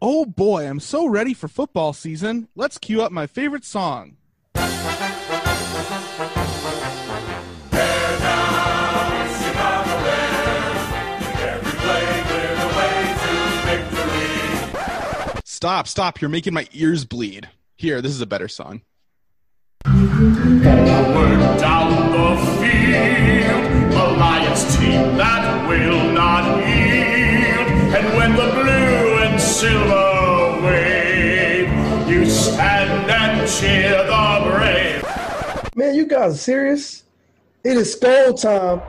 Oh boy, I'm so ready for football season. Let's cue up my favorite song. Stop, stop. You're making my ears bleed. Here, this is a better song. Forward down the field, Lions team that will silver wave, you stand and cheer the brave. Man, you guys are serious? It is Skol time.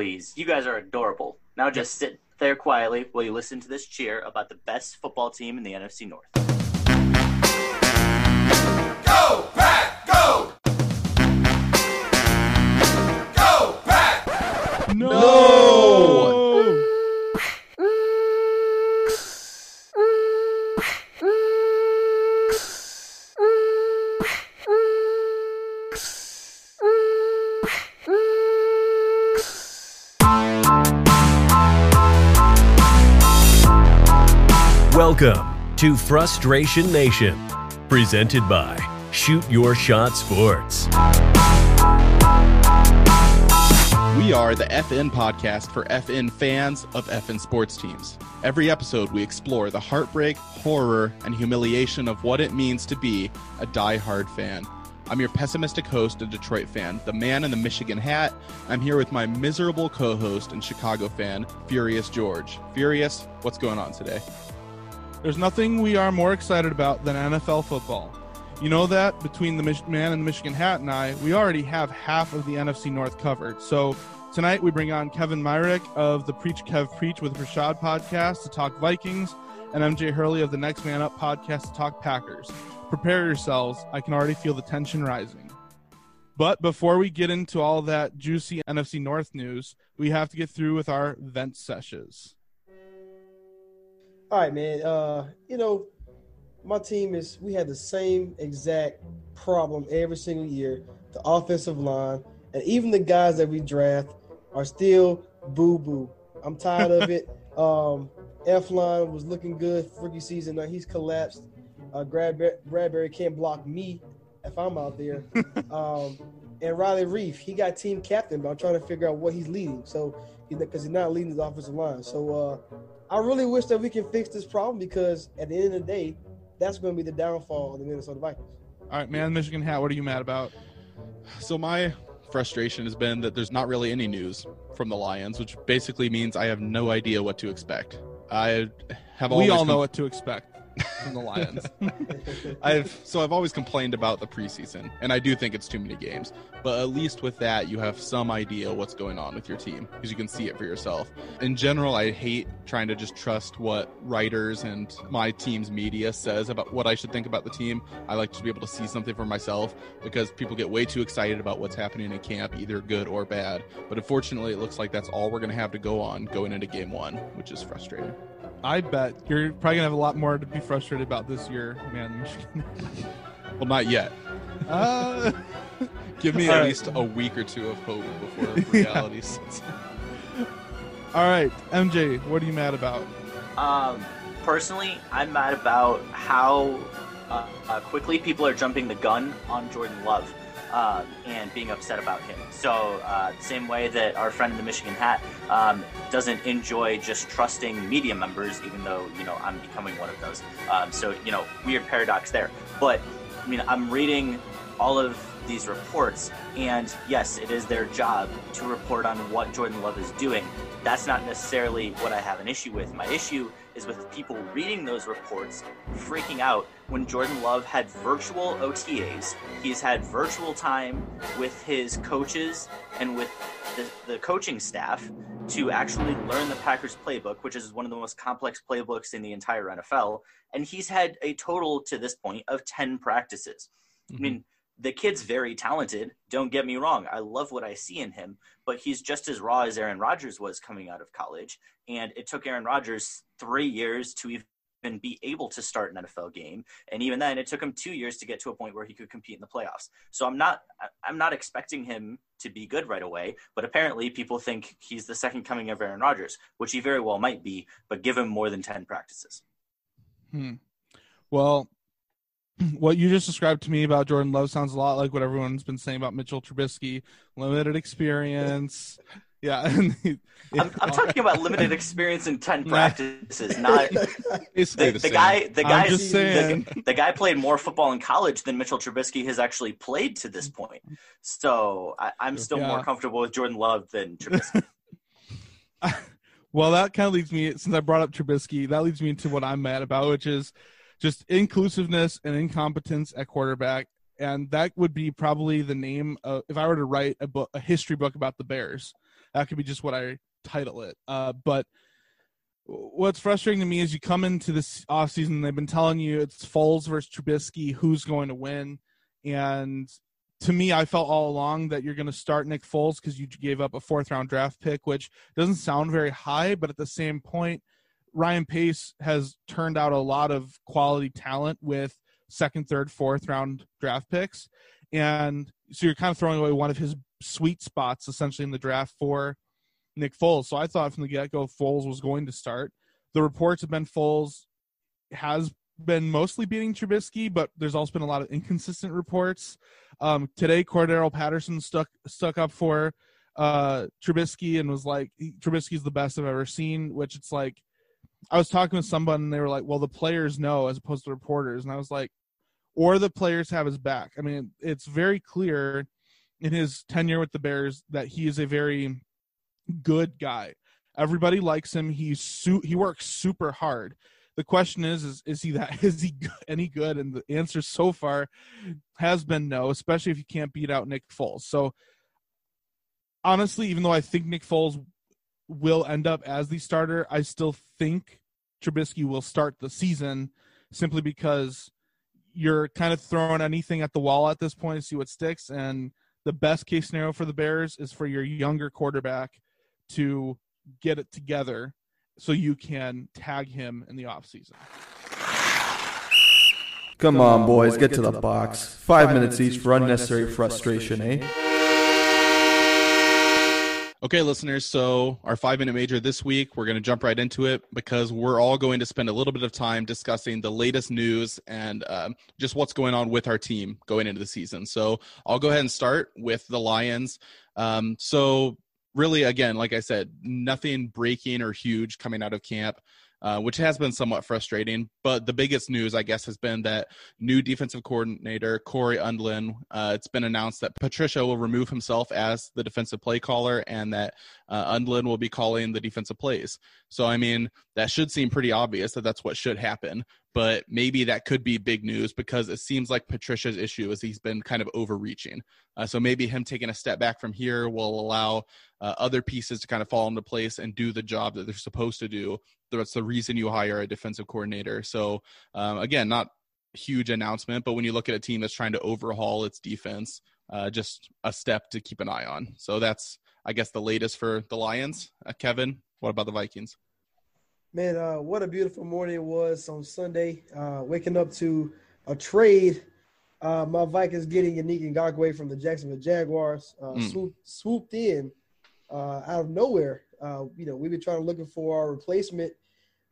Please. You guys are adorable. Now just sit there quietly while you listen to this cheer about the best football team in the NFC North. Go, Pack, go! Go, Pack! No! Welcome to Frustration Nation, presented by Shoot Your Shot Sports. We are the FN podcast for FN fans of FN sports teams. Every episode, we explore the heartbreak, horror, and humiliation of what it means to be a die-hard fan. I'm your pessimistic host, a Detroit fan, the man in the Michigan hat. I'm here with my miserable co host and Chicago fan, Furious George. Furious, what's going on today? There's nothing we are more excited about than NFL football. You know that between the Mich- man in the Michigan hat and I, we already have half of the NFC North covered. So tonight we bring on Keven Myrick of the Preach Kev Preach with Rashad podcast to talk Vikings, and MJ Hurley of the Next Man Up podcast to talk Packers. Prepare yourselves. I can already feel the tension rising. But before we get into all that juicy NFC North news, we have to get through with our vent sessions. All right, man. Uh, you know, my team is we had the same exact problem every single year. The offensive line and even the guys that we draft are still boo boo. I'm tired of it. Um, F line was looking good rookie season. Now he's collapsed. Uh, Bradbury, Bradbury can't block me if I'm out there. um, and Riley Reiff, he got team captain, but I'm trying to figure out what he's leading. So, because he's not leading his offensive line. So, uh, I really wish that we can fix this problem because at the end of the day, that's going to be the downfall of the Minnesota Vikings. All right, man, Michigan hat, what are you mad about? So my frustration has been that there's not really any news from the Lions, which basically means I have no idea what to expect. I have We always all com- know what to expect from the Lions. I've so I've always complained about the preseason, and I do think it's too many games. But at least with that, you have some idea what's going on with your team because you can see it for yourself. In general, I hate trying to just trust what writers and my team's media says about what I should think about the team. I like to be able to see something for myself because people get way too excited about what's happening in camp, either good or bad. But unfortunately, it looks like that's all we're going to have to go on going into game one, which is frustrating. I bet you're probably gonna have a lot more to be frustrated about this year, man. Michigan. Well, not yet. Uh, Give me at right. least a week or two of hope before reality sets in. all right, MJ, what are you mad about? Um, personally, I'm mad about how uh, uh, quickly people are jumping the gun on Jordan Love uh, and being upset about him. So, uh, same way that our friend in the Michigan hat um, doesn't enjoy just trusting media members, even though, you know, I'm becoming one of those. Um, so, you know, weird paradox there. But, I mean, I'm reading all of these reports, and yes, it is their job to report on what Jordan Love is doing. That's not necessarily what I have an issue with. My issue is with people reading those reports freaking out when Jordan Love had virtual OTAs. He's had virtual time with his coaches and with the, the coaching staff, to actually learn the Packers playbook, which is one of the most complex playbooks in the entire NFL. And he's had a total to this point of 10 practices. Mm-hmm. I mean, the kid's very talented. Don't get me wrong. I love what I see in him, but he's just as raw as Aaron Rodgers was coming out of college. And it took Aaron Rodgers three years to even be able to start an NFL game. And even then, it took him two years to get to a point where he could compete in the playoffs. So I'm not, I'm not expecting him to be good right away. But apparently, people think he's the second coming of Aaron Rodgers, which he very well might be. But give him more than ten practices. Hmm. Well, what you just described to me about Jordan Love sounds a lot like what everyone's been saying about Mitchell Trubisky. Limited experience. Yeah, I'm, I'm, talking about limited experience in ten practices, not the, the, the guy. The guy. The, the, guy played more football in college than Mitchell Trubisky has actually played to this point. So I, am still yeah. more comfortable with Jordan Love than Trubisky. well, that kind of leads me. Since I brought up Trubisky, that leads me into what I'm mad about, which is just inclusiveness and incompetence at quarterback. And that would be probably the name of, if I were to write a book, a history book about the Bears, that could be just what I title it. Uh, but what's frustrating to me is you come into this offseason, they've been telling you it's Foles versus Trubisky, who's going to win. And to me, I felt all along that you're going to start Nick Foles because you gave up a fourth round draft pick, which doesn't sound very high, but at the same point, Ryan Pace has turned out a lot of quality talent with second, third, fourth round draft picks. And so you're kind of throwing away one of his sweet spots essentially in the draft for Nick Foles. So I thought from the get go Foles was going to start. The reports have been Foles has been mostly beating Trubisky, but there's also been a lot of inconsistent reports. Um, today, Cordarrelle Patterson stuck stuck up for uh, Trubisky and was like, Trubisky's the best I've ever seen. Which it's like, I was talking with someone and they were like, well, the players know as opposed to reporters. And I was like, or the players have his back. I mean, it's very clear in his tenure with the Bears that he is a very good guy. Everybody likes him. He's su- he works super hard. The question is, is is he that is he any good? And the answer so far has been no, especially if you can't beat out Nick Foles. So honestly, even though I think Nick Foles will end up as the starter. I still think Trubisky will start the season simply because you're kind of throwing anything at the wall at this point to see what sticks. And the best case scenario for the Bears is for your younger quarterback to get it together so you can tag him in the offseason. Come on, boys, get, get to the, the box. Five, Five minutes each for unnecessary frustration, frustration eh? Okay, listeners, so our five minute major this week, we're going to jump right into it because we're all going to spend a little bit of time discussing the latest news and uh, just what's going on with our team going into the season. So I'll go ahead and start with the Lions. Um, so, really, again, like I said, nothing breaking or huge coming out of camp uh, which has been somewhat frustrating. But the biggest news, I guess, has been that new defensive coordinator Cory Undlin. Uh, it's been announced that Patricia will remove himself as the defensive play caller, and that uh, Undlin will be calling the defensive plays. So, I mean, that should seem pretty obvious that that's what should happen. But maybe that could be big news because it seems like Patricia's issue is he's been kind of overreaching. Uh, so maybe him taking a step back from here will allow uh, other pieces to kind of fall into place and do the job that they're supposed to do that's the reason you hire a defensive coordinator. So um, again, not huge announcement, but when you look at a team that's trying to overhaul its defense, uh, just a step to keep an eye on. So that's I guess the latest for the Lions. Uh, Keven, what about the Vikings? Man, uh, what a beautiful morning it was on Sunday. Uh, waking up to a trade. Uh, my Vikings getting Yannick Ngakoue from the Jacksonville Jaguars mm. swoop, swooped in out of nowhere. you know, we've been trying to looking for our replacement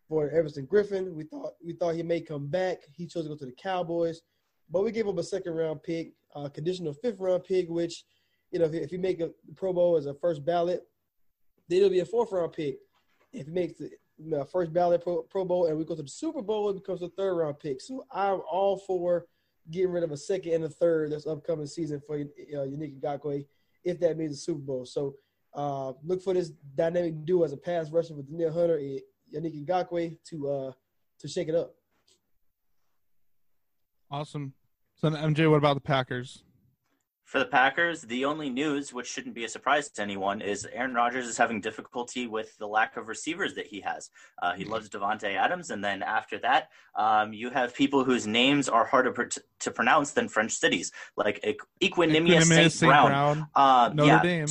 for Everson Griffen. We thought we thought he may come back. He chose to go to the Cowboys, but we gave him a second round pick, a conditional fifth round pick, which you know if, if you make a Pro Bowl as a first ballot, then it'll be a fourth round pick. If he makes the first ballot pro, pro, Bowl and we go to the Super Bowl, it becomes a third round pick. So I'm all for getting rid of a second and a third this upcoming season for uh, Yannick Ngakoue if that means a Super Bowl. So uh, look for this dynamic duo as a pass rusher with Danielle Hunter and Yannick Ngakoue to uh to shake it up. Awesome. So MJ, what about the Packers? For the Packers, the only news, which shouldn't be a surprise to anyone, is Aaron Rodgers is having difficulty with the lack of receivers that he has. Uh, he loves Davante Adams, and then after that, um, you have people whose names are harder pr- to pronounce than French cities, like Equanimeous St. St. Brown. Brown, Uh, Notre yeah, Dame.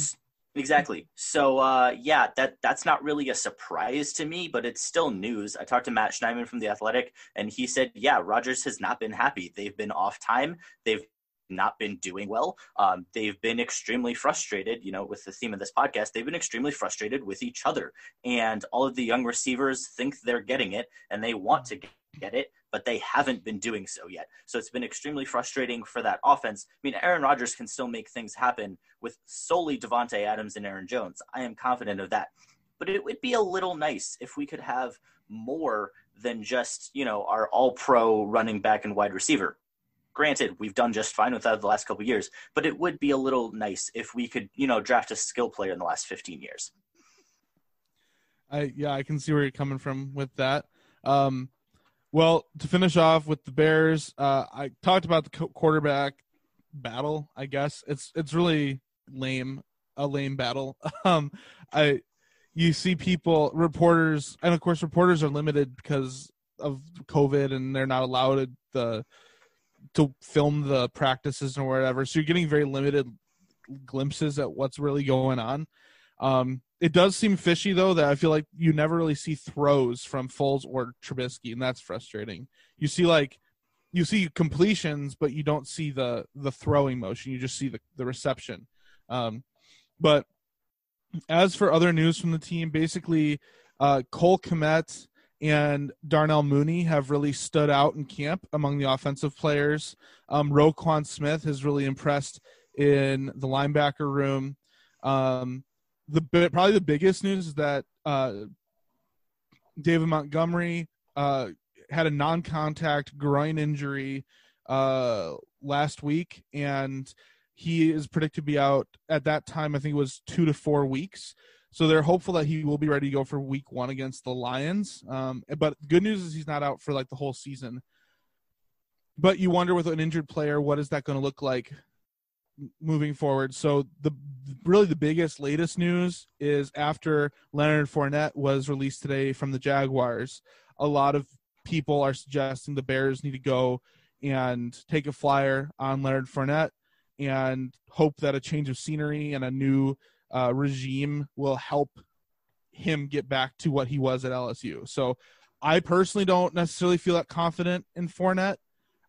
Exactly. So uh, yeah, that that's not really a surprise to me, but it's still news. I talked to Matt Schneidman from the Athletic, and he said, yeah, Rodgers has not been happy. They've been off time. They've not been doing well. Um, they've been extremely frustrated. You know, with the theme of this podcast, they've been extremely frustrated with each other, and all of the young receivers think they're getting it, and they want to get it, but they haven't been doing so yet. So it's been extremely frustrating for that offense. I mean, Aaron Rodgers can still make things happen with solely Davante Adams and Aaron Jones. I am confident of that. But it would be a little nice if we could have more than just, you know, our all pro running back and wide receiver. Granted, we've done just fine with that the last couple years, but it would be a little nice if we could, you know, draft a skill player in the last 15 years. I yeah, I can see where you're coming from with that. Um, well, to finish off with the Bears, uh, I talked about the quarterback battle. I guess it's it's really lame, a lame battle. Um, I you see people, reporters, and of course, reporters are limited because of COVID, and they're not allowed the to film the practices or whatever. So you're getting very limited glimpses at what's really going on. Um, it does seem fishy though that I feel like you never really see throws from Foles or Trubisky, and that's frustrating. You see like you see completions, but you don't see the the throwing motion. You just see the the reception. Um, but as for other news from the team, basically uh, Cole Kmet and Darnell Mooney have really stood out in camp among the offensive players. Um, Roquan Smith has really impressed in the linebacker room. Um, the probably the biggest news is that uh, David Montgomery uh, had a non-contact groin injury uh, last week, and he is predicted to be out at that time. I think it was two to four weeks. So they're hopeful that he will be ready to go for Week One against the Lions. Um, but good news is he's not out for like the whole season. But you wonder with an injured player, what is that going to look like moving forward. So the really the biggest latest news is after Leonard Fournette was released today from the Jaguars, a lot of people are suggesting the Bears need to go and take a flyer on Leonard Fournette and hope that a change of scenery and a new uh, regime will help him get back to what he was at LSU. So I personally don't necessarily feel that confident in Fournette.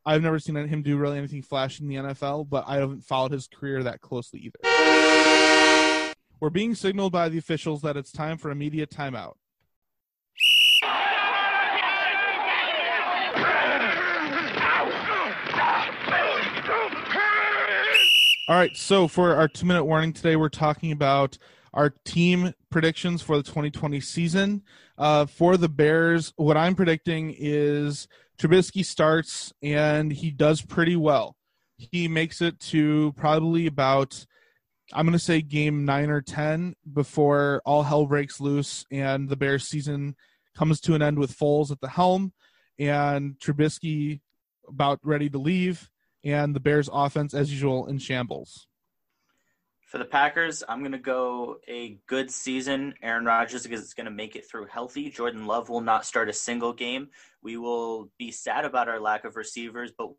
I've never seen him do really anything flashy in the NFL, but I haven't followed his career that closely either. We're being signaled by the officials that it's time for immediate timeout. All right, so for our two minute warning today, we're talking about our team predictions for the 2020 season. Uh, for the Bears, what I'm predicting is Trubisky starts and he does pretty well. He makes it to probably about, I'm going to say game nine or 10 before all hell breaks loose and the Bears season comes to an end with Foles at the helm and Trubisky about ready to leave and the Bears offense as usual in shambles. For the Packers, I'm going to go a good season. Aaron Rodgers is going to make it through healthy. Jordan Love will not start a single game. We will be sad about our lack of receivers, but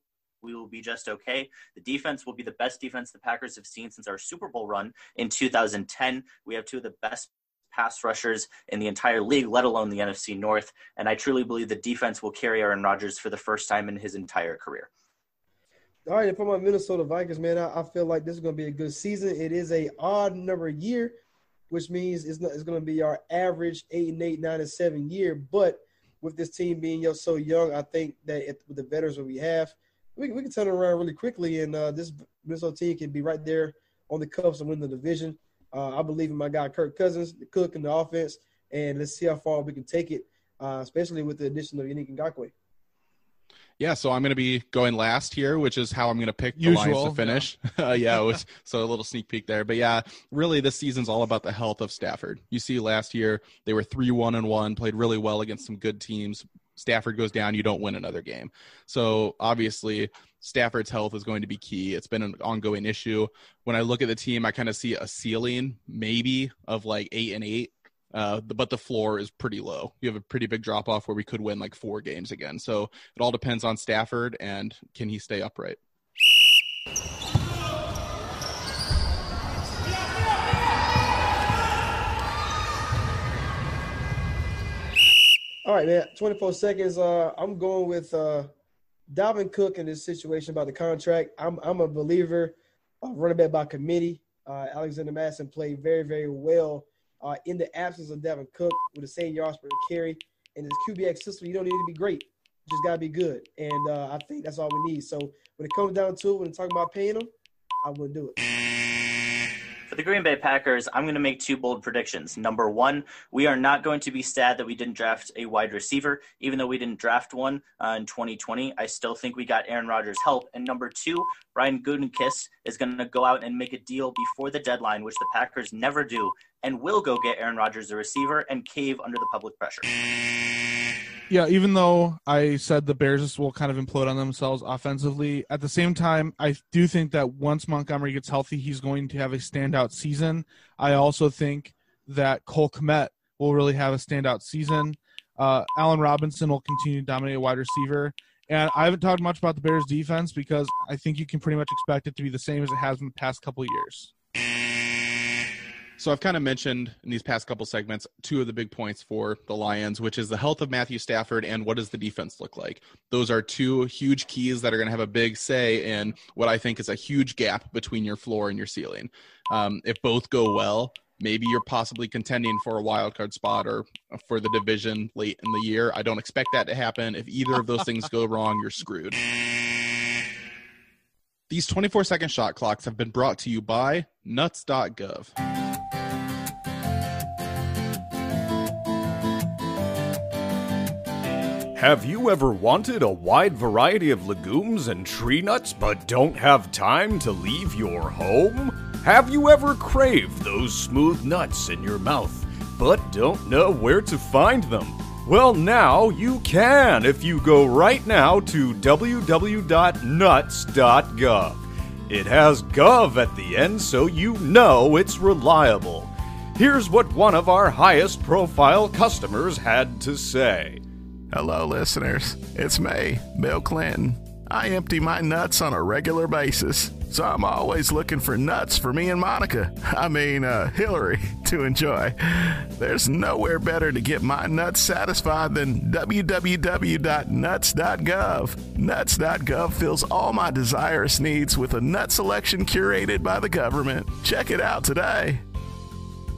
we will be just okay. The defense will be the best defense the Packers have seen since our Super Bowl run in 2010. We have two of the best pass rushers in the entire league, let alone the NFC North. And I truly believe the defense will carry Aaron Rodgers for the first time in his entire career. All right, for my Minnesota Vikings, man, I, I feel like this is going to be a good season. It is a odd number year, which means it's not, it's going to be our average eight and eight, nine and seven year. But with this team being so young, I think that it, with the veterans that we have, we, we can turn it around really quickly, and uh, this Minnesota team can be right there on the cuffs and win the division. Uh, I believe in my guy Kirk Cousins, the cook and the offense, and let's see how far we can take it, uh, especially with the addition of Yannick Ngakoue. Yeah, so I'm going to be going last here, which is how I'm going to pick the Lions to finish. Uh, yeah, yeah was, so a little sneak peek there. But yeah, really, this season's all about the health of Stafford. You see, last year they were three one and one, played really well against some good teams. Stafford goes down, you don't win another game. So obviously, Stafford's health is going to be key. It's been an ongoing issue. When I look at the team, I kind of see a ceiling maybe of like eight and eight. Uh, but the floor is pretty low. You have a pretty big drop off where we could win like four games again. So it all depends on Stafford and can he stay upright. All right, man. 24 seconds. Uh, I'm going with uh, Dalvin Cook in this situation about the contract. I'm I'm a believer of running back by committee. Uh, Alexander Mattison played very very well uh, in the absence of Dalvin Cook with the same yards per carry. In this Kubiak system, you don't need to be great. You just gotta be good, and uh, I think that's all we need. So when it comes down to it, when it's talking about paying them, I will do it. For the Green Bay Packers, I'm going to make two bold predictions. Number one, we are not going to be sad that we didn't draft a wide receiver, even though we didn't draft one uh, in 2020. I still think we got Aaron Rodgers' help. And number two, Ryan Gutekunst is going to go out and make a deal before the deadline, which the Packers never do, and will go get Aaron Rodgers a receiver and cave under the public pressure. Yeah, even though I said the Bears will kind of implode on themselves offensively, at the same time, I do think that once Montgomery gets healthy, he's going to have a standout season. I also think that Cole Kmet will really have a standout season. Uh, Allen Robinson will continue to dominate a wide receiver. And I haven't talked much about the Bears defense because I think you can pretty much expect it to be the same as it has in the past couple years. So I've kind of mentioned in these past couple segments two of the big points for the Lions, which is the health of Matthew Stafford and what does the defense look like. Those are two huge keys that are going to have a big say in what I think is a huge gap between your floor and your ceiling. Um, if both go well, maybe you're possibly contending for a wild card spot or for the division late in the year. I don't expect that to happen. If either of those things go wrong, you're screwed. These 24 second shot clocks have been brought to you by nuts.gov. Have you ever wanted a wide variety of legumes and tree nuts but don't have time to leave your home? Have you ever craved those smooth nuts in your mouth but don't know where to find them? Well, now you can if you go right now to www.nuts.gov. It has gov at the end so you know it's reliable. Here's what one of our highest profile customers had to say. Hello, listeners. It's me, Bill Clinton. I empty my nuts on a regular basis, so I'm always looking for nuts for me and Monica. I mean, uh, Hillary, to enjoy. There's nowhere better to get my nuts satisfied than www.nuts.gov. Nuts.gov fills all my desirous needs with a nut selection curated by the government. Check it out today.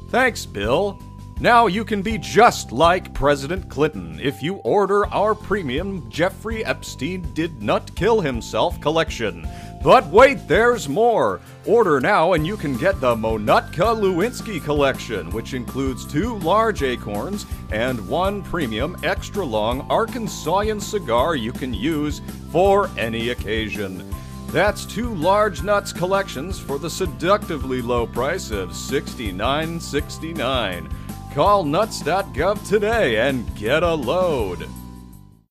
Thanks, Bill. Now you can be just like President Clinton if you order our premium Jeffrey Epstein Did Not Kill Himself collection. But wait, there's more! Order now and you can get the Monutka Lewinsky collection, which includes two large acorns and one premium extra long Arkansasian cigar you can use for any occasion. That's two large nuts collections for the seductively low price of $69.69. Call nuts.gov today and get a load.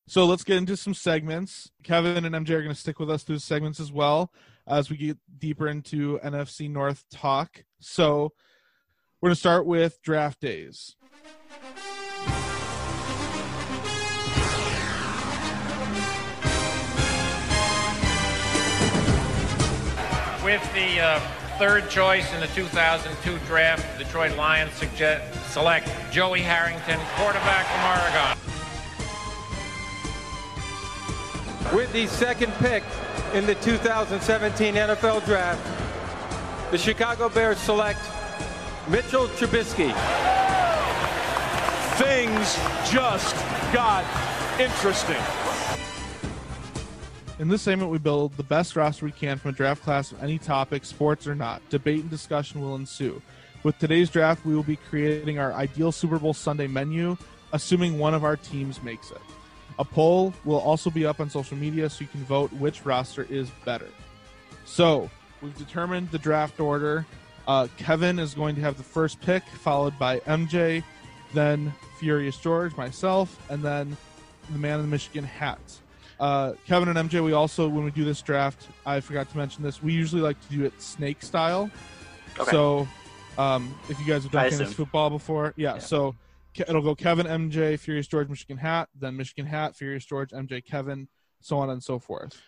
So let's get into some segments. Keven and MJ are going to stick with us through segments as well as we get deeper into NFC North talk. So we're going to start with draft days. With the uh, third choice in the 2002 draft, the Detroit Lions suggest, select Joey Harrington, quarterback from Oregon. With the second pick in the 2017 NFL Draft, the Chicago Bears select Mitchell Trubisky. Things just got interesting. In this segment, we build the best roster we can from a draft class of any topic, sports or not. Debate and discussion will ensue. With today's draft, we will be creating our ideal Super Bowl Sunday menu, assuming one of our teams makes it. A poll will also be up on social media so you can vote which roster is better. So, we've determined the draft order. Uh, Keven is going to have the first pick, followed by MJ, then Furious George, myself, and then the man in the Michigan hat. Uh, Keven and MJ, we also when we do this draft, I forgot to mention this. We usually like to do it snake style. Okay. So, um, if you guys have done I fantasy football before, yeah, So it'll go Keven, MJ, Furious George, Michigan hat, then Michigan hat, Furious George, MJ, Keven, so on and so forth.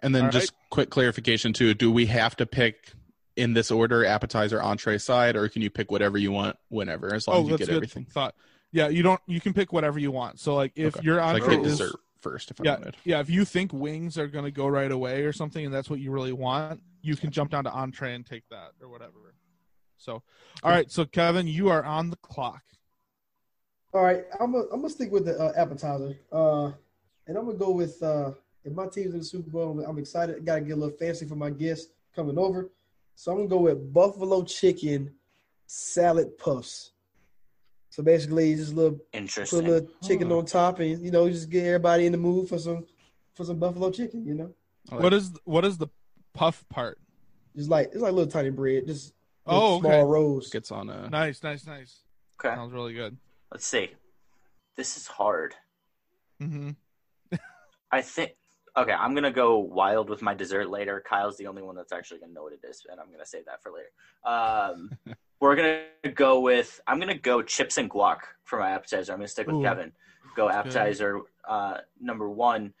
And then All just quick clarification too: Do we have to pick in this order, appetizer, entree, side, or can you pick whatever you want whenever, as long oh, as you that's get good everything? thought. Yeah, you don't. You can pick whatever you want. So like, if Okay. your So I entree get is dessert first if I yeah, wanted. yeah. If you think wings are gonna go right away or something, and that's what you really want, you can jump down to entree and take that or whatever. So, all right. So Keven, you are on the clock. All right, I'm gonna stick with the uh, appetizer, uh, and I'm gonna go with uh, if my team's in the Super Bowl, I'm, I'm excited. Got to get a little fancy for my guests coming over, so I'm gonna go with buffalo chicken salad puffs. So basically, just a little put a little chicken Oh. on top, and you know, just get everybody in the mood for some for some buffalo chicken. You know, What is what is the puff part? just like it's like a little tiny bread, just Oh, okay. small rolls. Gets on a Nice, nice, nice. Okay. Sounds really good. Let's see. This is hard. hmm I think. Okay, I'm gonna go wild with my dessert later. Kyle's the only one that's actually gonna know what it is, and I'm gonna save that for later. Um, we're gonna go with. I'm gonna go chips and guac for my appetizer. I'm gonna stick with Ooh, Keven. Go appetizer uh, number one,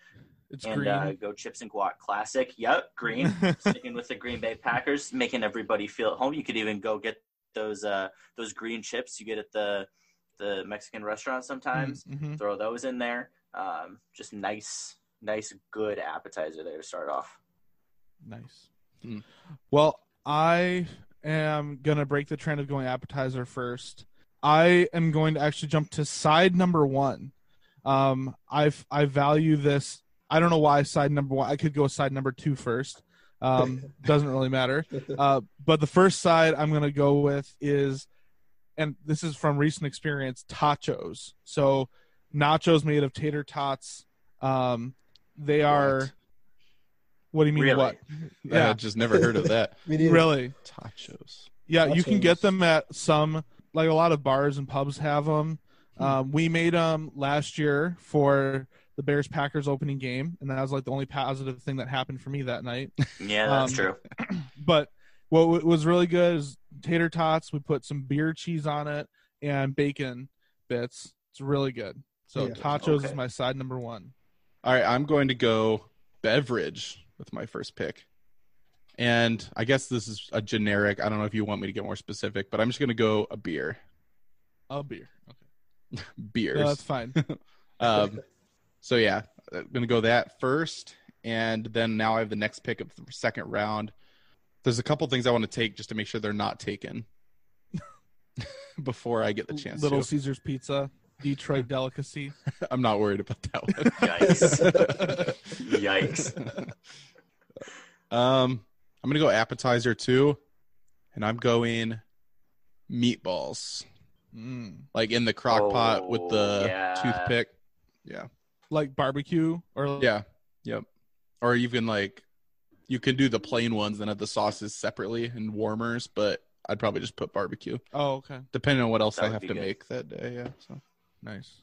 It's and green. uh, go chips and guac classic. Yep, green. Sticking with the Green Bay Packers, making everybody feel at home. You could even go get those uh, those green chips you get at the the Mexican restaurant sometimes. Mhm. Throw those in there. Um, just nice, nice, good appetizer there to start off. Nice. Hmm. Well, I am gonna break the trend of going appetizer first. I am going to actually jump to side number one. Um, I I value this. I don't know why side number one. I could go side number two first. Um, doesn't really matter. Uh, but the first side I'm gonna go with is, and this is from recent experience, tachos. So nachos made of tater tots. Um, they are. What do you mean? Really? What? I just never heard of that. Me neither. Really? Tachos. Yeah, you can get them at some, like a lot of bars and pubs have them. Hmm. Um, we made them last year for the Bears Packers opening game, and that was like the only positive thing that happened for me that night. Yeah, that's Um, true. But what w- was really good is tater tots. We put some beer cheese on it and bacon bits. It's really good. So Yeah. tachos is my side number one. All right, I'm going to go beverage with my first pick. And I guess this is a generic. I don't know if you want me to get more specific, but I'm just going to go a beer. A beer. Okay, Beers. no, that's fine. um, so yeah, I'm gonna go that first, and then now I have the next pick of the second round. There's a couple things I want to take just to make sure they're not taken before I get the chance Little to. Caesars pizza, Detroit delicacy. I'm not worried about that one. Yikes. Yikes. um, I'm gonna go appetizer too, and I'm going meatballs, Mm. like in the crock pot with the Oh, yeah. toothpick. Yeah. Like barbecue or Yeah. Yep. Or even like you can do the plain ones and have the sauces separately and warmers, but I'd probably just put barbecue, Oh, okay. depending on what else That I have to good. make that day. Yeah. So Nice.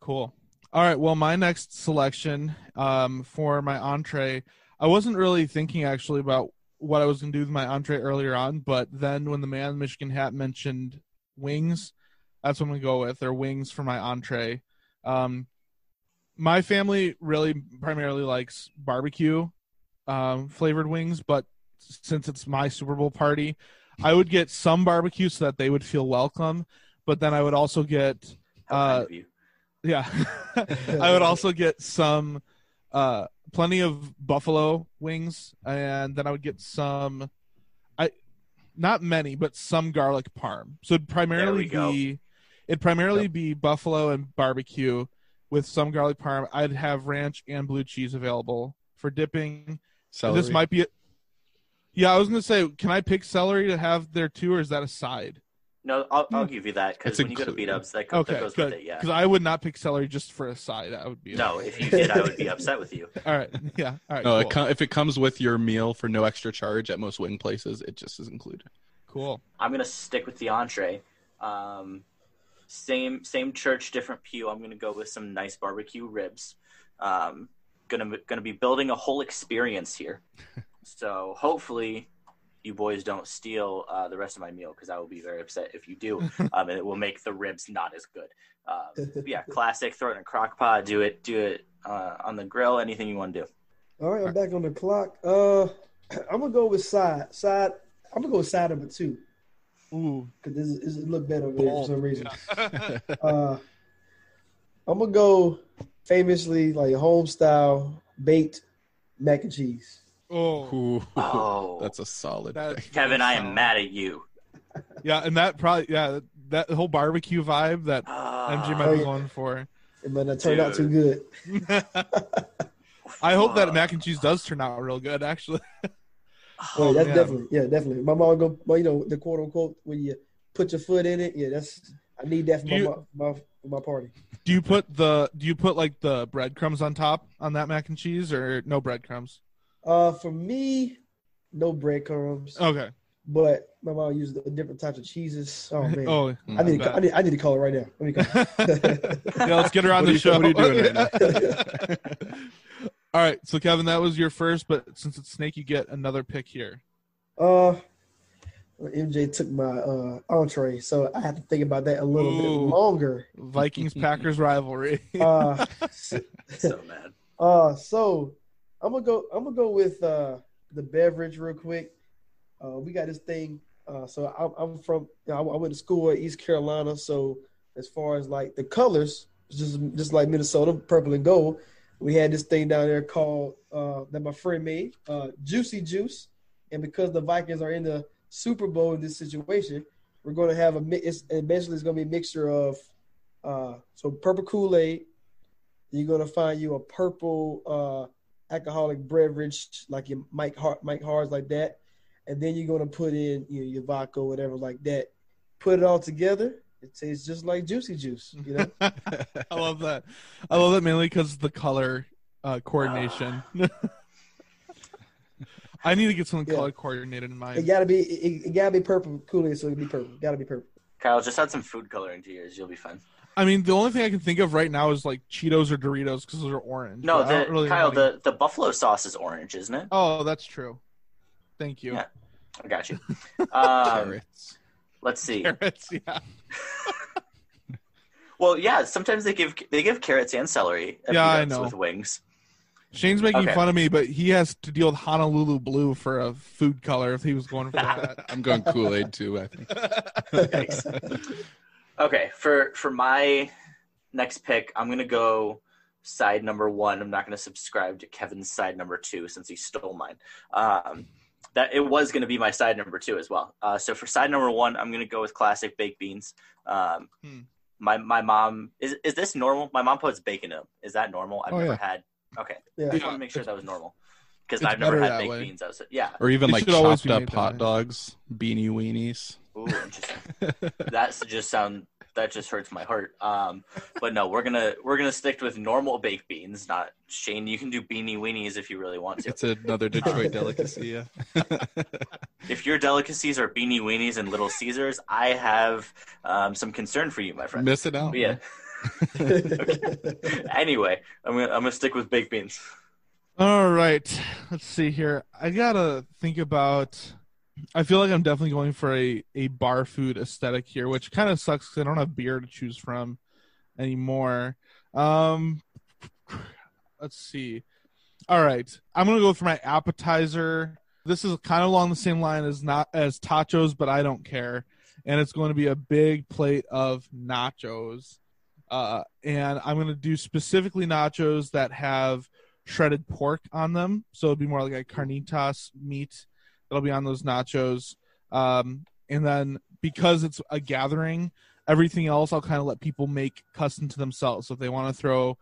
Cool. All right. Well, my next selection um, for my entree, I wasn't really thinking actually about what I was going to do with my entree earlier on, but then when the man in the Michigan hat mentioned wings, that's what I'm going to go with. They're wings for my entree. Um, my family really primarily likes barbecue um, flavored wings, but since it's my Super Bowl party, I would get some barbecue so that they would feel welcome. But then I would also get Uh, yeah. I would also get some uh plenty of buffalo wings and then I would get some I not many, but some garlic parm. So it'd primarily be it'd primarily be buffalo and barbecue with some garlic parm. I'd have ranch and blue cheese available for dipping. And celery. This might be Yeah, I was gonna say, can I pick celery to have there too, or is that a side? No, I'll, I'll give you that because It's when you go to beat included. ups, that, go, that Okay, goes good. with it. Yeah. Because I would not pick celery just for a side. That would be No, if you did, I would be upset with you. All right. Yeah. All right. no, it com- if it comes with your meal for no extra charge at most wing places, it just is included. cool. I'm gonna stick with the entree. Um, same same church, different pew. I'm gonna go with some nice barbecue ribs. Um, gonna gonna be building a whole experience here. so hopefully, you boys don't steal uh, the rest of my meal because I will be very upset if you do, um, and it will make the ribs not as good. Um, yeah, classic. Throw it in a crock pot. Do it. Do it uh, on the grill. Anything you want to do. All right, I'm back on the clock. Uh, I'm gonna go with side. Side. I'm gonna go with side number two. Ooh, because this, is- it look better over there for some reason. uh, I'm gonna go famously like home style baked mac and cheese. Oh, Ooh, Oh. that's a solid That- pick. Keven, I am mad at you. yeah, and that probably yeah that whole barbecue vibe that MJ might Oh, be going for. It might not turn out too good. I hope that mac and cheese does turn out real good. Actually, Oh, that's man. definitely yeah, definitely. My mom go, well, you know, the quote unquote when you put your foot in it. Yeah, that's I need that for my, you- my for my party. do you put the do you put like the breadcrumbs on top on that mac and cheese or no breadcrumbs? Uh, for me, no breadcrumbs. Okay. But my mom uses the different types of cheeses. Oh man, Oh, I need, I to, I need I need to call her right now. Let me call. yeah, let's get her on What the are you- show. what are you doing right All right, so Keven, that was your first, but since it's Snake, you get another pick here. Uh, MJ took my uh entree, so I have to think about that a little bit longer. Vikings Packers rivalry. Uh, so mad. Uh, so I'm gonna go. I'm gonna go with uh the beverage real quick. Uh, we got this thing. Uh, so I'm, I'm from. You know, I, I went to school at East Carolina. So as far as like the colors, just just like Minnesota, purple and gold. We had this thing down there called uh, that my friend made, uh, Juicy Juice, and because the Vikings are in the Super Bowl in this situation, we're going to have a. It's, basically, it's going to be a mixture of uh, so purple Kool Aid. You're going to find you a purple uh, alcoholic beverage like your Mike Hart, Mike Hards like that, and then you're going to put in you know, your vodka, whatever like that. Put it all together. It tastes just like Juicy Juice. You know. I love that. I love that mainly because the color uh, coordination. I need to get something Yeah. color coordinated in It gotta be it, it gotta be purple Kool Aid, so it be purple. Gotta be purple. Kyle, just add some food coloring to yours. You'll be fine. I mean, the only thing I can think of right now is like Cheetos or Doritos because those are orange. No, but I don't the really Kyle, the, the buffalo sauce is orange, isn't it? Oh, that's true. Thank you. Yeah, I got you. Um, Carrots. Let's see. Carrots, yeah. Well, yeah. Sometimes they give they give carrots and celery. at Yeah, I know. With wings. Shane's making Okay. fun of me, but he has to deal with Honolulu blue for a food color if he was going for that. I'm going Kool Aid too. I think. Okay, for for my next pick, I'm gonna go side number one. I'm not gonna subscribe to Keven's side number two since he stole mine. Um, that it was gonna be my side number two as well. Uh, so for side number one, I'm gonna go with classic baked beans. Um, Hmm. My my mom is is this normal? My mom puts bacon in them. Is that normal? I've Oh, never yeah. had. Okay, Yeah. just want to make sure that was normal because I've never had baked way. beans. I was yeah. Or even It like chopped up hot dogs, beanie weenies. Ooh, interesting. That's just sound that just hurts my heart. Um, but no, we're gonna we're gonna stick with normal baked beans. Not Shane. You can do beanie weenies if you really want to. It's another Detroit delicacy. Yeah. If your delicacies are beanie weenies and Little Caesars, I have um, some concern for you, my friend. Miss it out. yeah. anyway, I'm gonna I'm gonna stick with baked beans. All right, let's see here. I gotta think about. I feel like I'm definitely going for a a bar food aesthetic here, which kind of sucks because I don't have beer to choose from anymore. Um, let's see. All right, I'm gonna go for my appetizer. This is kind of along the same line as not as tachos, but I don't care. And it's going to be a big plate of nachos. Uh, and I'm to do specifically nachos that have shredded pork on them. So it'd be more like a carnitas meat that'll be on those nachos. Um, and then because it's a gathering, everything else I'll kind of let people make custom to themselves. So if they want to throw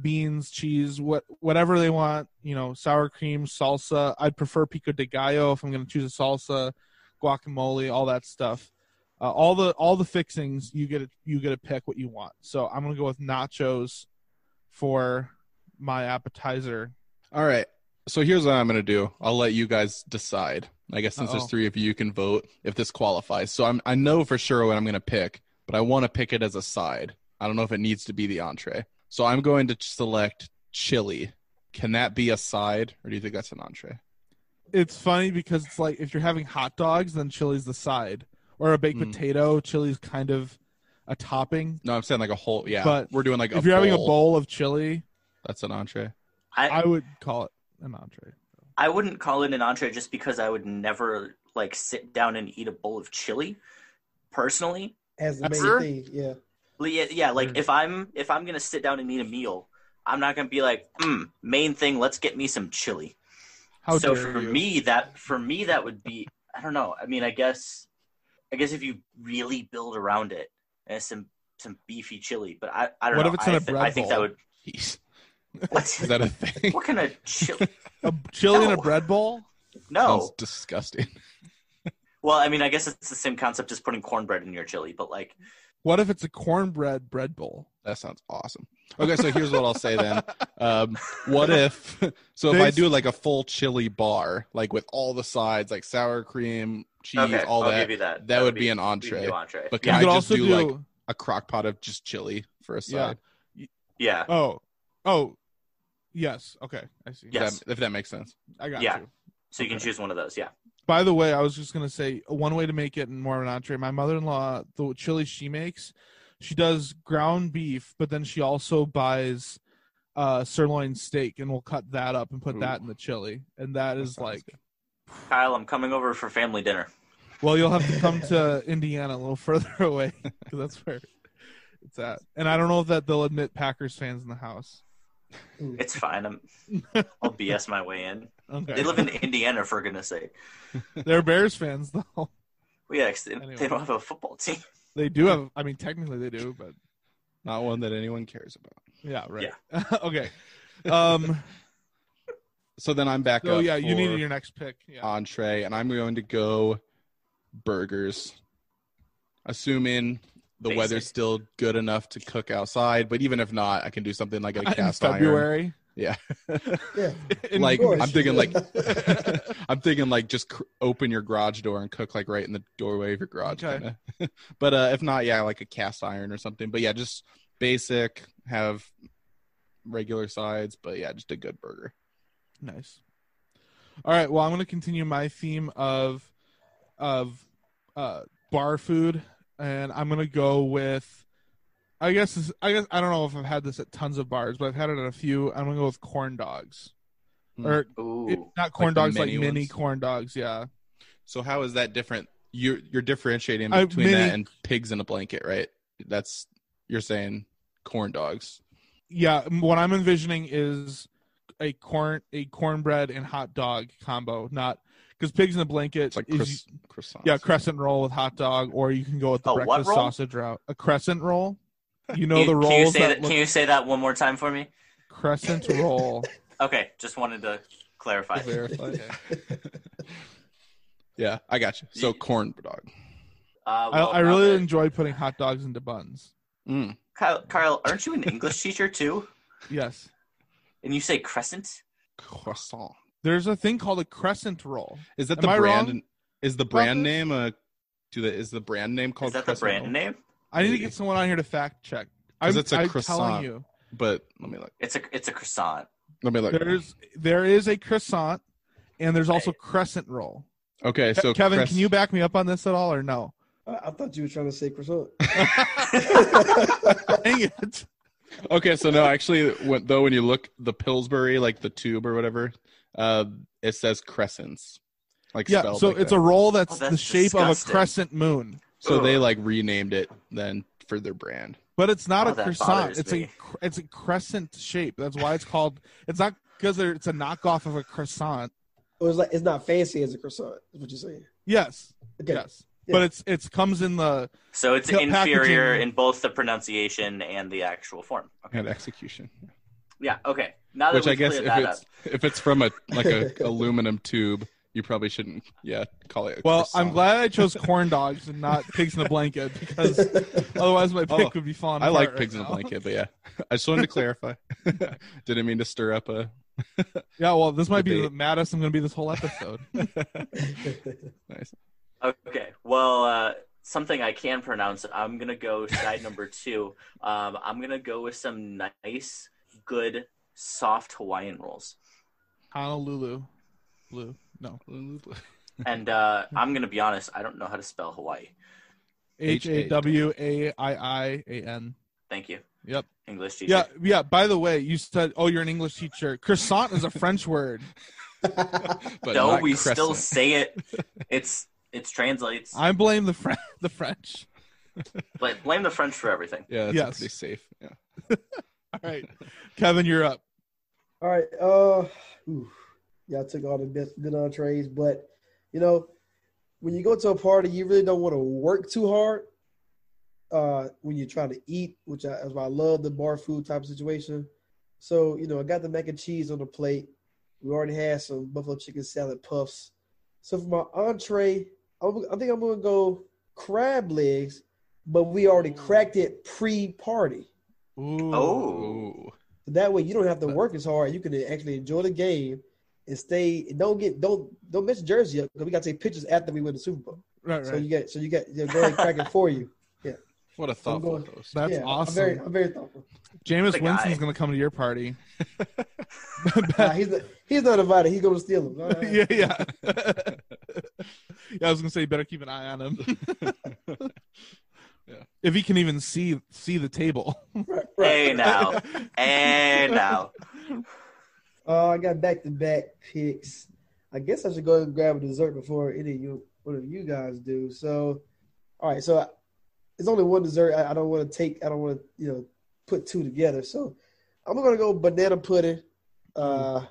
beans, cheese, what whatever they want, you know, sour cream, salsa. I'd prefer pico de gallo if I'm going to choose a salsa, guacamole, all that stuff. Uh, all the all the fixings you get to, you get to pick what you want. So I'm going to go with nachos for my appetizer. All right. So here's what I'm going to do. I'll let you guys decide. I guess since Uh-oh. there's three of you, you can vote if this qualifies. So I'm I know for sure what I'm going to pick, but but I want to pick it as a side. I don't know if it needs to be the entree. So I'm going to select chili. Can that be a side, or do you think that's an entree? It's funny because it's like if you're having hot dogs, then chili's the side, or a baked Mm. potato, chili's kind of a topping. No, I'm saying like a whole. Yeah, But we're doing like if a you're having a bowl. bowl of chili, That's an entree. I, I would call it an entree. I wouldn't call it an entree just because I would never like sit down and eat a bowl of chili. Personally, As the main Sure. thing, yeah. Yeah, yeah, like Mm. if I'm if I'm gonna sit down and eat a meal, I'm not gonna be like, mm, main thing, let's get me some chili. How so for you. me, that for me that would be I don't know. I mean, I guess I guess if you really build around it, and some some beefy chili, but I I don't What know. if it's I, in a thi- bread I think that would. Jeez. What? Is that a thing? what kind of chili? A chili in a bread bowl? No. Sounds disgusting. Well, I mean, I guess it's the same concept as putting cornbread in your chili, but like, What if it's a cornbread bread bowl? That sounds awesome. Okay, so here's what I'll say then. Um, what if so if They- I do like a full chili bar, like with all the sides, like sour cream, cheese, Okay, all I'll that, give you that. that, That would would be, be- an we entree. do entree. But You can could I just also do, do- like a crock pot of just chili for a Yeah. side? yeah, Oh, oh, yes. Okay, I see. Yes. that- if that makes sense. I got Yeah. you. so you can choose one of those. Yeah. By the way, I was just gonna say one way to make it more of an entree. My mother-in-law, the chili she makes, she does ground beef, but then she also buys uh sirloin steak, and we'll cut that up and put that in the chili, and that is like, Kyle, I'm coming over for family dinner. well, you'll have to come to Indiana a little further away because that's where it's at. And I don't know if that they'll admit Packers fans in the house. It's fine. I'm, I'll BS my way in. Okay. They live in Indiana, for goodness sake. They're Bears fans though. Well, yeah, 'cause they, Anyway. they don't have a football team. They do have. I mean, technically they do, but Not one that anyone cares about. yeah, right. Yeah. okay. Um. So then I'm back So up. yeah, you for needed your next pick. Yeah. entree, and I'm going to go burgers. Assuming the Basic. weather's still good enough to cook outside, but even if not, I can do something like a In cast iron. February. Yeah. Yeah. like course. I'm thinking like I'm thinking like just cr- open your garage door and cook like right in the doorway of your garage. Okay. but uh if not, yeah, like a cast iron or something. But yeah, just basic, have regular sides, but yeah, just a good burger. Nice. All right. Well, I'm going to continue my theme of of uh, bar food, and I'm going to go with. I guess this, I guess I don't know if I've had this at tons of bars, but I've had it at a few. I'm going to go with corn dogs, Hmm. or Ooh. it- not corn Like the dogs, like mini mini ones? corn dogs. Yeah. So how is that different? You're you're differentiating I- between mini- that and pigs in a blanket, right? That's you're saying corn dogs. Yeah. What I'm envisioning is a corn a cornbread and hot dog combo, not because pigs in a blanket It's like is croiss- croissants. Yeah, crescent roll with hot dog, or you can go with the A what breakfast roll? sausage route. A crescent roll. You know Can the you- rolls Can you say that, that? look Can you say that one more time for me? crescent roll. Okay, just wanted to clarify. Verify. Yeah, I got you. So corn dog. Uh, I, well, I now really that- enjoy putting hot dogs into buns. Mm. Kyle, Kyle, aren't you an English teacher too? Yes, And you say crescent? Croissant. There's a thing called a crescent roll. Is that Am the I brand? wrong? Is the brand About name a? do the is the brand name called Is that the brand Roll? name? I need to get someone on here to fact check. 'Cause I'm, it's a I'm croissant. telling you, But let me look. It's a it's a croissant. Let me look. there's there is a croissant, and there's also crescent roll. Okay, Ke- so Keven, cress- can you back me up on this at all, or no? I, I thought you were trying to say croissant. Dang it! Okay, so no, actually, when, though, when you look the Pillsbury, like the tube or whatever, uh, it says crescents, like Yeah, so like it's that. a roll that's, Oh, that's the shape of a crescent moon, So they like renamed it then for their brand. but it's not Oh, a that croissant. It's me. a it's a crescent shape. That's why it's called. It's not because it's a knockoff of a croissant. It was like it's not fancy as a croissant. Is what you're saying? Yes, Okay. yes, Yeah. But it's it's comes in the So it's Pa- inferior packaging- in both the pronunciation and the actual form. Okay. And execution, Yeah. Okay. Now that which I guess if it's up, if it's from a like a aluminum tube, you probably shouldn't. Yeah, call it. A Well, croissant. I'm glad I chose corn dogs and not pigs in a blanket because otherwise my pick Oh, would be fun. I apart like right pigs in a blanket, but yeah, I just wanted to clarify. Didn't mean to stir up a. Yeah, well, this might be the Debate. maddest I'm going to be this whole episode. nice. Okay. Well, uh, something I can pronounce, I'm gonna go side number two. Um, I'm gonna go with some nice, good, soft Hawaiian rolls. Honolulu, blue. No, And uh, I'm gonna be honest, I don't know how to spell Hawaii. H A W A I I A N. Thank you. Yep. English teacher. Yeah, yeah. By the way, you said, "Oh, you're an English teacher." Croissant is a French word. But no, not we still say it. It's it's translates. I blame the French. The French. Bla- Blame the French for everything. Yeah, that's Yes. pretty safe. Yeah. All right, Keven, you're up. All right. Uh, ooh, y'all took all the best good entrees, but you know, when you go to a party, you really don't want to work too hard. Uh, when you're trying to eat, which I, is why I love the bar food type of situation. So you know, I got the mac and cheese on the plate. We already had some buffalo chicken salad puffs. So for my entree, I'm, I think I'm gonna go crab legs, but we already cracked it pre-party. Ooh. Oh, That way, you don't have to work as hard. You can actually enjoy the game and stay. Don't get don't don't miss Jersey up because we got to take pictures after we win the Super Bowl. Right, right. So you get so you got you go ahead and crack it for you. Yeah, What a I'm thoughtful going- host. That's yeah, awesome. I'm very I'm very thoughtful. Jameis Winston's gonna come to your party. Nah, he's not, he's not invited. He's gonna steal him. All right. yeah, yeah. Yeah, I was gonna say, you better keep an eye on him. Yeah. If he can even see see the table. Right, right. hey now, hey now. Uh, I got back to back picks. I guess I should go and grab a dessert before any of you one of you guys do. So, all right. So it's only one dessert. I, I don't want to take. I don't want to you know put two together. So I'm gonna go banana pudding. Uh,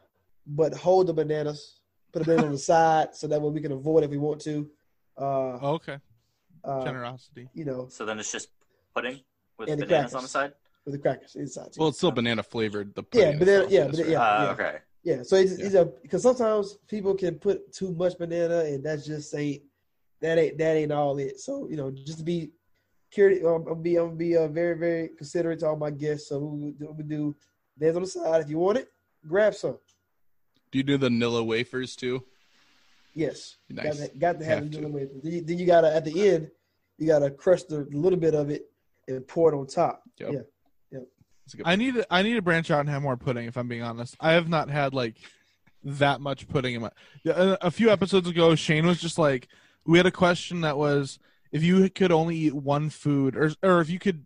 but hold the bananas. Put them on the side so that way we can avoid if we want to. Uh, okay. uh, Generosity. you know, So then it's just pudding with And the bananas on the side. with the crackers inside. Too. Well, it's still banana flavored. The Yeah, pudding banana- itself yeah, is, but right? yeah. Uh, okay. Yeah, so it's, Yeah. it's a because sometimes people can put too much banana, and that's just ain't that ain't that ain't all it. So you know, just to be curious, I'm gonna be I'm gonna be uh, very very considerate to all my guests. So we we we do bananas on the side. If you want it, grab some. Do you do the Nilla wafers too? Yes, Nice. got to, got to have, Have it. to. Then you, then you gotta at the end, you gotta crush the little bit of it and pour it on top. Yep. Yeah, That's I need to, I need to branch out and have more pudding. If I'm being honest, I have not had like that much pudding in my. A, uh, a few episodes ago, Shane was just like, we had a question that was if you could only eat one food, or or if you could,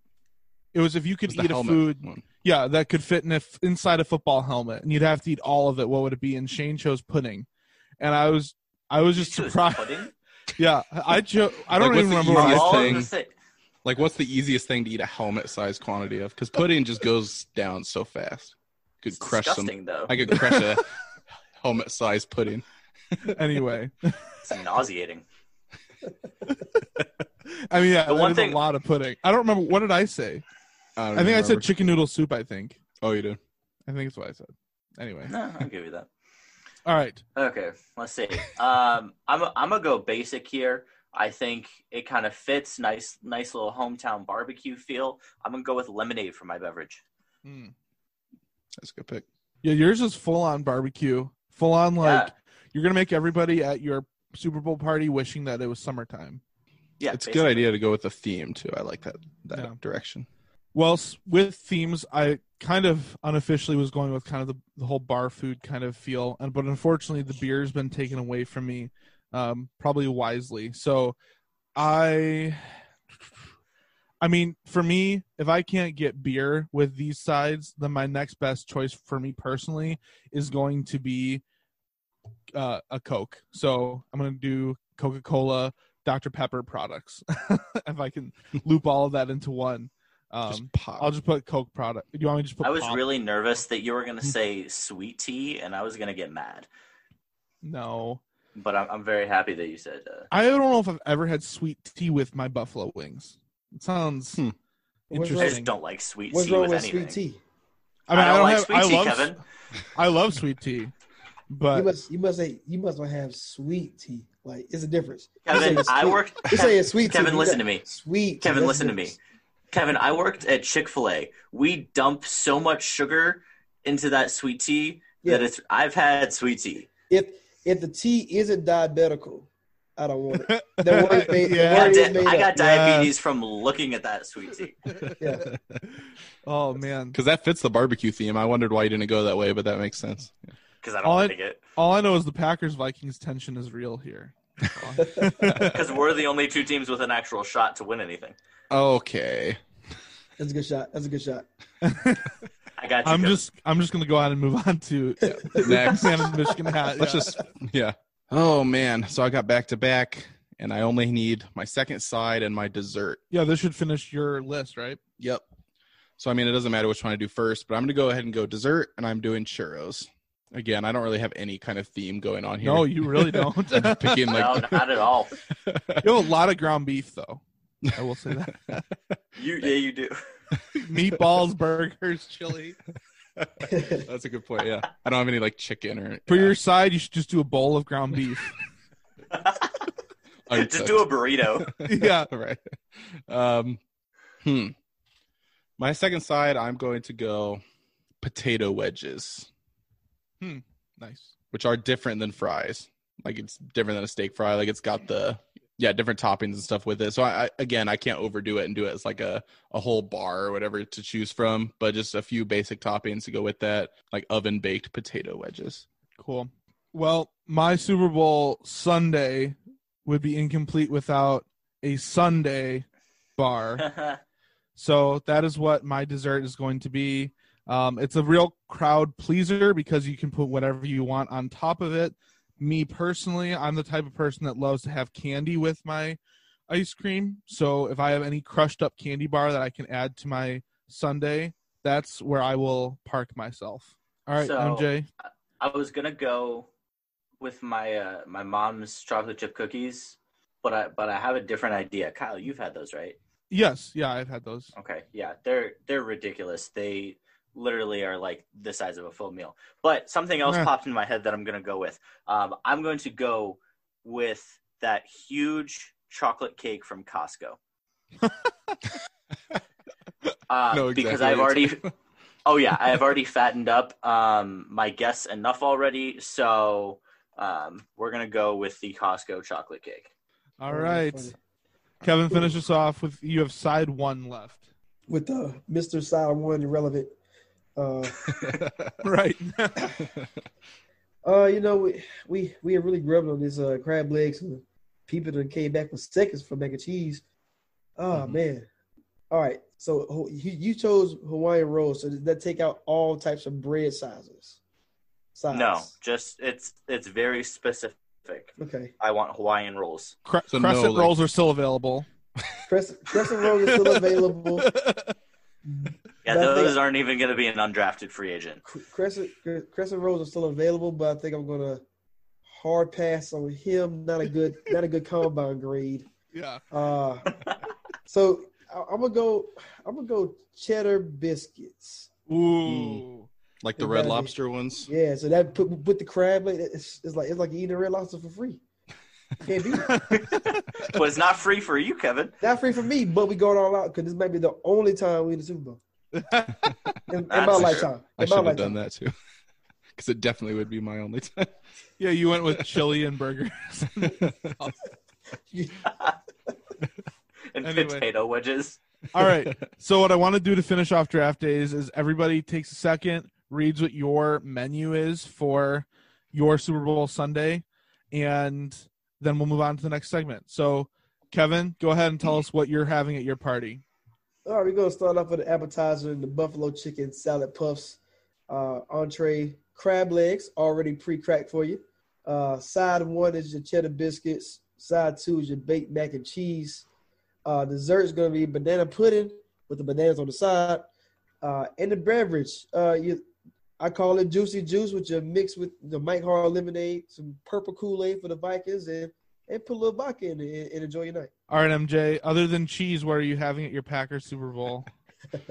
it was if you could eat a food, one. Yeah, that could fit in a, f- inside a football helmet, and you'd have to eat all of it. What would it be? And Shane chose pudding, and I was I was just surprised. pudding? Yeah, I chose. I don't Like, even remember. What I easiest All thing- the sa- Like, what's the easiest thing to eat a helmet-sized quantity of? Because pudding just goes down so fast. Could It's crush disgusting, some. though. I could crush a helmet-sized pudding. anyway, It's nauseating. I mean, yeah, The that one thing- a lot of pudding. I don't remember what did I say. I, don't I think I said chicken noodle soup. I think. Oh, you did. I think that's what I said. Anyway, No, I'll give you that. all right. Okay, let's see. Um, I'm I'm gonna go basic here. I think it kind of fits. Nice, nice little hometown barbecue feel. I'm gonna go with lemonade for my beverage. Hmm. That's a good pick. Yeah, yours is full on barbecue. Full on like Yeah. you're gonna make everybody at your Super Bowl party wishing that it was summertime. Yeah, it's a good idea to go with the theme too. I like that that Yeah. direction. Well, with themes, I kind of unofficially was going with kind of the, the whole bar food kind of feel, and but unfortunately, the beer's been taken away from me, um, probably wisely. So, I, I mean, for me, if I can't get beer with these sides, then my next best choice for me personally is going to be uh, a Coke. So I'm to do Coca Cola, Dr Pepper products, if I can loop all of that into one. Um, Just. I'll just put Coke product. Do you want me to just put? I was pop? really nervous that you were gonna say sweet tea, and I was gonna get mad. no. But I'm I'm very happy that you said. Uh, I don't know if I've ever had sweet tea with my buffalo wings. It sounds Hmm. What's I interesting. just don't like sweet what's tea wrong with with anything. sweet tea? I mean, I don't, like have. sweet I tea, love. Keven. I love sweet tea, but You but must you must say you must not have sweet tea. Like it's a difference. You Keven, I sweet- worked. You say it's sweet tea. Keven, you listen to me. Sweet. Keven, listen to the me. Difference. Keven, I worked at Chick Fil A. We dump so much sugar into that sweet tea that it's. I've had sweet tea. If if the tea isn't diabetical, I don't want it. The word made, Yeah. the I, word is got made di- I got diabetes from looking at that sweet tea. Yeah. Oh man. Because that fits the barbecue theme. I wondered why you didn't go that way, but that makes sense. Because I don't All I, like it. all I know is the Packers Vikings tension is real here. Because we're the only two teams with an actual shot to win anything. Okay. That's a good shot. That's a good shot. I got you. I'm Keven. just I'm just gonna go ahead and move on to Next. Man in Michigan hat. Let's yeah. just yeah. Oh man. So I got back to back and I only need my second side and my dessert. yeah. This should finish your list, right? Yep. So I mean it doesn't matter which one I do first, but I'm gonna go ahead and go dessert and I'm doing churros. Again, I don't really have any kind of theme going on here. No, you really don't. I'm just picking no, not at all. You have a lot of ground beef, though. I will say that. You, yeah, you do. Meatballs, burgers, chili. That's a good point. Yeah, I don't have any like chicken or For yeah, your side, you should just do a bowl of ground beef. Just do a burrito. yeah. right. Um, hmm. My second side, I'm going to go potato wedges, Hmm. Nice. which are different than fries. Like it's different than a steak fry. Like it's got the yeah different toppings and stuff with it. So I, I again I can't overdo it and do it as like a a whole bar or whatever to choose from, but just a few basic toppings to go with that, like oven baked potato wedges. Cool. Well, my Super Bowl Sunday would be incomplete without a Sunday bar. So that is what my dessert is going to be. Um, it's a real crowd pleaser because you can put whatever you want on top of it. Me personally, I'm the type of person that loves to have candy with my ice cream. So if I have any crushed up candy bar that I can add to my Sunday, that's where I will park myself. All right, So- MJ. I was gonna go with my uh, my mom's chocolate chip cookies, but I but I have a different idea. Kyle, you've had those, right? Yes, yeah, I've had those. Okay, yeah, they're they're ridiculous. They literally are like the size of a full meal. But something else Eh. popped in my head that I'm gonna go with. Um, I'm going to go with that huge chocolate cake from Costco. uh, Know because I've already. Oh yeah, I have already fattened up um, my guests enough already, so um, we're gonna go with the Costco chocolate cake. All right. funny. Keven, finish us off with you have side one left. With uh, Mr. Side One Irrelevant. Uh, Right. uh, you know, we we we are really grubbing on this uh, crab legs and people that came back for seconds for mac and cheese. Oh Mm-hmm. man. All right. So you, you chose Hawaiian rolls. So does that take out all types of bread sizes? Size. No, just it's it's very specific. Okay. I want Hawaiian rolls. Cre- So no, crescent like- rolls are still available. Crescent, crescent rolls are still available. Yeah, But I think- those aren't even gonna be an undrafted free agent. Crescent Crescent rolls are still available, but I think I'm gonna hard pass on him. Not a good, not a good combine grade. Yeah. Uh, so I, I'm gonna go. I'm gonna go cheddar biscuits. Ooh. like the It red gotta lobster ones. Yeah, so that put put the crab leg. It's, it's like it's like eating a red lobster for free. Can't beat it. but it's not free for you, Keven. Not free for me, but we going all out because this might be the only time we in the Super Bowl in, in my That's true. lifetime. I In should have done that too, because it definitely would be my only time. Yeah, you went with chili and burgers. And Anyway. potato wedges. All right. So what I want to do to finish off draft days is everybody takes a second, reads what your menu is for your Super Bowl Sunday, and then we'll move on to the next segment. So, Keven, go ahead and tell us what you're having at your party. All right, we're gonna start off with the appetizer, and the buffalo chicken salad puffs, uh, entree, crab legs already pre-cracked for you. Uh, side one is your cheddar biscuits. Side two is your baked mac and cheese. Uh, dessert is gonna be banana pudding with the bananas on the side, uh, and the beverage. Uh, you, I call it juicy juice, which you mix with the Mike Hard lemonade, some purple Kool Aid for the Vikings, and and put a little vodka in it and enjoy your night. All right, MJ. Other than cheese, what are you having at your Packers Super Bowl?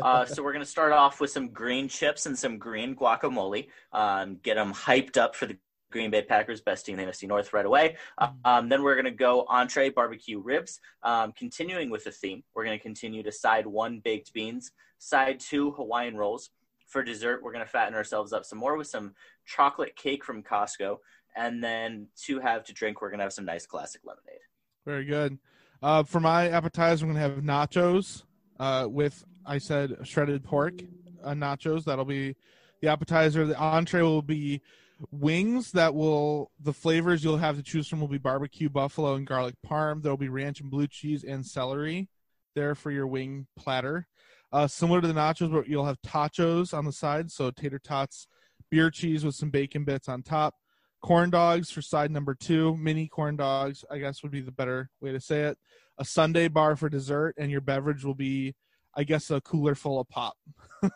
Uh, so we're gonna start off with some green chips and some green guacamole. Um, get them hyped up for the Green Bay Packers, best team in the NFC North right away. Uh, um, then we're gonna go entree barbecue ribs. Um, continuing with the theme, we're gonna continue to side one baked beans, side two Hawaiian rolls. For dessert, we're gonna fatten ourselves up some more with some chocolate cake from Costco, and then to have to drink, we're gonna have some nice classic lemonade. Very good. Uh, for my appetizer, I'm gonna have nachos uh, with I said shredded pork uh, nachos. That'll be the appetizer. The entree will be wings that will the flavors you'll have to choose from will be barbecue, buffalo, and garlic parm. There'll be ranch and blue cheese and celery there for your wing platter. Uh, similar to the nachos, but you'll have tachos on the side, so tater tots, beer cheese with some bacon bits on top. Corn dogs for side number two, mini corn dogs, I guess would be the better way to say it. A Sunday bar for dessert, and your beverage will be, I guess, a cooler full of pop.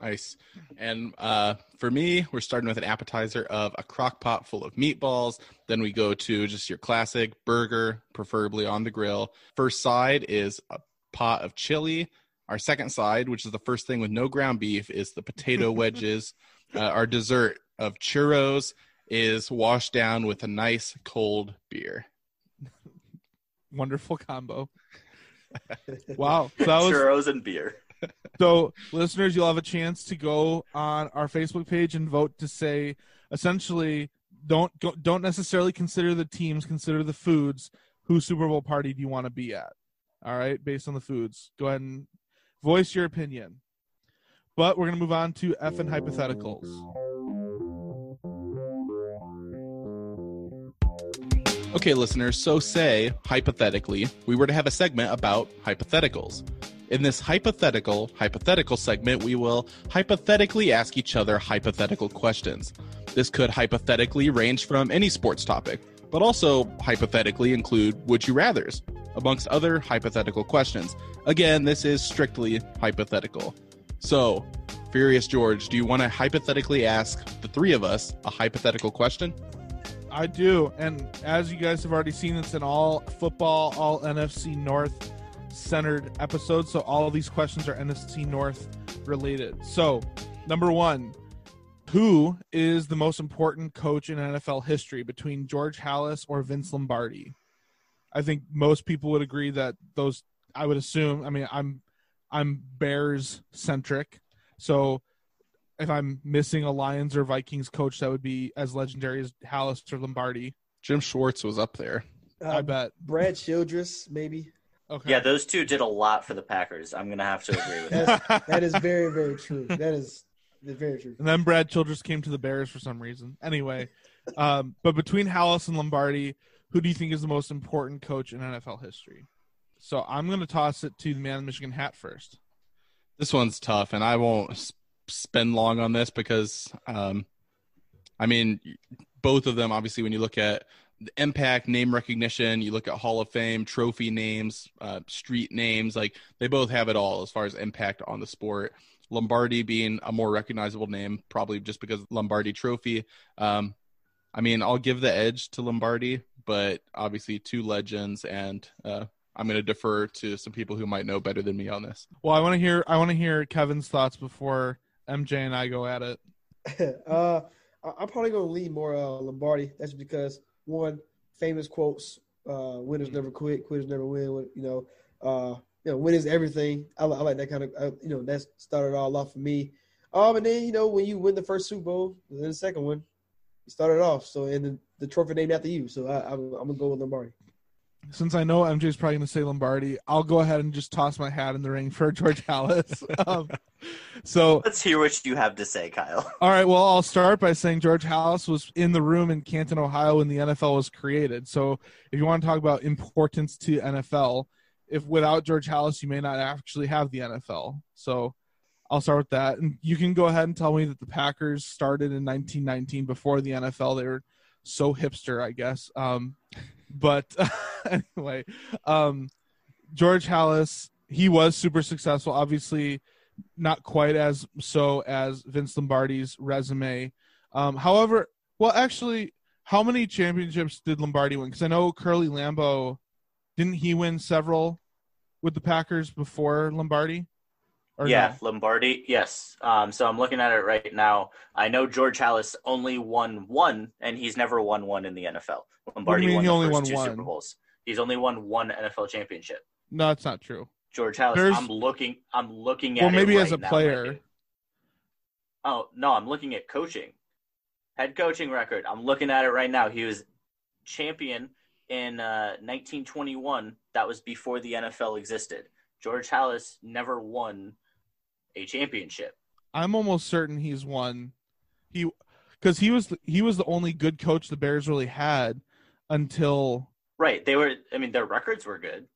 Nice. And uh, for me, we're starting with an appetizer of a crock pot full of meatballs. Then we go to just your classic burger, preferably on the grill. First side is a pot of chili. Our second side, which is the first thing with no ground beef, is the potato wedges. uh, our dessert of churros is washed down with a nice cold beer. Wonderful combo. wow. So that was Churros and beer. so listeners you'll have a chance to go on our facebook page and vote to say essentially don't go, don't necessarily consider the teams consider the foods whose super bowl party do you want to be at all right based on the foods go ahead and voice your opinion but we're going to move on to f and hypotheticals Okay, listeners, so say, hypothetically, we were to have a segment about hypotheticals. In this hypothetical, hypothetical segment, we will hypothetically ask each other hypothetical questions. This could hypothetically range from any sports topic, but also hypothetically include would you rathers, amongst other hypothetical questions. Again, this is strictly hypothetical. So, Furious George, do you want to hypothetically ask the three of us a hypothetical question? I do. And as you guys have already seen, it's an all football, all NFC North centered episode. So all of these questions are NFC North related. So, number one, who is the most important coach in NFL history between George Halas or Vince Lombardi? I think most people would agree that those I would assume, I mean, I'm I'm Bears centric. So if I'm missing a Lions or Vikings coach that would be as legendary as Halas or Lombardi. Jim Schwartz was up there. I bet. Brad Childress, maybe. Okay. Yeah, those two did a lot for the Packers. I'm gonna have to agree with that. that is very, very true. That is very true. And then Brad Childress came to the Bears for some reason. Anyway, um, but between Halas and Lombardi, who do you think is the most important coach in NFL history? So I'm going to toss it to the man in Michigan hat first. This one's tough, and I won't s- spend long on this because, um, I mean, both of them, obviously, when you look at the impact, name recognition, you look at Hall of Fame, trophy names, uh, street names, like they both have it all as far as impact on the sport. Lombardi being a more recognizable name, probably just because Lombardi Trophy. Um, I mean, I'll give the edge to Lombardi, but obviously two legends, and uh, I'm going to defer to some people who might know better than me on this. Well, I want to hear I want to hear Keven's thoughts before MJ and I go at it. uh, I'm probably to lean more uh, Lombardi. That's because one famous quotes: uh, "Winners never quit, quitters never win." You know, uh, you know, win is everything. I, I like that kind of. Uh, you know, that started all off for me. Um, and then you know when you win the first Super Bowl, then the second one, you started off. So and the, the trophy named after you. So I, I'm, I'm gonna go with Lombardi. Since I know MJ's probably going to say Lombardi, I'll go ahead and just toss my hat in the ring for George Halas. um, so Let's hear what you have to say, Kyle. All right. Well, I'll start by saying George Halas was in the room in Canton, Ohio, when the NFL was created. So, if you want to talk about importance to NFL, if without George Halas, you may not actually have the NFL. So, I'll start with that, and you can go ahead and tell me that the Packers started in 1919 before the NFL. They were so hipster, I guess. Um, but anyway, um, George Halas, he was super successful. Obviously, not quite as so as Vince Lombardi's resume. Um, however, well, actually, how many championships did Lombardi win? Because I know Curly Lambeau, didn't he win several with the Packers before Lombardi? Yeah, no? Lombardi. Yes. Um, so I'm looking at it right now. I know George Halas only won one, and he's never won one in the NFL. Lombardi mean won he the only first won two one? Super Bowls. He's only won one NFL championship. no, that's not true. George Halas. There's- I'm looking. I'm looking at. Well, maybe it as a right now, player. Oh no, I'm looking at coaching. Head coaching record. I'm looking at it right now. He was champion in uh, 1921. That was before the NFL existed. George Halas never won a championship. I'm almost certain he's won. He because he was the, he was the only good coach the Bears really had until Right. They were. I mean, their records were good.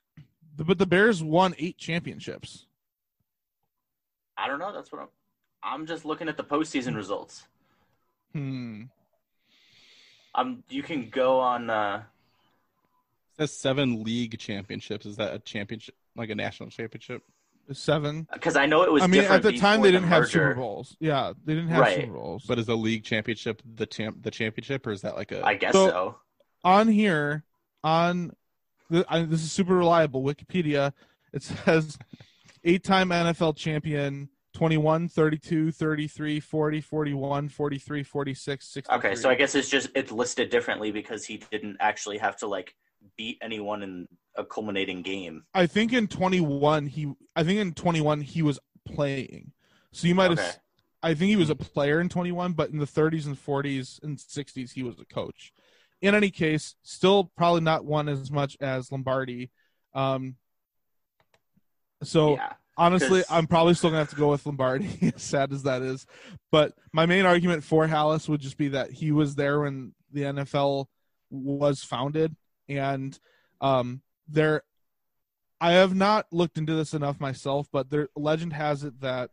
but the Bears won eight championships. I don't know. That's what I'm. I'm just looking at the postseason results. Hmm. Um, you can go on. Uh, It says seven league championships. Is that a championship, like a national championship? Seven. because I know it was. I mean, at the time they didn't have merger. Super Bowls. Yeah, they didn't have Right. Super Bowls. But is a league championship the champ the championship, or is that like a? I guess So- so. on here on the, I, this is super reliable wikipedia it says eight-time nfl champion 21 32 33 40 41 43 46 63 Okay, so I guess it's just it's listed differently because he didn't actually have to like beat anyone in a culminating game. i think in 21 he i think in 21 he was playing so you might Okay. have i think he was a player in 21 but in the 30s and 40s and 60s he was a coach in any case still probably not won as much as lombardi um so yeah, Honestly, I'm probably still gonna have to go with Lombardi, as sad as that is. But my main argument for Halas would just be that he was there when the NFL was founded, and um, there. I have not looked into this enough myself, but there legend has it that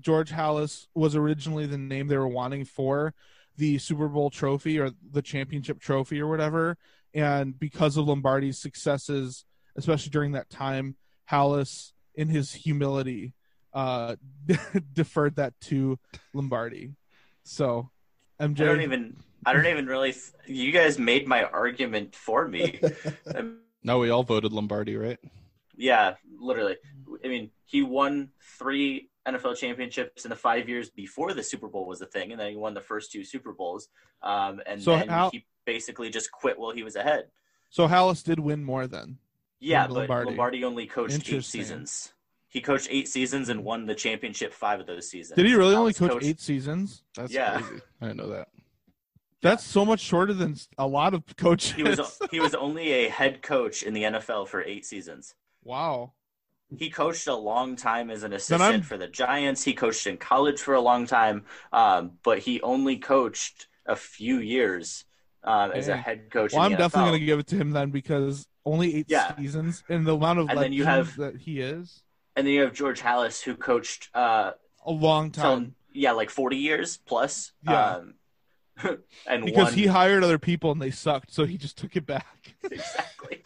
George Halas was originally the name they were wanting for the Super Bowl trophy or the championship trophy or whatever, and because of Lombardi's successes, especially during that time, Halas, in his humility, uh, deferred that to Lombardi. So, MJ, I don't even. I don't even really. You guys made my argument for me. No, we all voted Lombardi, right? yeah, literally. I mean, he won three NFL championships in the five years before the Super Bowl was a thing, and then he won the first two Super Bowls. Um, and So then how- he basically just quit while he was ahead. so Halas did win more then. Yeah, but Lombardi. Lombardi, only coached eight seasons. He coached eight seasons and won the championship five of those seasons. Did he really only coach coached- eight seasons? That's Yeah. crazy. I didn't know that. That's so much shorter than a lot of coaches. He was he was only a head coach in the NFL for eight seasons. wow. He coached a long time as an assistant for the Giants. He coached in college for a long time, um, but he only coached a few years um, as a head coach. Well, I'm definitely going to give it to him then because only eight Yeah. seasons and the amount of And then you have- that he is And then you have George Halas, who coached uh, a long till- time yeah, like 40 years plus. Yeah. Um, and because won- he hired other people and they sucked, so he just took it back. exactly.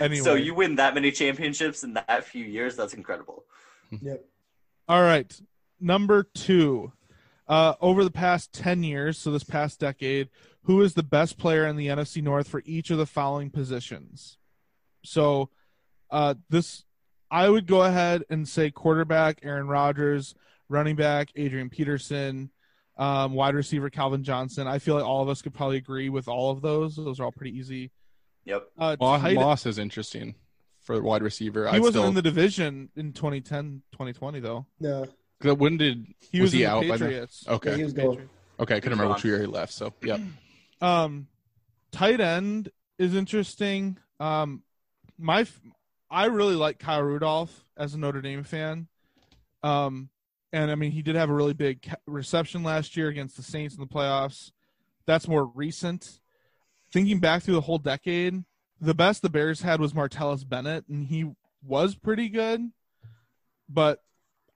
anyway, So you win that many championships in that few years. That's incredible. Yep. All right. Number two. Uh, over the past 10 years, so this past decade, who is the best player in the NFC North for each of the following positions? So, uh, this, I would go ahead and say quarterback, Aaron Rodgers, running back, Adrian Peterson, um, wide receiver, Calvin Johnson. I feel like all of us could probably agree with all of those. Those are all pretty easy. Yep. Uh, Moss, tight- Moss is interesting for wide receiver. he I'd wasn't still, in the division in 2010, 2020, though. No. When did He was, was, he in the out by Patriots. then? Okay, Yeah, he was gone. okay, I couldn't remember which year he left. So, yep. Um, tight end is interesting. Um, my I really like Kyle Rudolph as a Notre Dame fan. Um, and I mean he did have a really big reception last year against the Saints in the playoffs. That's more recent. Thinking back through the whole decade, the best the Bears had was Martellus Bennett, and he was pretty good. But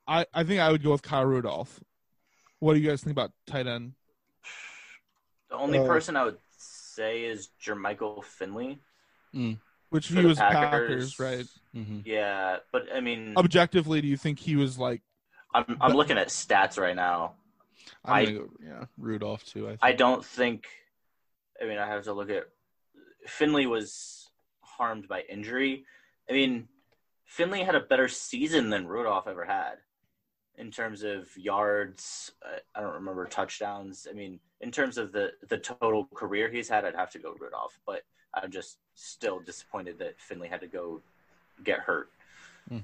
I I think I would go with Kyle Rudolph. What do you guys think about tight end? The only Uh, person I would say is Jermichael Finley. Which for he the was Packers, right? Mm-hmm. Yeah, but I mean, Objectively, do you think he was like I'm I'm looking at stats right now. I'm I- gonna go, yeah, Rudolph too. I think. I don't think. I mean, I have to look at. Finley was harmed by injury. I mean, Finley had a better season than Rudolph ever had, in terms of yards. uh, I don't remember touchdowns. I mean, in terms of the the total career he's had, I'd have to go Rudolph. But I'm just still disappointed that Finley had to go get hurt.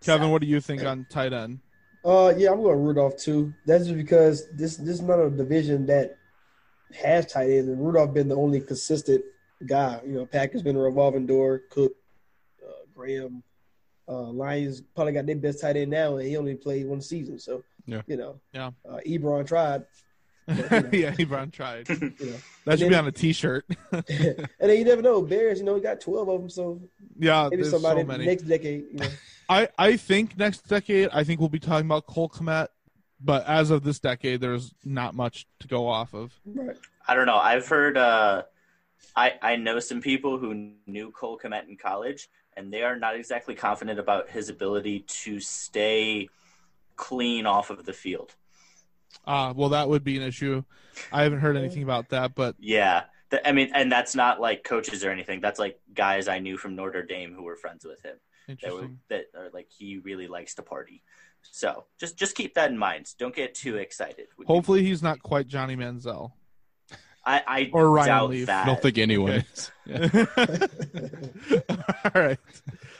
Keven? What do you think on tight end? Uh, yeah, I'm going Rudolph too. That's just because this this is not a division that has tight ends, and Rudolph been the only consistent guy. You know, Pack has been a revolving door. Cook, uh, Graham, uh, Lions probably got their best tight end now, and he only played one season. So Yeah. you know, Yeah. uh, Ebron tried. yeah, Ebron tried. You know, That should And be on a T-shirt. and then you never know. Bears, you know, we got twelve of them, so yeah, maybe somebody so many. next decade. You know, I I think next decade, I think we'll be talking about Cole Kmet, but as of this decade, there's not much to go off of. right? I don't know. I've heard. Uh, I I know some people who knew Cole Kmet in college, and they are not exactly confident about his ability to stay clean off of the field. Ah, well, that would be an issue. I haven't heard anything about that, but Yeah, Th- I mean, and that's not like coaches or anything. That's like guys I knew from Notre Dame who were friends with him. That were, that are like he really likes to party. So just just keep that in mind. Don't get too excited. Hopefully, he's not quite Johnny Manziel I I or Ryan doubt Leaf. that. I don't think anyone Okay. is. All right.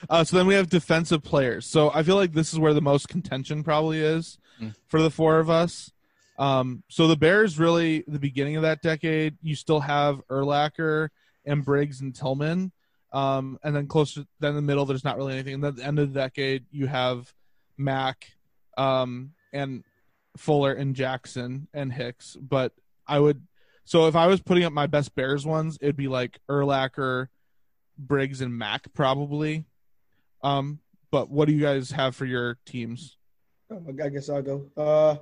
Uh, so then we have defensive players. So I feel like this is where the most contention probably is Mm. for the four of us. Um, so the Bears really, the beginning of that decade, you still have Urlacher and Briggs and Tillman. Um, and then closer, then in the middle, there's not really anything. And then at the end of the decade, you have Mack um, and Fuller and Jackson and Hicks. But I would, so if I was putting up my best Bears ones, it'd be like Urlacher, Briggs, and Mack probably. Um, but what do you guys have for your teams? Um, I guess I'll go. Uh,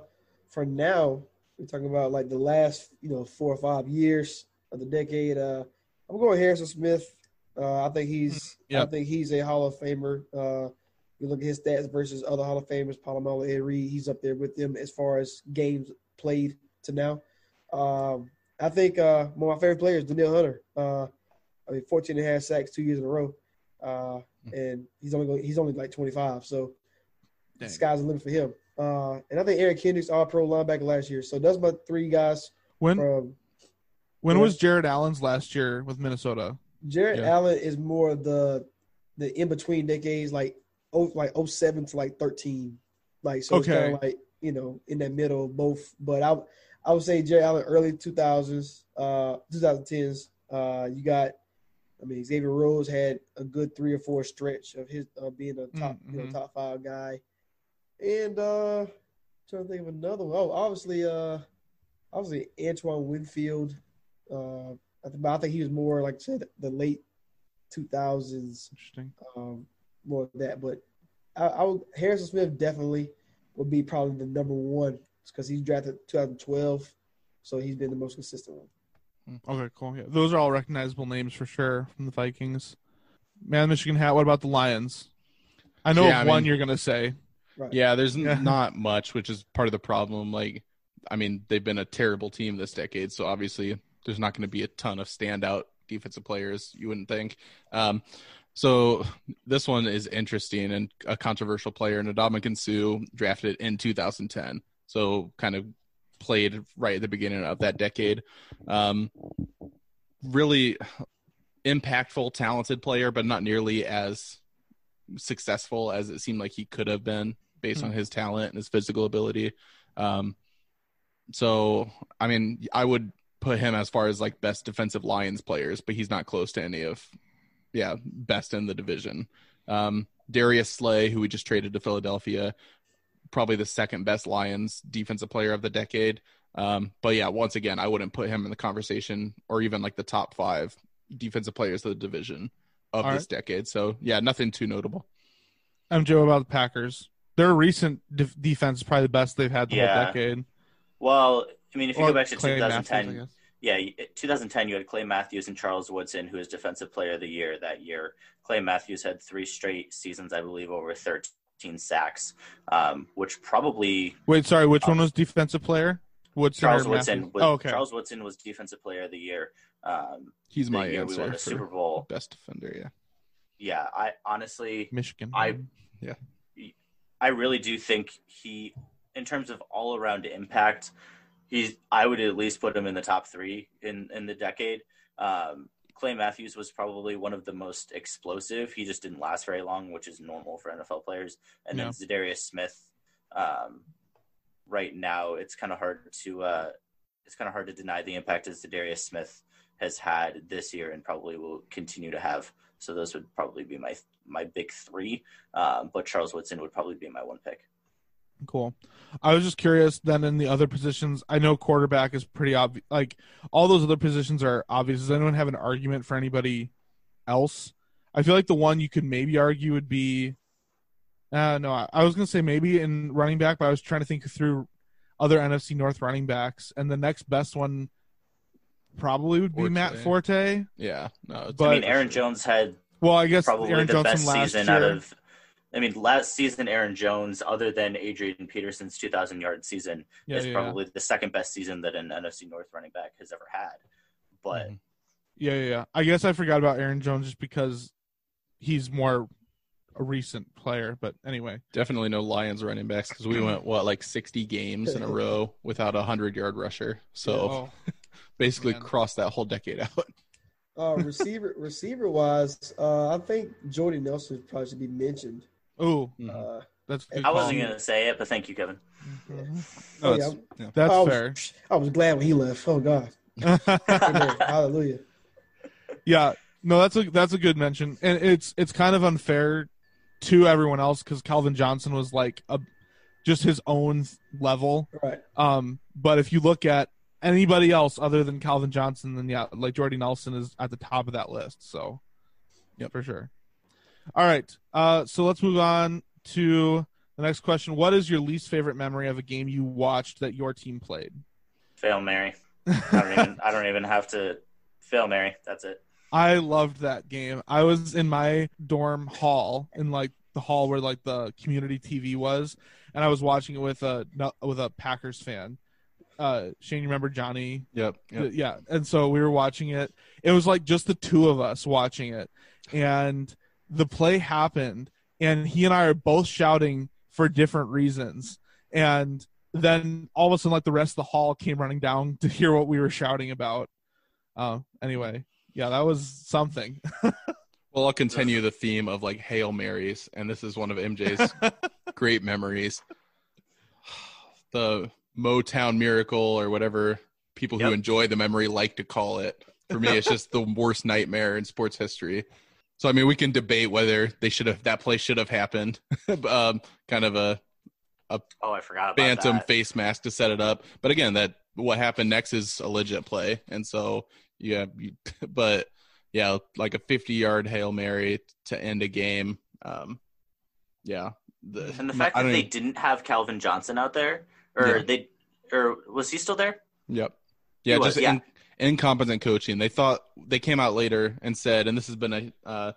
for now, we're talking about like the last, you know, four or five years of the decade. Uh, I'm going Harrison Smith. Uh, I think he's, Yeah. I think he's a Hall of Famer. Uh, you look at his stats versus other Hall of Famers, Polamalu, Ed Reed. He's up there with them as far as games played to now. Um, I think uh, one of my favorite players, Danielle Hunter. Uh, I mean, 14 and a half sacks two years in a row, uh, and he's only going, he's only like 25. So the Dang. sky's the limit for him. Uh, and I think Eric Kendricks all pro linebacker last year. So that's my three guys When from when yeah. was Jared Allen's last year with Minnesota? Jared Yeah. Allen is more the the in between decades, like oh like 07 to like thirteen. Like so it's kind of like, you know, in that middle of both. But I I would say Jared Allen early two thousands, uh two thousand tens. Uh you got I mean Xavier Rhodes had a good three or four stretch of his uh, being a top you know, Mhm. top five guy. And uh trying to think of another one. Oh, obviously uh obviously Antoine Winfield. Uh but I think he was more like I said the late two thousands Interesting. um more of that. But I, I would Harrison Smith definitely would be probably the number one because he's drafted 2012, so he's been the most consistent one. Okay, cool. Yeah, those are all recognizable names for sure from the Vikings. Man, Michigan hat. What about the Lions? I know Yeah, of I one mean- you're gonna say. Right. Yeah, there's Yeah. not much, which is part of the problem. Like, I mean, they've been a terrible team this decade, so obviously there's not going to be a ton of standout defensive players. You wouldn't think. Um, so this one is interesting and a controversial player. Ndamukong Suh drafted in 2010, so kind of played right at the beginning of that decade. Um, really impactful, talented player, but not nearly as successful as it seemed like he could have been based on his talent and his physical ability. Um, so, I mean, I would put him as far as like best defensive Lions players, but he's not close to any of, yeah, best in the division. Um, Darius Slay, who we just traded to Philadelphia, probably the second best Lions defensive player of the decade. Um, but yeah, once again, I wouldn't put him in the conversation or even like the top five defensive players of the division of All this decade. So yeah, nothing too notable. I'm Joe about the Packers. Their recent def- defense is probably the best they've had the Yeah. whole decade. Well, I mean, if you go back to Clay 2010, Matthews, yeah, 2010, you had Clay Matthews and Charles Woodson, who was Defensive Player of the Year that year. Clay Matthews had three straight seasons, I believe, over 13 sacks, um, which probably Wait, sorry, which one was defensive player? Woodson Charles Woodson. Was, Oh, okay. Charles Woodson was Defensive Player of the Year. Um, He's my year we answer won the for Super Bowl. best defender. Yeah. Yeah, I honestly, Michigan. I Yeah. I really do think he, in terms of all around impact, he's. I would at least put him in the top three in in the decade. Um, Clay Matthews was probably one of the most explosive. He just didn't last very long, which is normal for NFL players. And then Yeah. Za'Darius Smith um, right now, it's kind of hard to uh, it's kind of hard to deny the impact Za'Darius Smith has had this year and probably will continue to have. So those would probably be my my big three. Um, but Charles Woodson would probably be my one pick. Cool. I was just curious. Then in the other positions, I know quarterback is pretty obvious. Like all those other positions are obvious. Does anyone have an argument for anybody else? I feel like the one you could maybe argue would be. Uh, no, I, I was gonna say maybe in running back, but I was trying to think through other NFC North running backs, and the next best one probably would be Forte. Matt Forte. Yeah, no, it's- But I mean, Aaron Jones had well, I guess probably Aaron the Jones best season year. out of. I mean, last season Aaron Jones, other than Adrian Peterson's 2,000 yard season, Yeah, is yeah, probably the second best season that an NFC North running back has ever had. But Mm-hmm. Yeah, yeah, yeah. I guess I forgot about Aaron Jones just because he's more a recent player. But anyway, Definitely no Lions running backs because we went what like 60 games in a row without a hundred yard rusher. So Oh, basically man. crossed that whole decade out. Uh, receiver receiver wise, uh, I think Jordy Nelson probably should be mentioned. Oh, Uh, that's a good. I wasn't going to say it, but thank you, Keven. Oh, No, yeah, it's- yeah. That's I was, fair. I was glad when he left. Oh God, hallelujah. yeah, no, that's a that's a good mention, and it's it's kind of unfair to everyone else because Calvin Johnson was like a just his own level. Right. Um, but if you look at anybody else other than Calvin Johnson, then yeah, like Jordy Nelson is at the top of that list. So, yeah, for sure. All right. Uh, so let's move on to the next question. What is your least favorite memory of a game you watched that your team played? Fail Mary. I don't even. I don't even have to fail Mary. That's it. I loved that game. I was in my dorm hall in like the hall where like the community TV was, and I was watching it with a with a Packers fan. Uh, Shane, you remember Johnny? Yep. yep. Yeah, and so we were watching it. It was like just the two of us watching it, and the play happened, and he and I are both shouting for different reasons, and then all of a sudden, like the rest of the hall came running down to hear what we were shouting about. Uh, anyway, yeah, that was something. Well, I'll continue the theme of like Hail Marys, and this is one of MJ's great memories. The Motown Miracle, or whatever people who enjoy the memory like to call it. For me, it's just the worst nightmare in sports history. So, I mean, we can debate whether they should have that play should have happened. um, kind of a Oh, I forgot about phantom that. face mask to set it up. But again, that what happened next is a legit play, and so yeah, you, but yeah, like a fifty-yard hail mary to end a game. Um, yeah, the, And the fact that they even- didn't have Calvin Johnson out there, or Yeah. they, or was he still there? Yep. Yeah, was, just yeah. In, incompetent coaching. They thought they came out later and said, and this has been a, uh,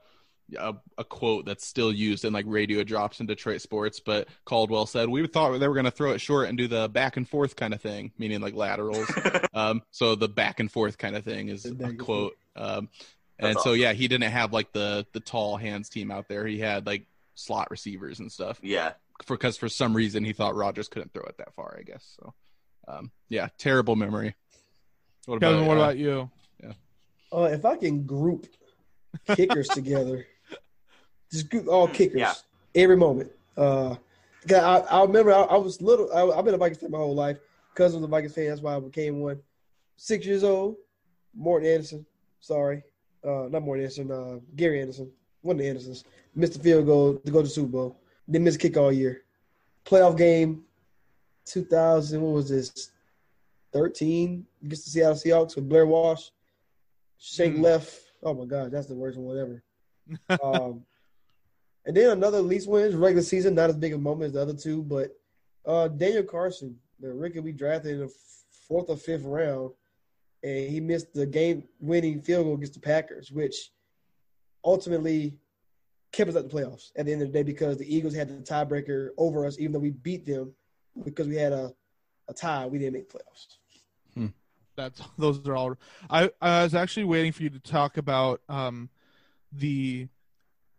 a a quote that's still used in like radio drops in Detroit sports. But Caldwell said we thought they were going to throw it short and do the back and forth kind of thing, meaning like laterals. um, so the back and forth kind of thing is The a quote. Um, That's and so yeah, he didn't have like the the tall hands team out there. He had like slot receivers and stuff Yeah. for because for some reason he thought Rodgers couldn't throw it that far. I guess so. Um, yeah, terrible memory. What Keven, what about you? Uh, if I can group kickers together, just group all kickers yeah. every moment. Uh, 'cause I, I remember I, I was little. I, I've been a Vikings fan my whole life. Cousin was a Vikings fan. That's why I became one. Six years old. Morten Andersen. Sorry, uh, not Morten Andersen. Uh, Gary Anderson. One of the Andersons missed the field goal to go to the Super Bowl. Didn't miss a kick all year. Playoff game, 2000. What was this? 13 against the Seattle Seahawks with Blair Walsh. Shake Mhm. left. Oh my God, that's the worst one ever. um, and then another least wins regular season, not as big a moment as the other two, but uh, Daniel Carlson, the rookie we drafted in the fourth or fifth round, and he missed the game-winning field goal against the Packers, which ultimately kept us at the playoffs at the end of the day because the Eagles had the tiebreaker over us, even though we beat them because we had a, a tie. We didn't make playoffs. That's those are all. I I was actually waiting for you to talk about um the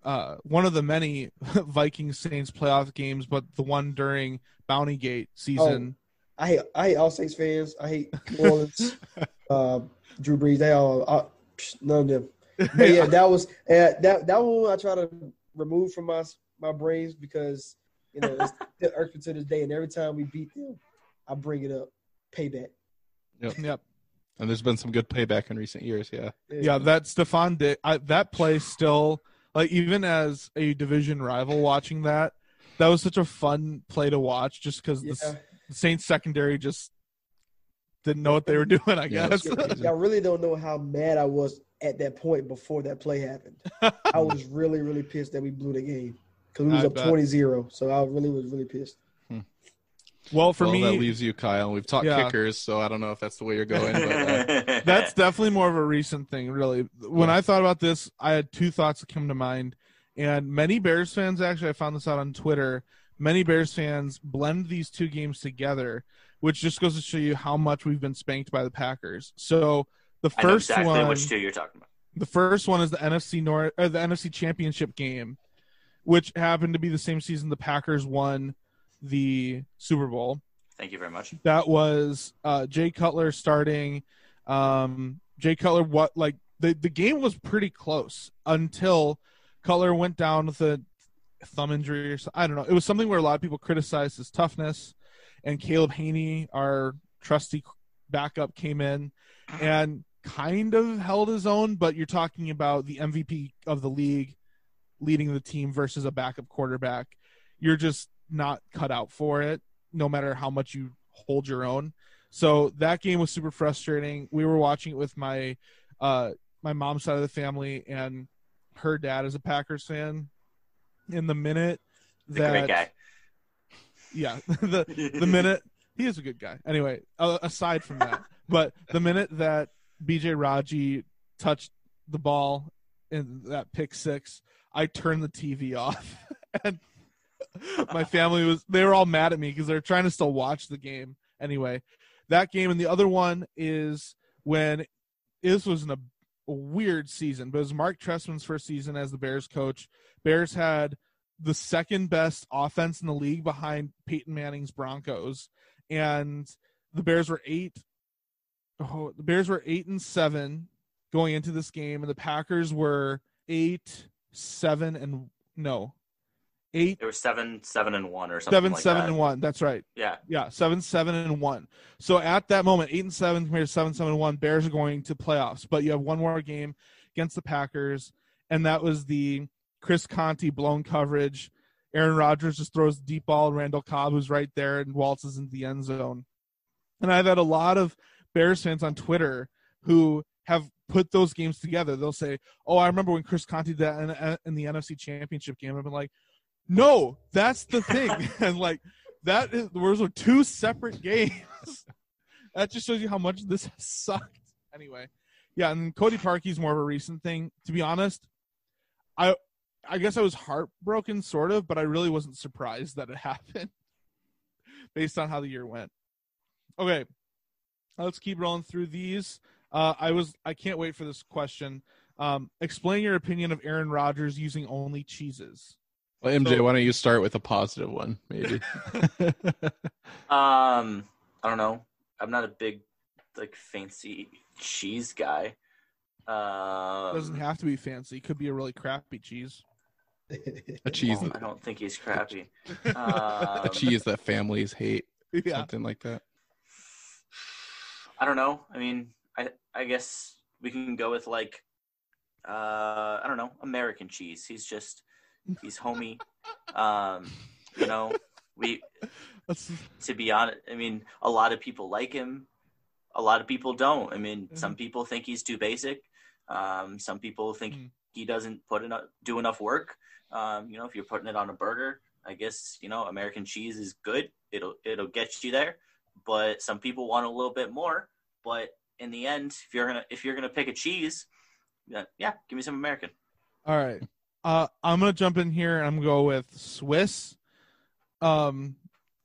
uh one of the many Viking Saints playoff games, but the one during Bounty Gate season. I hate I hate all Saints fans. I hate New Orleans, uh, Drew Brees. They all uh, psh, none of them. But yeah, that was uh, that that one I try to remove from my my brains because You know, it still irks me to this day. And every time we beat them, I bring it up. Payback. Yep. Yep. And there's been some good payback in recent years. Yeah. Yeah, that Stefon Diggs, I, that play still like even as a division rival watching that, that was such a fun play to watch just because Yeah. the, the Saints secondary just didn't know what they were doing. I Yeah, guess. Y'all really don't know how mad I was at that point before that play happened. I was really, really pissed that we blew the game because we was I up bet. 20-0. So I really was really pissed. Well, for well, me, that leaves you, Kyle. We've talked Yeah. kickers, so I don't know if that's the way you're going. But, uh, that's definitely more of a recent thing, really. When I thought about this, I had two thoughts that come to mind, and many Bears fans actually, I found this out on Twitter. Many Bears fans blend these two games together, which just goes to show you how much we've been spanked by the Packers. So the I know first exactly one, which two you're talking about. the first one is the NFC North or the NFC Championship game, which happened to be the same season the Packers won the Super Bowl. Thank you very much. That was uh, Jay Cutler starting. Um, Jay Cutler, what like the the game was pretty close until Cutler went down with a thumb injury or so, I don't know. It was something where a lot of people criticized his toughness, and Caleb Hanie, our trusty backup, came in and kind of held his own. But you're talking about the MVP of the league leading the team versus a backup quarterback. You're just not cut out for it, no matter how much you hold your own. So that game was super frustrating. We were watching it with my uh, my mom's side of the family, and her dad is a Packers fan. In the minute He's a that great guy. yeah the the minute he is a good guy anyway uh, aside from that but the minute that BJ Raji touched the ball in that pick six i turned the tv off and my family was they were all mad at me because they're trying to still watch the game anyway that game and the other one is when this was a weird season but it was Marc Trestman's first season as the bears coach bears had the second best offense in the league behind Peyton Manning's Broncos, and the Bears were eight. Oh, the Bears were eight and seven going into this game, and the Packers were eight, seven, and no, eight, It was seven, seven, and one or something. seven, like seven, that. and one. That's right. Yeah. Yeah, seven, seven, and one. So at that moment, eight and seven compared to seven, seven, and one, Bears are going to playoffs. But you have one more game against the Packers, and that was the Chris Conte blown coverage. Aaron Rodgers just throws the deep ball, and Randall Cobb who's right there and waltzes into the end zone. And I've had a lot of Bears fans on Twitter who have put those games together. They'll say, "Oh, I remember when Chris Conte did that in, in the NFC Championship game." I've been like, "No, that's the thing," and like that is those were two separate games. that just shows you how much this sucked. Anyway, yeah, and Cody Parkey's more of a recent thing. To be honest, I I guess I was heartbroken, sort of, but I really wasn't surprised that it happened based on how the year went. Okay, let's keep rolling through these. Uh, I was I can't wait for this question. Um, explain your opinion of Aaron Rodgers using only cheeses. Well, MJ, So- why don't you start with a positive one, maybe? Um, I don't know. I'm not a big like fancy cheese guy. Um, doesn't have to be fancy. Could be a really crappy cheese. a cheese, I don't think he's crappy. a Um, cheese that families hate, Yeah. something like that. I don't know. I mean, I I guess we can go with like, uh, I don't know, American cheese. He's just he's homey. Um, you know, we to be honest, I mean, a lot of people like him. A lot of people don't. I mean, some people think he's too basic. Um, some people think Mm. he doesn't put enough, do enough work. Um, you know, if you're putting it on a burger, I guess you know American cheese is good. It'll it'll get you there. But some people want a little bit more. But in the end, if you're gonna if you're gonna pick a cheese, yeah, yeah give me some American. All right. Uh, I'm gonna jump in here and I'm gonna go with Swiss. Um,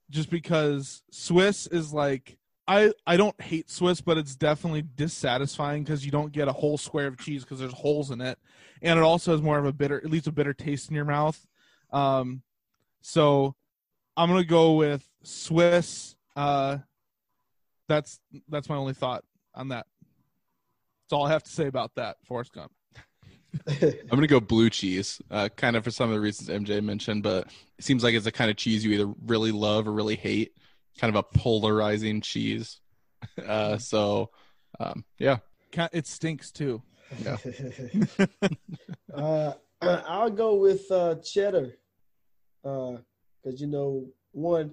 just because Swiss is like I I don't hate Swiss, but it's definitely dissatisfying because you don't get a whole square of cheese because there's holes in it, and it also has more of a bitter, it leaves a bitter taste in your mouth. Um, so I'm gonna go with Swiss. Uh, that's that's my only thought on that. That's all I have to say about that. Forrest Gump. I'm gonna go blue cheese, uh, kind of for some of the reasons MJ mentioned, but it seems like it's a kind of cheese you either really love or really hate, kind of a polarizing cheese. Uh, so, um, yeah, It stinks too. yeah. uh, I'll go with uh, cheddar, because you know, one,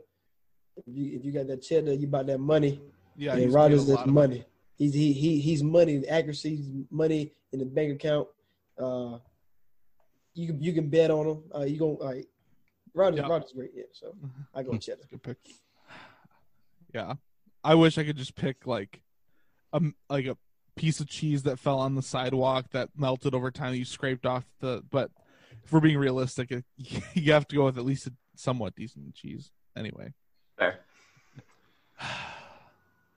if you, if you got that cheddar, you bought that money. Yeah, and he's Rodgers is lot of money. He's he he he's money, accuracy, he's money in the bank account. Uh, you can you can bet on him. Uh, you gonna like Rodgers? Yeah. Rodgers great, yeah. So I go cheddar. Good pick. Yeah, I wish I could just pick like a m- like a piece of cheese that fell on the sidewalk that melted over time. You scraped off the, but if we're being realistic, it, you have to go with at least a somewhat decent cheese. Anyway, Fair.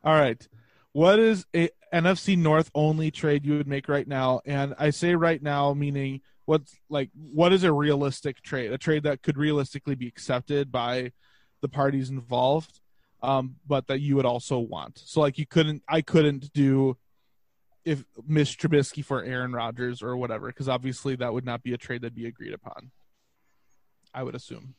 all right. What is a NFC North only trade you would make right now? And I say right now, meaning what's like what is a realistic trade? A trade that could realistically be accepted by the parties involved, um, but that you would also want. So like you couldn't, I couldn't do if Mitch Trubisky for Aaron Rodgers or whatever, because obviously that would not be a trade that'd be agreed upon. I would assume.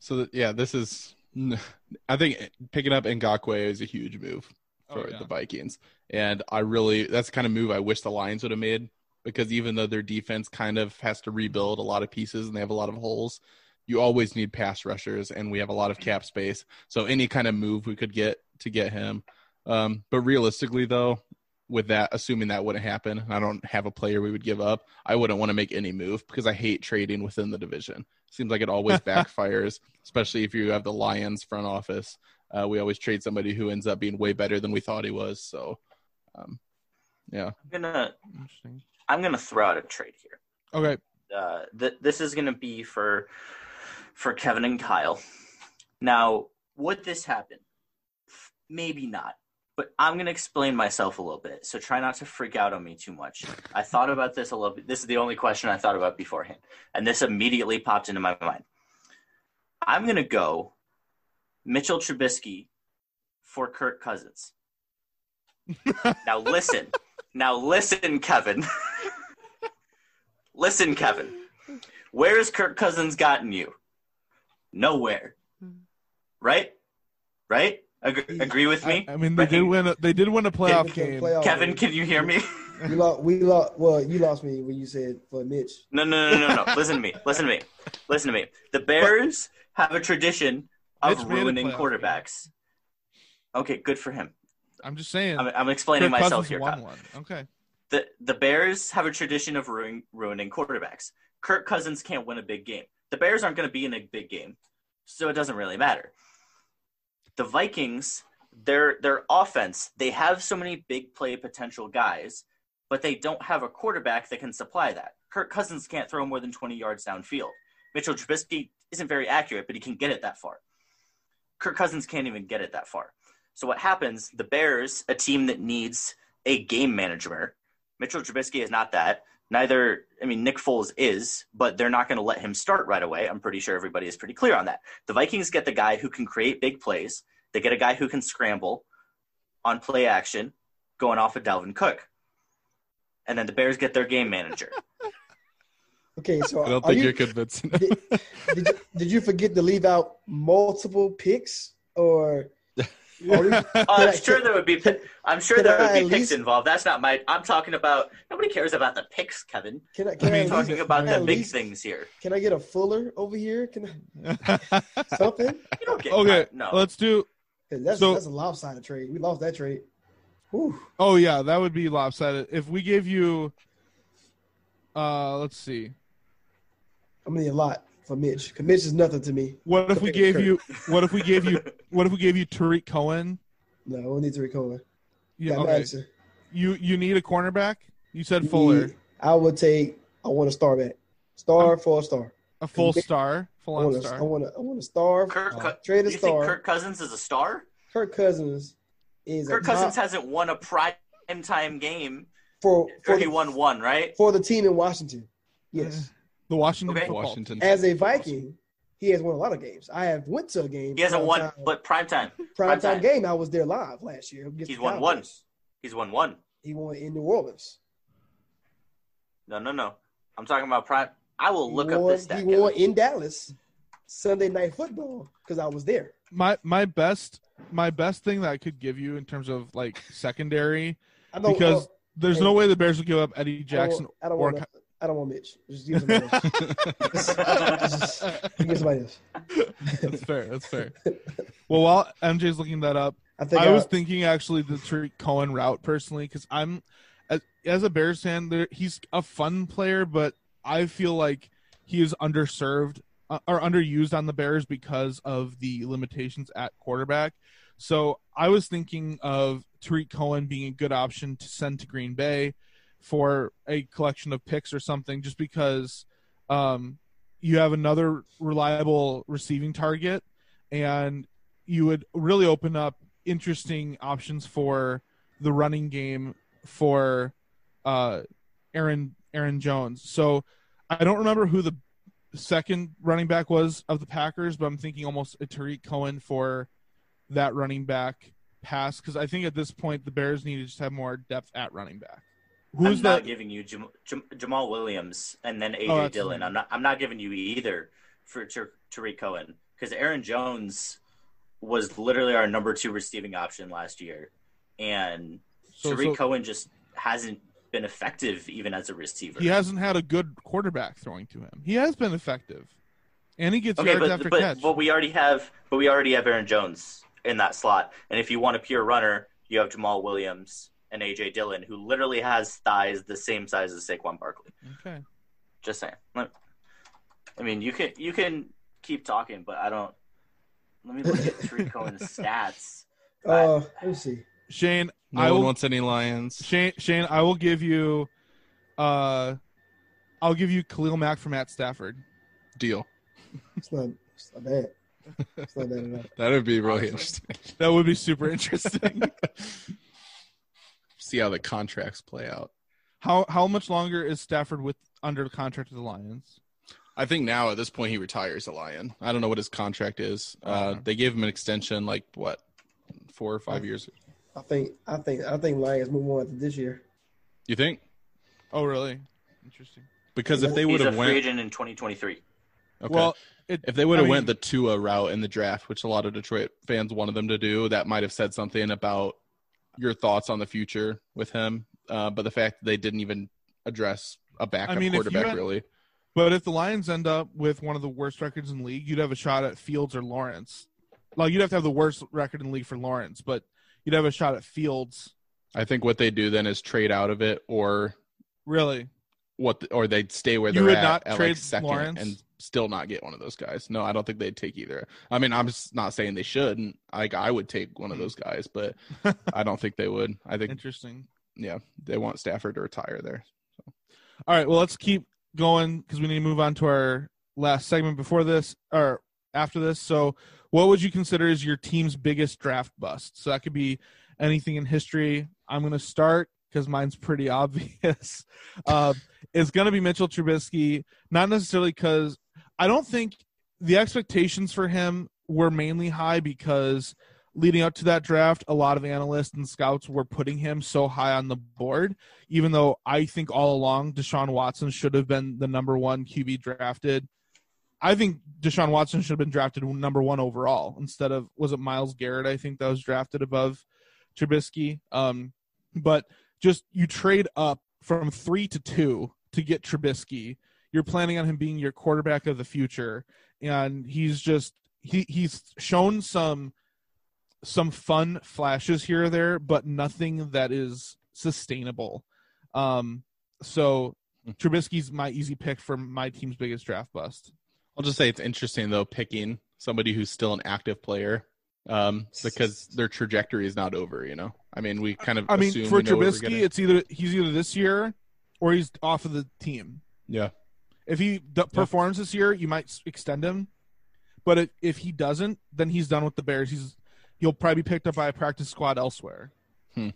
So that, yeah, this is. I think picking up Ngakoue is a huge move for Oh, yeah. the Vikings, and I really that's the kind of move I wish the Lions would have made because even though their defense kind of has to rebuild a lot of pieces and they have a lot of holes, you always need pass rushers, and we have a lot of cap space. So any kind of move we could get to get him, um, but realistically though. With that, assuming that wouldn't happen, and I don't have a player we would give up. I wouldn't want to make any move because I hate trading within the division. Seems like it always backfires, especially if you have the Lions front office. Uh, we always trade somebody who ends up being way better than we thought he was. So, um, yeah. I'm gonna Interesting. I'm gonna throw out a trade here. Okay. uh, th- this is going to be for for Keven and Kyle. Now, would this happen? Maybe not, but I'm going to explain myself a little bit. So try not to freak out on me too much. I thought about this a little bit. This is the only question I thought about beforehand, and this immediately popped into my mind. I'm going to go Mitchell Trubisky for Kirk Cousins. Now listen. Now listen, Keven. listen, Keven. Where has Kirk Cousins gotten you? Nowhere. Right? Right? Ag- agree with me? I mean, they did win. A, they did win a playoff They game. playoff Keven, game. can you hear me? We lost. We lost. Well, you lost me when you said for Mitch. No, no, no, no, no. Listen to me. Listen to me. Listen to me. The Bears have a tradition of Mitch ruining playoff quarterbacks. Okay, good for him. I'm just saying. I'm, I'm explaining Kirk myself Cousins here. won one. Okay. the the Bears have a tradition of ruining ruining quarterbacks. Kirk Cousins can't win a big game. The Bears aren't going to be in a big game, so it doesn't really matter. The Vikings, their their offense, they have so many big play potential guys, but they don't have a quarterback that can supply that. Kirk Cousins can't throw more than 20 yards downfield. Mitchell Trubisky isn't very accurate, but he can get it that far. Kirk Cousins can't even get it that far. So what happens? The Bears, a team that needs a game manager, Mitchell Trubisky is not that. Neither, I mean, Nick Foles is, but they're not going to let him start right away. I'm pretty sure everybody is pretty clear on that. The Vikings get the guy who can create big plays. They get a guy who can scramble on play action, going off of Dalvin Cook. And then the Bears get their game manager. Okay, so I don't think you, you, are convincing. did, did, you, did you forget to leave out multiple picks or? Are Uh, I'm sure can- there would be. I'm sure can there I would be at picks least- involved. That's not my. I'm talking about. Nobody cares about the picks, Keven. Can I, can I I'm at talking least- about can the at big least- things here. Can I get a Fuller over here? Can I something? You don't get Okay. no. Let's do. That's So- that's a lopsided trade. We lost that trade. Whew. Oh yeah, that would be lopsided. If we gave you, uh, let's see. I mean a lot for Mitch. 'Cause Mitch is nothing to me. What if we gave Kirk. you? What if we gave you? What if we gave you Tarik Cohen? No, we don't need Tarik Cohen. Yeah, okay. Madison. You you need a cornerback. You said Fuller, I would take. I want a star back. Star for a star. a full star, full I on want a, star. I want a, I want a star. Kirk, uh, Cou- trade a you think star. Kirk Cousins is a star? Kirk Cousins is Kirk a Cousins top hasn't won a prime time game, for for or he the, won one, right? for the team in Washington. Yes, The Washington Okay. Washington. as a Viking, he has won a lot of games. I have went to a game. He hasn't prime won, time- but prime time. prime time. time game. I was there live last year. He's won one. Cowboys. He's won one. He won in New Orleans. No, no, no. I'm talking about prime. I will look he up won, this stat. He Keven. won in Dallas Sunday night football because I was there. My my best my best thing that I could give you in terms of like secondary I don't because uh, there's hey, no way the Bears would give up Eddie I don't, Jackson I don't or want. I don't want Mitch. Just give somebody else. Just- just- just give somebody else. That's fair. That's fair. Well, while MJ's looking that up, I I, think I- was thinking actually the Tarik Cohen route personally because I'm as, as a Bears fan, there he's a fun player, but I feel like he is underserved uh, or underused on the Bears because of the limitations at quarterback. So I was thinking of Tarik Cohen being a good option to send to Green Bay for a collection of picks or something, just because um, you have another reliable receiving target, and you would really open up interesting options for the running game for uh, Aaron Aaron Jones. So I don't remember who the second running back was of the Packers, but I'm thinking almost a Tarik Cohen for that running back pass because I think at this point the Bears need to just have more depth at running back. Who's I'm that? not giving you Jam- Jam- Jamaal Williams and then AJ Oh, Dillon. I'm not. I'm not giving you either for Tar- Tarik Cohen because Aaron Jones was literally our number two receiving option last year, and So- Tarik so- Cohen just hasn't been effective even as a receiver. He hasn't had a good quarterback throwing to him. He has been effective, and he gets okay, yards but after but, catch. but we already have but we already have Aaron Jones in that slot, and if you want a pure runner, you have Jamaal Williams and AJ Dillon, who literally has thighs the same size as Saquon Barkley. Okay. Just saying. Let- I mean, you can you can keep talking, but I don't. Let me look at Tarik Cohen's stats. Uh, let me see. Shane, No I one will, wants any Lions. Shane, Shane, I will give you, uh, I'll give you Khalil Mack from Matt Stafford. Deal. It's not. It's not bad. It's not bad at all. That would be really interesting. That would be super interesting. See how the contracts play out. how how much longer is Stafford with under the contract with the Lions? I think now at this point he retires a Lion. I don't know what his contract is. Uh, they gave him an extension, like what, four or five years. I think. I think. I think Lions move on after this year. You think? Oh, really? Interesting. Because if they would He's a have free went, agent in 2023. okay. Well, it, if they would have I went the Tua route in the draft, which a lot of Detroit fans wanted them to do, that might have said something about your thoughts on the future with him. Uh, but the fact that they didn't even address a backup I mean, quarterback had- really. But if the Lions end up with one of the worst records in the league, you'd have a shot at Fields or Lawrence. Like you'd have to have the worst record in the league for Lawrence, but you'd have a shot at Fields. I think what they do then is trade out of it, or Really? what, the, or they'd stay where You they're would at, not at trade like second Lawrence? and still not get one of those guys. No, I don't think they'd take either. I mean, I'm just not saying they shouldn't. Like I would take one of those guys, but I don't think they would. I think Interesting. yeah, they want Stafford to retire there. All right, well, let's keep going because we need to move on to our last segment before this or after this. So, what would you consider is your team's biggest draft bust? So that could be anything in history. I'm going to start because mine's pretty obvious. uh, it's going to be Mitchell Trubisky, not necessarily because I don't think the expectations for him were mainly high because leading up to that draft, a lot of analysts and scouts were putting him so high on the board, even though I think all along Deshaun Watson should have been the number one QB drafted. I think Deshaun Watson should have been drafted number one overall instead of was it Myles Garrett? I think that was drafted above Trubisky. Um, but just you trade up from three to two to get Trubisky. You're planning on him being your quarterback of the future, and he's just he he's shown some some fun flashes here or there, but nothing that is sustainable. Um, so Trubisky's my easy pick for my team's biggest draft bust. I'll just say it's interesting though picking somebody who's still an active player um, because their trajectory is not over. You know, I mean, we kind of I mean, for we know what we're Trubisky, it's either he's either this year or he's off of the team. yeah. If he d- performs this year, you might extend him. But if, if he doesn't, then he's done with the Bears. He's he'll probably be picked up by a practice squad elsewhere. Hmm.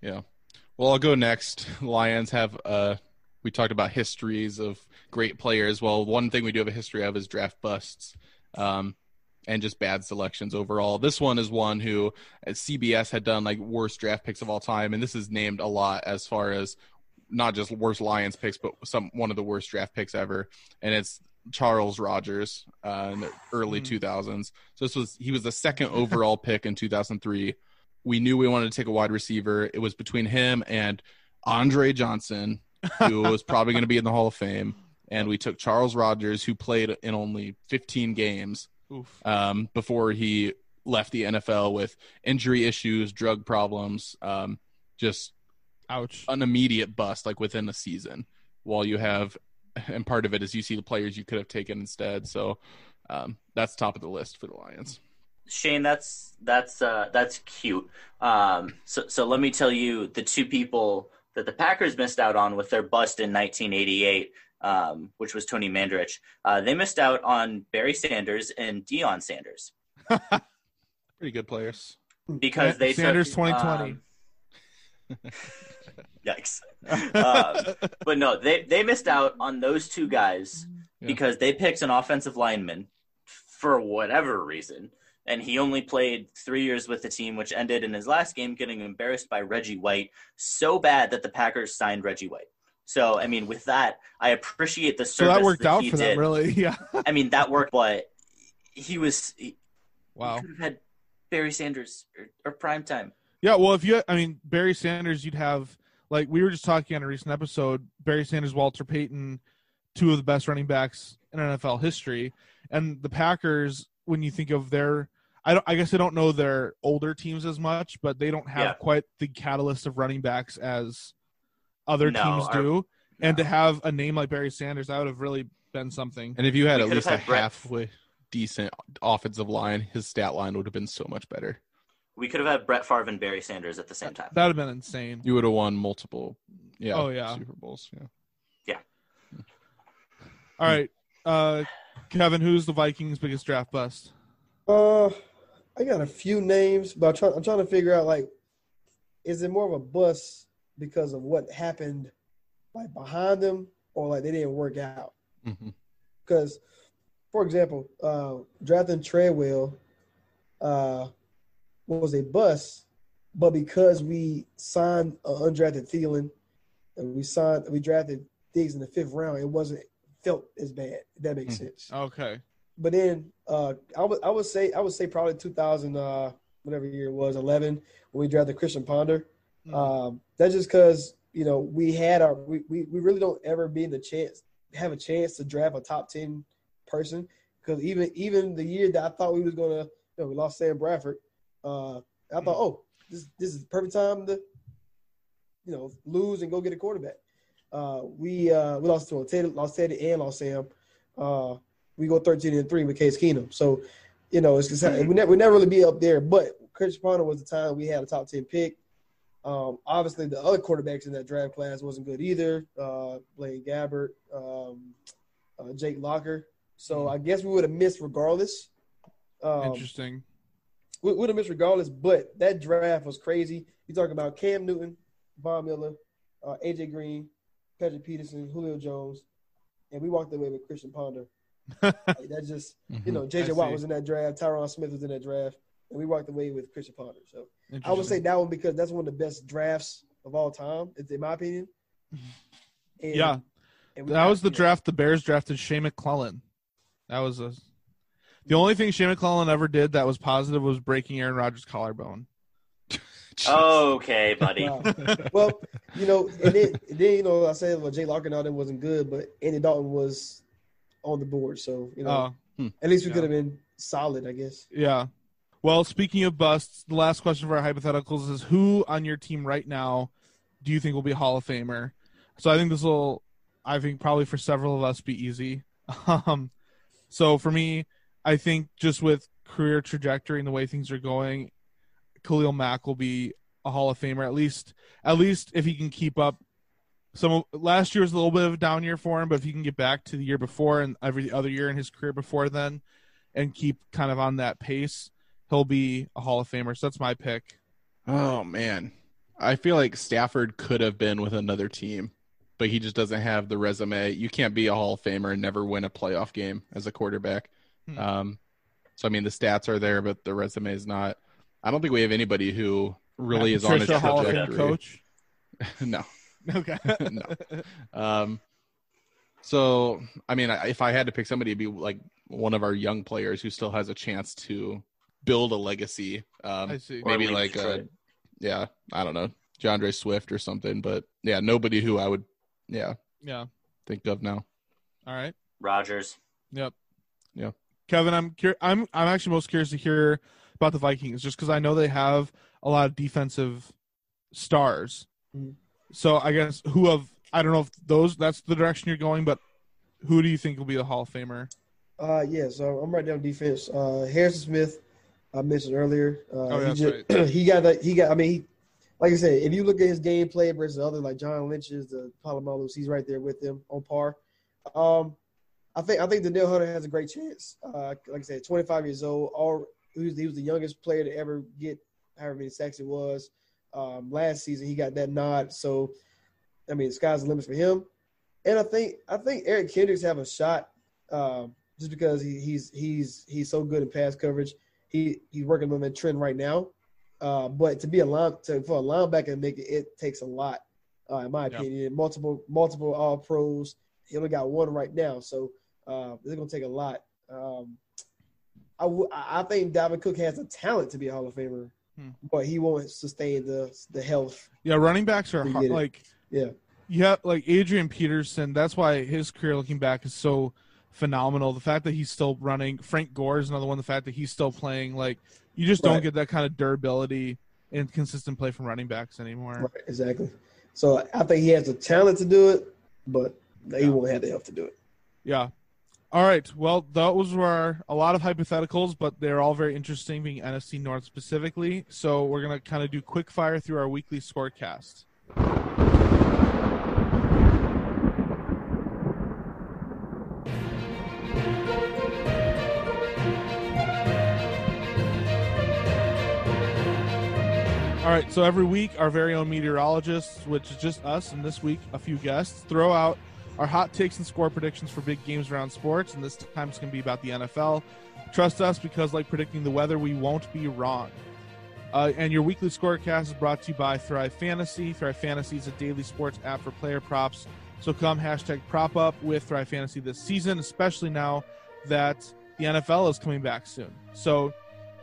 Yeah. Well, I'll go next. Lions have uh we talked about histories of great players. Well, one thing we do have a history of is draft busts. Um and just bad selections overall. This one is one who CBS had done like worst draft picks of all time and this is named a lot as far as not just worst Lions picks, but some one of the worst draft picks ever, and it's Charles Rogers uh, in the early Hmm. 2000s. So this was he was the second overall pick in 2003. We knew we wanted to take a wide receiver. It was between him and Andre Johnson, who was probably going to be in the Hall of Fame, and we took Charles Rogers, who played in only 15 games um, before he left the NFL with injury issues, drug problems, um, just ouch, an immediate bust like within a season. While you have, and part of it is you see the players you could have taken instead. So um, that's top of the list for the Lions. Shane, that's that's uh, that's cute. Um, so so let me tell you the two people that the Packers missed out on with their bust in 1988, um, which was Tony Mandarich. Uh, they missed out on Barry Sanders and Deion Sanders Pretty good players. because they Sanders took, 2020. um, Yikes. Uh, but no, they, they missed out on those two guys because they picked an offensive lineman for whatever reason. And he only played three years with the team, which ended in his last game getting embarrassed by Reggie White so bad that the Packers signed Reggie White. So, I mean, with that, I appreciate the So service that worked out he for did. them, really. Yeah. I mean, that worked, but he was. He, Wow. could have had Barry Sanders or, or prime time. Yeah, well, if you, I mean, Barry Sanders, you'd have like we were just talking on a recent episode. Barry Sanders, Walter Payton, two of the best running backs in NFL history, and the Packers. When you think of their, I don't, I guess I don't know their older teams as much, but they don't have Yeah. quite the catalyst of running backs as other No, teams our- do. And to have a name like Barry Sanders, that would have really been something. And if you had We at least have a Brett- halfway decent offensive line, his stat line would have been so much better. We could have had Brett Favre and Barry Sanders at the same time. that would have been insane. You would have won multiple, yeah, Oh, yeah. Super Bowls. Yeah. Yeah. All right, uh, Keven, who's the Vikings' biggest draft bust? Uh, I got a few names, but I'm trying. I'm trying to figure out like, is it more of a bust because of what happened, like behind them, or like they didn't work out? Mhm. Because, for example, uh, drafting Treadwell, uh, was a bust, but because we signed an undrafted Thielen, and we signed, we drafted Diggs in the fifth round, it wasn't felt as bad. That makes Mhm. sense Okay. but then uh, I would I would say I would say probably 2000 uh, whatever year it was 11 when we drafted Christian Ponder. Um, that's just because you know we had our we, we, we really don't ever be in the chance have a chance to draft a top 10 person because even even the year that I thought we was gonna you know, we lost Sam Bradford uh, I thought oh this this is the perfect time to you know lose and go get a quarterback. Uh, we uh, we lost to Teddy, lost Teddy and lost Sam. Uh, we go 13 and 3 with Case Keenum. So, you know, it's just, we, never, we never really be up there. But Chris Ponder was the time we had a top 10 pick. Um, obviously, the other quarterbacks in that draft class wasn't good either. Uh, Blaine Gabbert, um, uh, Jake Locker. So I guess we would have missed regardless. Um, Interesting. We would have missed regardless, but that draft was crazy. You talk about Cam Newton, Von Miller, uh, AJ Green, Patrick Peterson, Julio Jones, and we walked away with Christian Ponder. like that just you know, JJ Watt was in that draft, Tyron Smith was in that draft, and we walked away with Christian Ponder. So I would say that one because that's one of the best drafts of all time, in my opinion. And- yeah, and that was the draft. The Bears drafted Shea McClellin. That was a. The only thing Shea McClellin ever did that was positive was breaking Aaron Rodgers' collarbone. Okay, buddy. Wow. well, you know, and then, then you know, I said well, Jay Locker and all that wasn't good, but Andy Dalton was on the board, so you know, Oh, at least we yeah. could have been solid, I guess. yeah. Well, speaking of busts, the last question for our hypotheticals is: Who on your team right now do you think will be Hall of Famer? So I think this will, I think probably for several of us, be easy. Um, so for me, I think just with career trajectory and the way things are going, Khalil Mack will be a Hall of Famer at least. At least if he can keep up. Some last year was a little bit of a down year for him, but if he can get back to the year before and every other year in his career before then, and keep kind of on that pace, he'll be a Hall of Famer. So that's my pick. Oh man, I feel like Stafford could have been with another team, but he just doesn't have the resume. You can't be a Hall of Famer and never win a playoff game as a quarterback. Hmm. Um, so I mean, the stats are there, but the resume is not. I don't think we have anybody who really Matt is on a Hall trajectory. coach. no, Okay. no. Um, so I mean, if I had to pick somebody, it'd be like one of our young players who still has a chance to build a legacy. Um, I see. Maybe like a, yeah, I don't know, DeAndre Swift or something. But yeah, nobody who I would, yeah, Yeah. think of now. All right. Rodgers. Yep. Yeah. Keven, I'm cur- I'm I'm actually most curious to hear about the Vikings, just because I know they have a lot of defensive stars. Mhm. So I guess who of I don't know if those that's the direction you're going, but who do you think will be the Hall of Famer? Uh, yeah, so I'm right down defense. Uh, Harrison Smith, I mentioned earlier. Uh, Oh, he, that's just, he got that. He got. I mean, he, like I said, if you look at his gameplay versus other like John Lynch's, the Polamalu's, he's right there with them on par. Um, I think I think Danielle Hunter has a great chance. Uh, like I said, 25 years old. All he was, he was the youngest player to ever get however many sacks it was. Um, last season he got that nod. So, I mean, the sky's the limit for him. And I think I think Eric Kendricks have a shot um, just because he, he's he's he's so good in pass coverage. He he's working on that trend right now. Uh, but to be a line to, for a linebacker to make it, it takes a lot, uh, in my Yeah. opinion. Multiple multiple All Pros. He only got one right now, so uh, it's gonna take a lot. Um, I w- I think Dalvin Cook has the talent to be a Hall of Famer, Hmm. but he won't sustain the the health. Yeah, running backs are hard, like Yeah. yeah, like Adrian Peterson. That's why his career looking back is so phenomenal. The fact that he's still running. Frank Gore is another one. The fact that he's still playing. Like you just don't get that kind of durability and consistent play from running backs anymore. Right, exactly. So I think he has the talent to do it, but he won't have the health to do it. Yeah. All right. Well, those were a lot of hypotheticals, but they're all very interesting, being NFC North specifically. So we're gonna kind of do quick fire through our weekly scorecast. All right, so every week, our very own meteorologists, which is just us, and this week, a few guests, throw out our hot takes and score predictions for big games around sports, and this time it's going to be about the NFL. Trust us because, like predicting the weather, we won't be wrong. Uh, and your weekly scorecast is brought to you by Thrive Fantasy. Thrive Fantasy is a daily sports app for player props. So come hashtag prop up with Thrive Fantasy this season, especially now that the NFL is coming back soon. So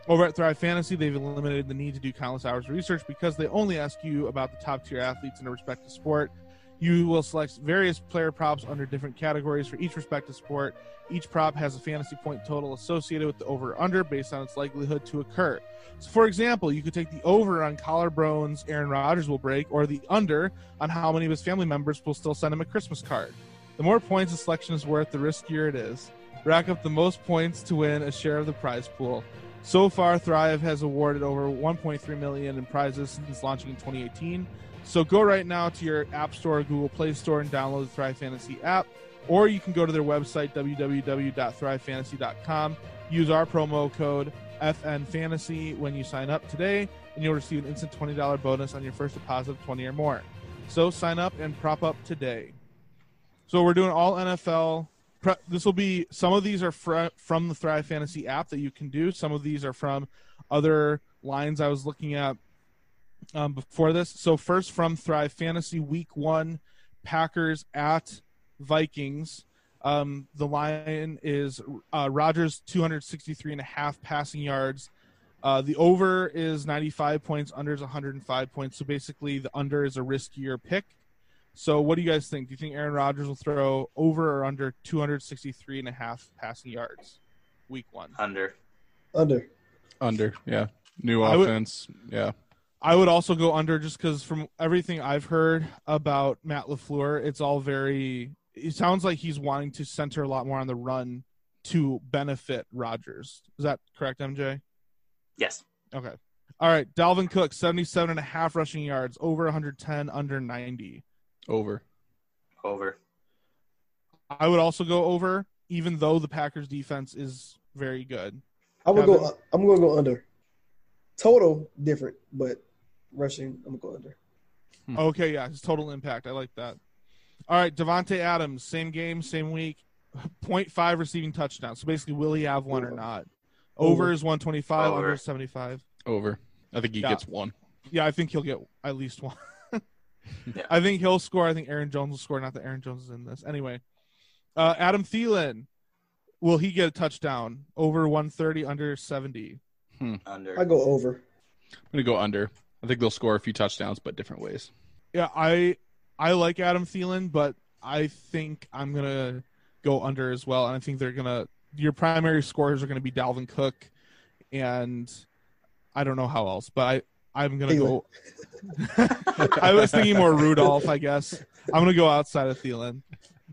over at Thrive Fantasy, they've eliminated the need to do countless hours of research because they only ask you about the top tier athletes in a respective sport. You will select various player props under different categories for each respective sport. Each prop has a fantasy point total associated with the over or under based on its likelihood to occur. So, for example, you could take the over on collarbones Aaron Rodgers will break, or the under on how many of his family members will still send him a Christmas card. The more points a selection is worth, the riskier it is. Rack up the most points to win a share of the prize pool. So far, Thrive has awarded over 1.3 million in prizes since launching in 2018. So go right now to your App Store or Google Play Store and download the Thrive Fantasy app, or you can go to their website www.thrivefantasy.com. Use our promo code FNFantasy when you sign up today, and you'll receive an instant $20 bonus on your first deposit of 20 or more. So sign up and prop up today. So we're doing all NFL. This will be some of these are fr- from the Thrive Fantasy app that you can do. Some of these are from other lines I was looking at um, before this. So first from Thrive Fantasy, Week One, Packers at Vikings. Um, the line is uh, Rodgers 263 and a half passing yards. Uh, the over is 95 points, under is 105 points. So basically, the under is a riskier pick. So what do you guys think? Do you think Aaron Rodgers will throw over or under 263 and a half passing yards week one? Under. Under. Under, yeah. New I would- offense, yeah. I would also go under just because from everything I've heard about Matt LaFleur, it's all very. It sounds like he's wanting to center a lot more on the run to benefit Rodgers. Is that correct, MJ? Yes. Okay. All right. Dalvin Cook, 77 and a half rushing yards, over 110, under 90. Over. Over. I would also go over, even though the Packers defense is very good. I would Keven? go. I'm gonna go under. Total different, but rushing. I'm gonna go under. Okay, yeah, his total impact. I like that. All right, Davante Adams, same game, same week, 0.5 receiving touchdown. So basically, will he have one or not? Over Over. is 125, Over. under is 75. Over. I think he Yeah. gets one. Yeah, I think he'll get at least one. I think he'll score. I think Aaron Jones will score. Not that Aaron Jones is in this. Anyway, uh, Adam Thielen, will he get a touchdown? Over 130, under 70. Under. I go over. I'm gonna go under. I think they'll score a few touchdowns, but different ways. Yeah, I I like Adam Thielen, but I think I'm gonna go under as well. And I think they're gonna your primary scorers are gonna be Dalvin Cook, and I don't know how else, but I I'm gonna go. I was thinking more Rudolph, I guess. I'm gonna go outside of Thielen.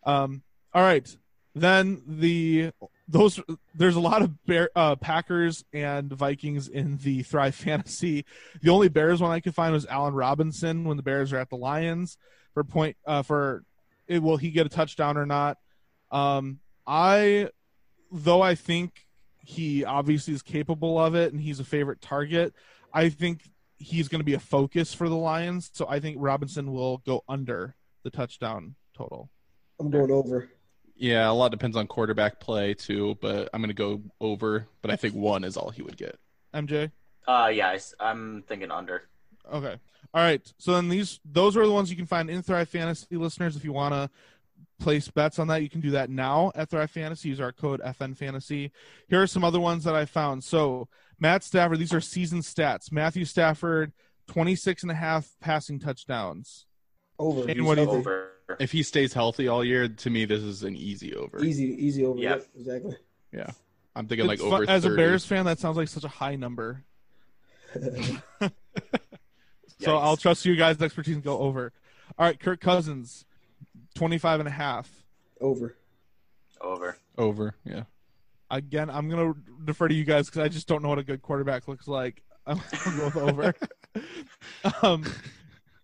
Um, all right, then the those there's a lot of Bear, uh, Packers and Vikings in the Thrive Fantasy. The only Bears one I could find was Allen Robinson when the Bears are at the Lions for point uh, for it, will he get a touchdown or not? Um, I though I think he obviously is capable of it and he's a favorite target. I think he's going to be a focus for the Lions, so I think Robinson will go under the touchdown total. I'm going over. Yeah, a lot depends on quarterback play too, but I'm gonna go over. But I think one is all he would get. MJ. Uh, yeah, I, am thinking under. Okay. All right. So then these those are the ones you can find in Thrive Fantasy listeners. If you want to place bets on that, you can do that now at Thrive Fantasy. Use our code FN Fantasy. Here are some other ones that I found. So Matt Stafford, these are season stats. Matthew Stafford, 26 and a half passing touchdowns. Over. Shane, what do you think? Over. If he stays healthy all year, to me this is an easy over. Easy, easy over. Yeah. Yep, exactly. Yeah, I'm thinking like It's fu- over. as 30. a Bears fan, that sounds like such a high number. So I'll trust you guys' expertise and go over. All right, Kirk Cousins, 25 and a half. Over. Over. Over. Yeah. Again, I'm going to defer to you guys because I just don't know what a good quarterback looks like. I'm going go with over. um,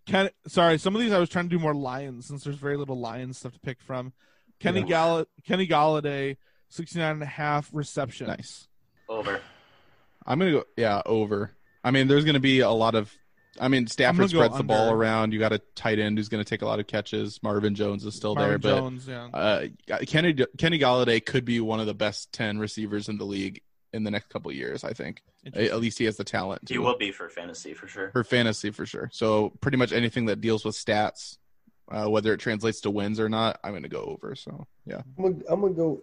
Ken, sorry, some of these I was trying to do more Lions since there's very little Lions stuff to pick from. Kenny Yeah. Gall- Kenny Golladay, 69 and a half receptions. Nice. Over. I'm gonna go. Yeah, over. I mean, there's gonna be a lot of. I mean, Stafford gonna go spreads the ball around. You got a tight end who's gonna take a lot of catches. Marvin Jones is still Marvin there, but Jones, yeah. uh, Kenny Kenny Golladay could be one of the best ten receivers in the league in the next couple of years. I think. At least he has the talent. He will be for fantasy for sure. for fantasy for sure. So pretty much anything that deals with stats, uh, whether it translates to wins or not, I'm gonna go over. So yeah, I'm gonna, I'm gonna go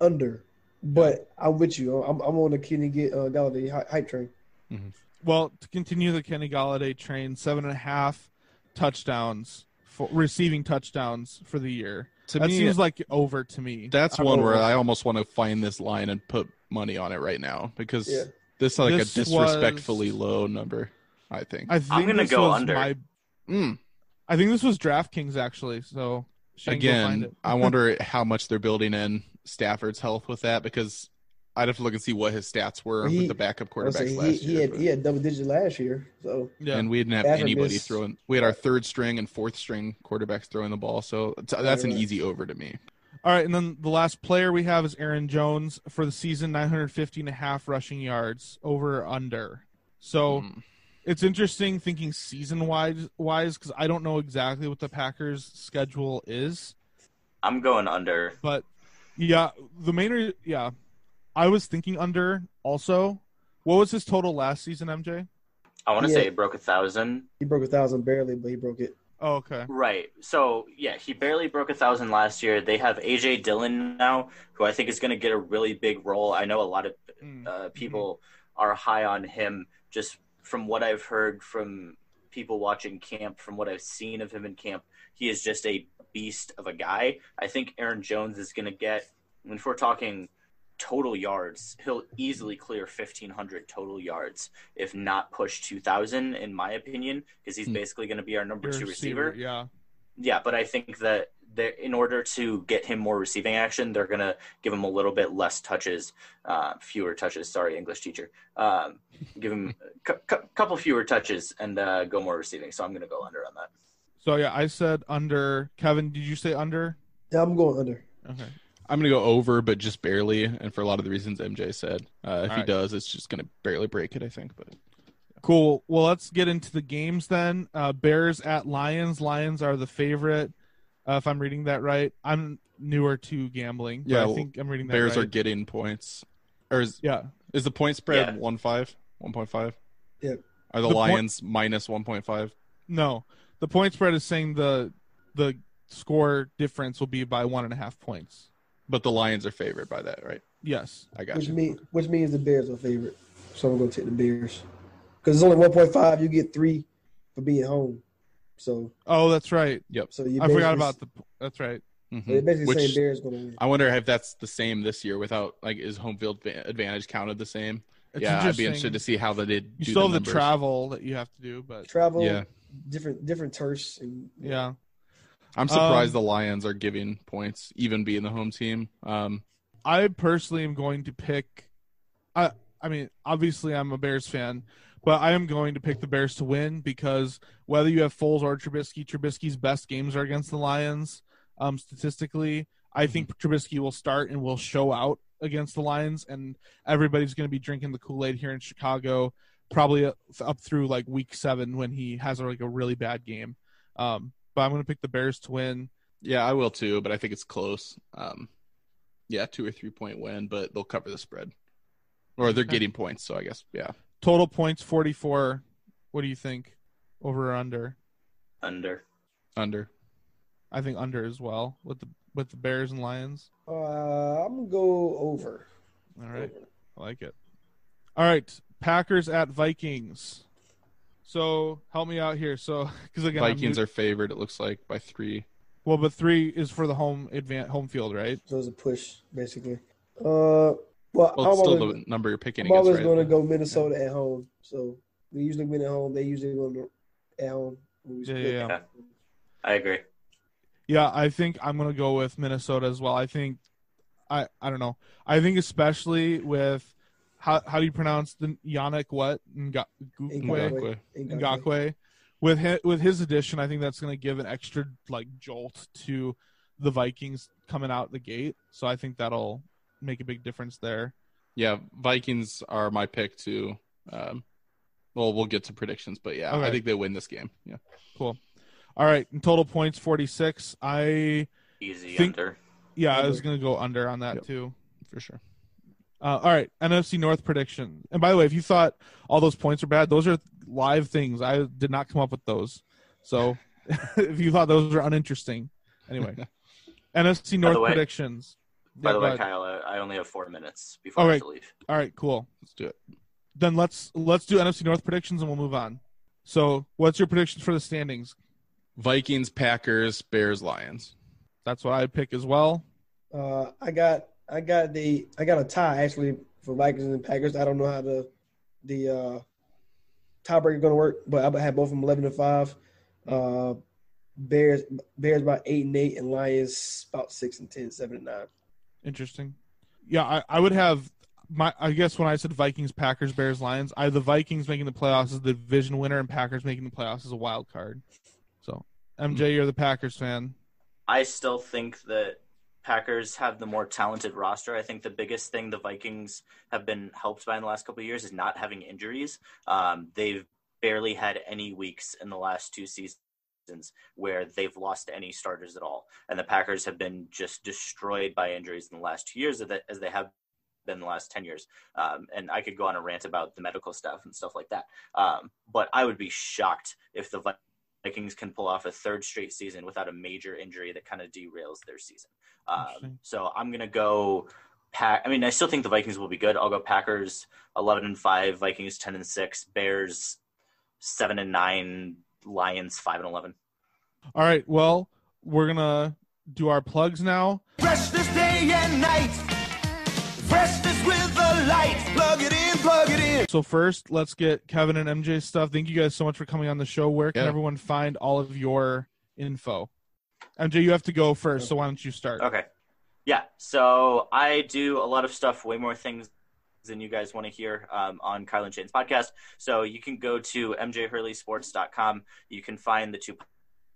under, but I'm with you. I'm, I'm on the Kenny get uh, Golladay hy- hype train. Well, to continue the Kenny Golladay train, seven and a half touchdowns, for, receiving touchdowns for the year. To that me- seems like over to me. that's I'm one over. where I almost want to find this line and put money on it right now because Yeah. this is like This a disrespectfully low number. I think. I think gonna go under. My, Mm. I think this was DraftKings actually. So Shane, Again. I wonder how much they're building in Stafford's health with that because I'd have to look and see what his stats were He- with the backup I was quarterbacks saying, last he, he year. had but- he had double digit last year, so yeah. and we didn't have Stafford anybody missed- throwing. We had our third string and fourth string quarterbacks throwing the ball, so that's an easy over to me. All right, and then the last player we have is Aaron Jones for the season, 950 and a half rushing yards, over or under. So Mm. it's interesting thinking season wise wise because I don't know exactly what the Packers' schedule is. I'm going under. But yeah, the main re- yeah, I was thinking under also. What was his total last season, MJ? I want to Yeah. say it broke a thousand. he broke a thousand barely, but he broke it. Oh, okay. Right. So yeah, he barely broke a thousand last year. They have AJ Dillon now, who I think is going to get a really big role. I know a lot of Mm. uh, people are high on him just from what I've heard from people watching camp, from what I've seen of him in camp. He is just a beast of a guy. I think Aaron Jones is going to get, if we're talking total yards, he'll easily clear 1,500 total yards, if not push 2,000, in my opinion, because he's Hmm. basically going to be our number Your two receiver. Yeah. Yeah, but I think that in order to get him more receiving action, they're going to give him a little bit less touches, uh, fewer touches. Sorry, English teacher. Um, give him a cu- cu- couple fewer touches and uh, go more receiving. So I'm going to go under on that. So yeah, I said under. Keven, did you say under? Yeah, I'm going under. Okay. I'm gonna go over, but just barely, and for a lot of the reasons MJ said. Uh, if he Alright. does, it's just gonna barely break it, I think. But Cool. Well, let's get into the games then. Uh, Bears at Lions. Lions are the favorite. Uh, if I'm reading that right, I'm newer to gambling. but yeah, I think I'm reading that Bears right. are getting points. Or is yeah. is the point spread Yeah. one five, one point five? Yeah. Are the, The Lions minus one point five? No. the point spread is saying the the score difference will be by one and a half points. But the Lions are favored by that, right? Yes. I got which you. mean which means the Bears are favorite. So I'm gonna take the Bears because it's only 1.5. You get three for being home. So Oh, that's right. Yep. so you I forgot about the. That's right. Mhm. They're basically Which- saying Bears gonna win. I wonder if that's the same this year without like is home field advantage counted the same? It's yeah, I'd be interested to see how they did. You do still have the travel that you have to do, but Travel, Yeah. different different turfs, and yeah. I'm surprised Um, the Lions are giving points, even being the home team. Um, I personally am going to pick. I I mean, obviously I'm a Bears fan, but I am going to pick the Bears to win because whether you have Foles or Trubisky, Trubisky's best games are against the Lions. Um, statistically, I think Trubisky will start and will show out against the Lions, and everybody's going to be drinking the Kool Aid here in Chicago, probably up up through like week seven when he has like a really bad game. Um, but I'm going to pick the Bears to win. yeah, I will too, but I think it's close. Um, yeah, two or three point win, but they'll cover the spread, or they're Okay. getting points. So I guess yeah, Total points 44. What do you think? Over or under? Under. under. I think under as well with the with the Bears and Lions. uh, I'm gonna go over. All right, I like it. All right, Packers at Vikings. So help me out here. So because again, Vikings new- are favored. It looks like by three. well, but three is for the home advan home field, right? So it's a push basically. Uh, well, Well, it's still always, the number you're picking I'm against, always right? going to go Minnesota at home. So we usually win at home. They usually win at home. when we Yeah, yeah, yeah. I agree. Yeah, I think I'm gonna go with Minnesota as well. I think I I don't know. I think especially with how how do you pronounce the Yannick what Nga- Ngakoue? Ngakoue. Ngakoue. With his, with his addition, I think that's going to give an extra like jolt to the Vikings coming out the gate. So I think that'll make a big difference there. Yeah, Vikings are my pick too. Um, well, we'll get to predictions, but yeah, I think they win this game. Yeah. Cool. All right, in total points 46. I Easy think under. yeah, I was going to go under on that Yep. too. for sure. Uh, all right, NFC North prediction. And by the way, if you thought all those points are bad, those are live things. I did not come up with those. So if you thought those were uninteresting, anyway. NFC North the way- predictions. By Yeah, the way, ahead. Kyle, I I only have four minutes before All I have to leave. All right, cool. Let's do it. Then let's let's do NFC North predictions and we'll move on. So, what's your predictions for the standings? Vikings, Packers, Bears, Lions. That's what I pick as well. Uh, I got I got the I got a tie actually for Vikings and Packers. I don't know how the the uh, tiebreaker going to work, but I have both of them eleven and five. Uh, Bears Bears about eight and eight, and Lions about six and ten, seven and nine. Interesting. Yeah, I, I would have my. I guess when I said Vikings, Packers, Bears, Lions, I have the Vikings making the playoffs as the division winner, and Packers making the playoffs as a wild card. So, MJ, you're the Packers fan. I still think that Packers have the more talented roster. I think the biggest thing the Vikings have been helped by in the last couple of years is not having injuries. Um, they've barely had any weeks in the last two seasons where they've lost any starters at all, and the Packers have been just destroyed by injuries in the last two years, as they have been the last 10 years. Um, and I could go on a rant about the medical stuff and stuff like that. Um, but I would be shocked if the Vikings can pull off a third straight season without a major injury that kind of derails their season. Um, so I'm going to go. Pack. I mean, I still think the Vikings will be good. I'll go Packers 11 and 5, Vikings 10 and 6, Bears 7 and 9, Lions 5 and 11. All right. Well, we're gonna do our plugs now. Freshness day and night. Freshness with the light. Plug it in, plug it in. So first, let's get Keven and MJ stuff. Thank you guys so much for coming on the show. Where can Yeah. everyone find all of your info? MJ, you have to go first, so why don't you start? Okay. Yeah. So I do a lot of stuff, way more things than you guys want to hear um, on Kyle and Shane's podcast. So you can go to mjhurleysports.com. You can find the two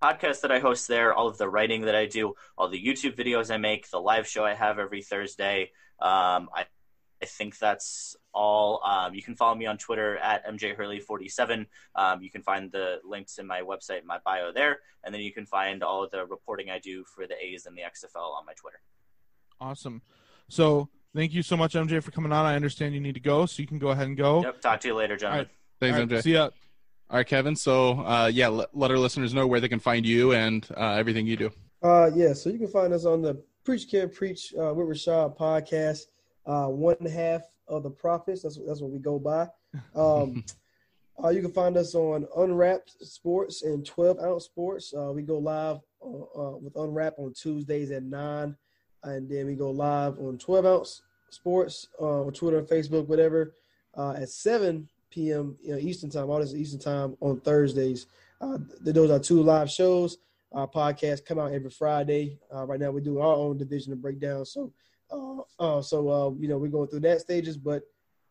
podcasts that I host there, all of the writing that I do, all the YouTube videos I make, the live show I have every Thursday. Um, I, I think that's all. Um, you can follow me on Twitter at mjhurley47. Um, you can find the links in my website, my bio there, and then you can find all of the reporting I do for the A's and the XFL on my Twitter. Awesome. So thank you so much, MJ, for coming on. I understand you need to go, so you can go ahead and go. Yep. Talk to you later, All gentlemen. right. Thanks, All right, MJ. See ya. All right, Keven. So, uh, yeah, let, let our listeners know where they can find you and uh, everything you do. Uh, yeah, so you can find us on the Preach Kev Preach uh, with Rashad podcast. Uh, one half of the prophets. That's that's what we go by. Um, uh, you can find us on Unwrapped Sports and 12 Ounce Sports. Uh, we go live uh, uh, with Unwrap on Tuesdays at nine, and then we go live on 12 Ounce Sports uh, on Twitter Facebook, whatever, uh, at 7 p.m. You know, Eastern Time. All this is Eastern Time on Thursdays. Uh, those are two live shows. Our podcast come out every Friday. Uh, right now, we do our own division of breakdown. So, uh, uh, so uh, you know, we're going through that stages, but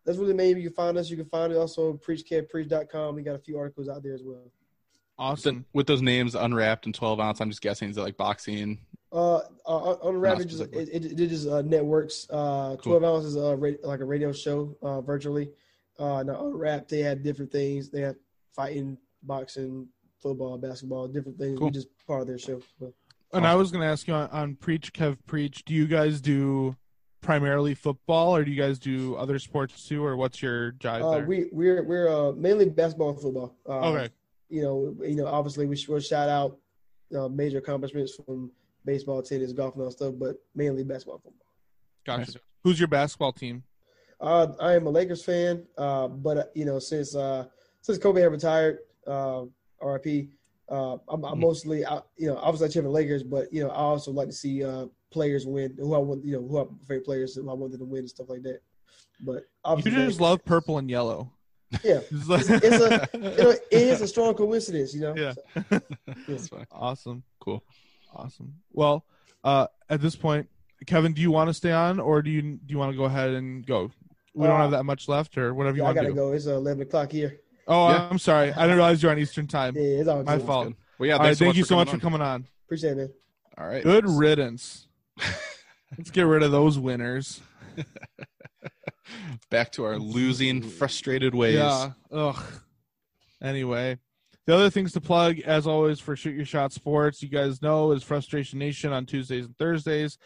that's really maybe you can find us. You can find it also preachkevpreach.com. We got a few articles out there as well. Awesome. With those names, unwrapped and 12 ounce, I'm just guessing is it like boxing? Uh, uh Unwrapped Not is it, it, it is uh, networks. Uh, Cool. twelve ounce is uh, ra- like a radio show uh, virtually. Uh, now Unwrapped they have different things. They have fighting, boxing, football, basketball, different things. Cool. We just part of their show. So. And I was going to ask you on, on Preach Kev Preach, do you guys do primarily football or do you guys do other sports too or what's your jive Uh, there? we we're we're uh, mainly basketball and football. Uh, Okay. You know, you know, obviously we should shout out uh, major accomplishments from baseball, tennis, golf, and all stuff, but mainly basketball and football. Gotcha. Who's your basketball team? Uh, I am a Lakers fan, uh, but uh, you know, since uh, since Kobe had retired, uh, RIP, uh, I'm, I'm mostly, I, you know, obviously I cheer for the Lakers, but you know, I also like to see uh, players win, who I want, you know, who are my favorite players, who I want them to win and stuff like that. But You just love purple and yellow. yeah, It's it's, a, you know, it is a strong coincidence, you know. Yeah. So, That's fine. Awesome. Cool. Awesome. Well, uh, at this point, Keven, do you want to stay on or do you do you want to go ahead and go? We don't have that much left, or whatever you yeah, I want to gotta do. go. It's uh, eleven o'clock here. Oh, Yeah. I'm sorry. I didn't realize you're on Eastern time. Yeah, it's all My good. fault. Well, yeah, All right, so thank you so much coming for coming on. Appreciate it. All right. Good riddance. Let's get rid of those winners. Back to our losing, frustrated ways. Yeah. Ugh. Anyway, the other things to plug, as always, for Shoot Your Shot Sports, you guys know, is Frustration Nation on Tuesdays and Thursdays.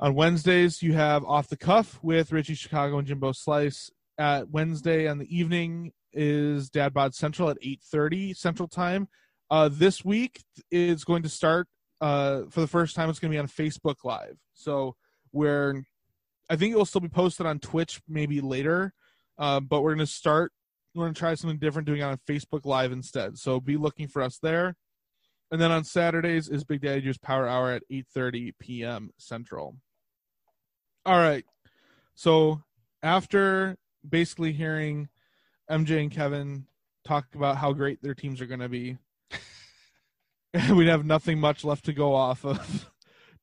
On Wednesdays, you have Off the Cuff with Richie Chicago and Jimbo Slice. At Wednesday on the evening is Dad Bod Central at 8.30 Central Time. Uh, this week is going to start, uh, for the first time, it's going to be on Facebook Live. So we're I think it will still be posted on Twitch maybe later, uh, but we're going to start. We're going to try something different, doing it on Facebook Live instead. So be looking for us there. And then on Saturdays is Big Daddy Juice Power Hour at 8:30 p.m. Central. All right. So after basically hearing MJ and Keven talk about how great their teams are going to be, we'd have nothing much left to go off of.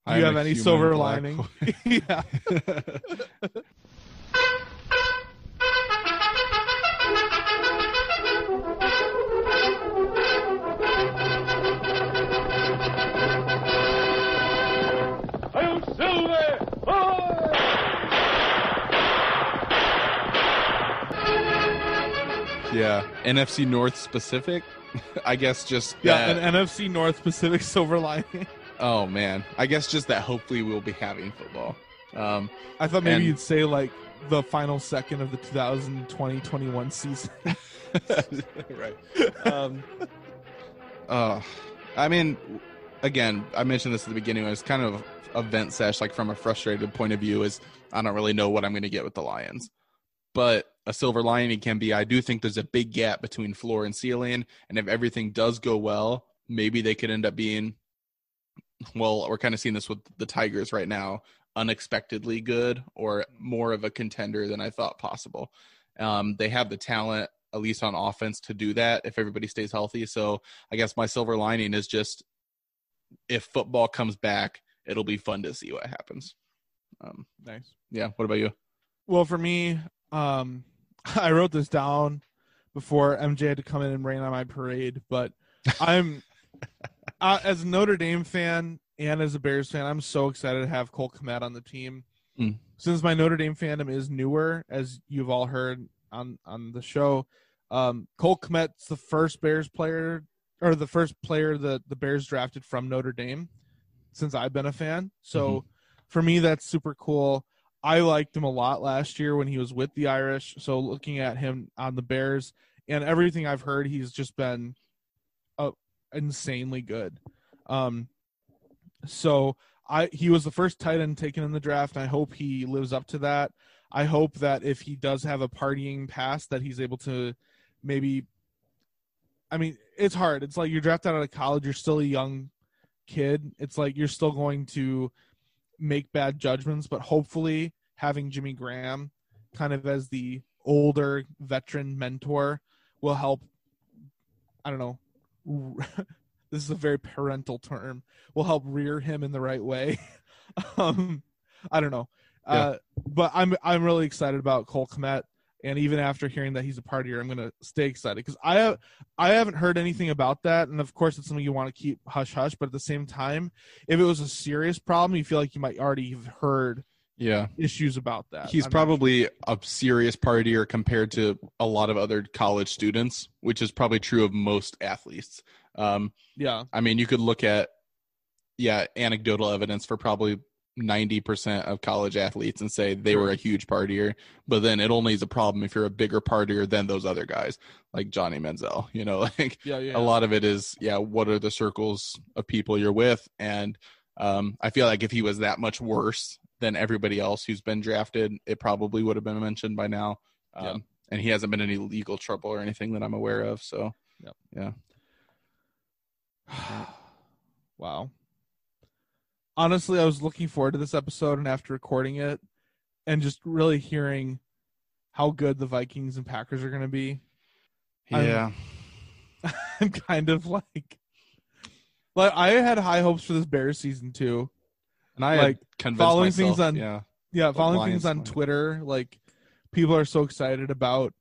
Do you have any silver lining? yeah. Yeah. NFC North specific. I guess just Yeah, that- an NFC North Pacific silver lining. Oh man, I guess just that. Hopefully, we'll be having football. Um, I thought maybe and- you'd say like the final second of the 2020-21 season. right. Um, uh, I mean, again, I mentioned this at the beginning. It was kind of a vent sesh, like from a frustrated point of view, is I don't really know what I'm going to get with the Lions. But a silver lining can be I do think there's a big gap between floor and ceiling, and if everything does go well, maybe they could end up being. Well, we're kind of seeing this with the Tigers right now, unexpectedly good or more of a contender than I thought possible. Um, they have the talent, at least on offense, to do that if everybody stays healthy. So I guess my silver lining is just if football comes back, it'll be fun to see what happens. Um, nice. Yeah. What about you? Well, for me, um, I wrote this down before MJ had to come in and rain on my parade, but I'm uh, as a Notre Dame fan and as a Bears fan, I'm so excited to have Cole Kmet on the team. Mm. Since my Notre Dame fandom is newer, as you've all heard on on the show, um, Cole Kmet's the first Bears player or the first player that the Bears drafted from Notre Dame since I've been a fan. So for me, that's super cool. I liked him a lot last year when he was with the Irish. So looking at him on the Bears, and everything I've heard, he's just been uh, insanely good. Um, so I he was the first tight end taken in the draft. I hope he lives up to that. I hope that if he does have a partying past, that he's able to maybe. I mean, it's hard. It's like you're drafted out of college. You're still a young kid. It's like you're still going to make bad judgments, but hopefully having Jimmy Graham kind of as the older veteran mentor will help. I don't know. this is a very parental term. Will help rear him in the right way. um, I don't know. Yeah. Uh, but I'm I'm really excited about Cole Kmet, and even after hearing that he's a partier, I'm gonna stay excited because I have I haven't heard anything about that, and of course it's something you want to keep hush hush. But at the same time, if it was a serious problem, you feel like you might already have heard Yeah. issues about that. He's I'm probably a serious partier compared to a lot of other college students, which is probably true of most athletes. Um, Yeah. I mean, you could look at, yeah, anecdotal evidence for probably 90% of college athletes and say they were a huge partier, but then it only is a problem if you're a bigger partier than those other guys, like Johnny Manziel. You know, like Yeah, yeah. a lot of it is, yeah, what are the circles of people you're with? And um, I feel like if he was that much worse than everybody else who's been drafted, it probably would have been mentioned by now. Um, Yeah. And he hasn't been in any legal trouble or anything that I'm aware of. So, yeah. Wow. Honestly, I was looking forward to this episode, and after recording it, and just really hearing how good the Vikings and Packers are going to be, I'm- Yeah. I'm kind of like, like I had high hopes for this Bears season too, And I like convinced following myself, things on yeah, yeah, following Lions things on. Twitter. Like people are so excited about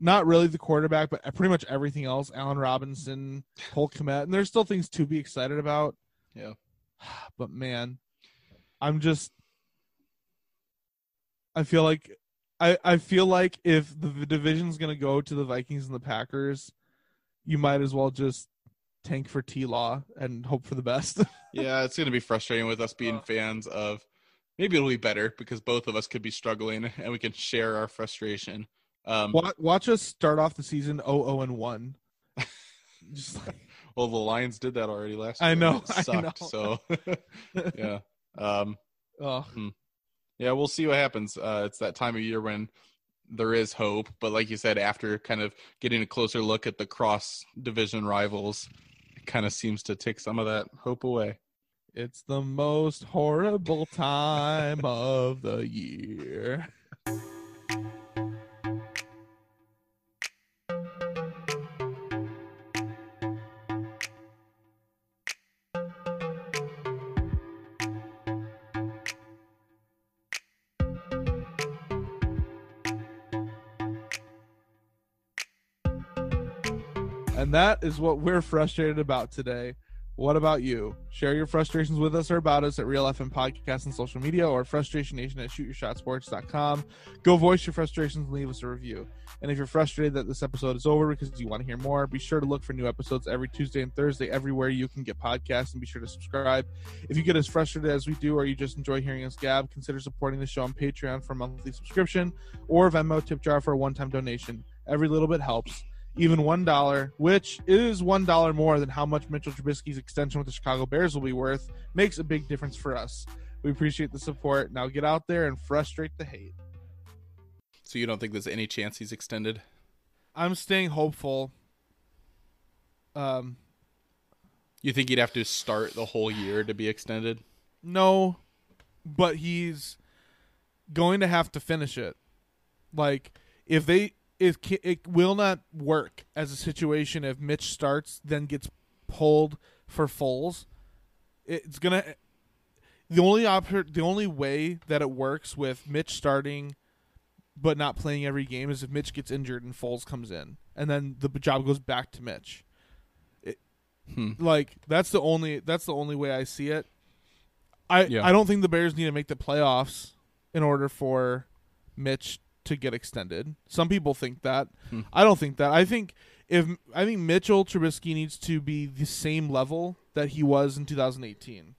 not really the quarterback, but pretty much everything else. Allen Robinson, Cole Kmet, and there's still things to be excited about. Yeah. But man, I'm just I feel like I I feel like if the division's gonna go to the Vikings and the Packers, you might as well just tank for T Law and hope for the best. yeah, it's going to be frustrating with us being fans of. Maybe it'll be better because both of us could be struggling and we can share our frustration. Um, watch, watch us start off the season 0 and 1. Just like, well, the Lions did that already last year. I know, It I sucked. know. So, yeah. Um, hmm. Yeah, we'll see what happens. Uh, it's that time of year when there is hope, but like you said, after kind of getting a closer look at the cross division rivals, it kind of seems to take some of that hope away. It's the most horrible time of the year. that is what we're frustrated about today. What about you? Share your frustrations with us or about us at Real FM Podcast and social media or Frustration Nation at shootyourshotsports.com. Go voice your frustrations and leave us a review. And if you're frustrated that this episode is over because you want to hear more, be sure to look for new episodes every Tuesday and Thursday everywhere you can get podcasts and be sure to subscribe. If you get as frustrated as we do or you just enjoy hearing us gab, consider supporting the show on Patreon for a monthly subscription or Venmo tip jar for a one-time donation. Every little bit helps even one dollar, which is one dollar more than how much Mitchell Trubisky's extension with the Chicago Bears will be worth, makes a big difference for us. We appreciate the support. Now get out there and frustrate the hate. So you don't think there's any chance he's extended? I'm staying hopeful. Um, You think he'd have to start the whole year to be extended? no, but he's going to have to finish it. Like if they it it will not work as a situation if Mitch starts then gets pulled for Foles. It's gonna the only oppor- the only way that it works with Mitch starting but not playing every game is if Mitch gets injured and Foles comes in, and then the job goes back to Mitch. It, Hmm. Like that's the only that's the only way I see it. I Yeah. I don't think the Bears need to make the playoffs in order for Mitch to get extended. Some people think that. Hmm. I don't think that. I think if I think Mitchell Trubisky needs to be the same level that he was in 2018.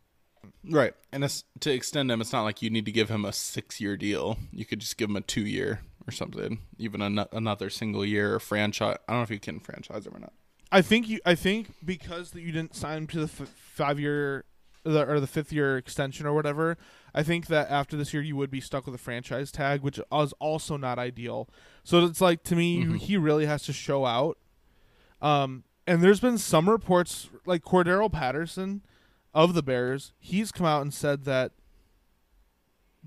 Right. And to extend him, it's not like you need to give him a six year deal. You could just give him a two year or something. Even an- another single year or franchise. I don't know if you can franchise him or not. I think you. I think because that you didn't sign him to the f- five year, the, or the fifth year extension or whatever. I think that after this year you would be stuck with a franchise tag, which is also not ideal. So it's like to me, Mhm. he really has to show out. Um, and there's been some reports like Cordarrelle Patterson of the Bears. He's come out and said that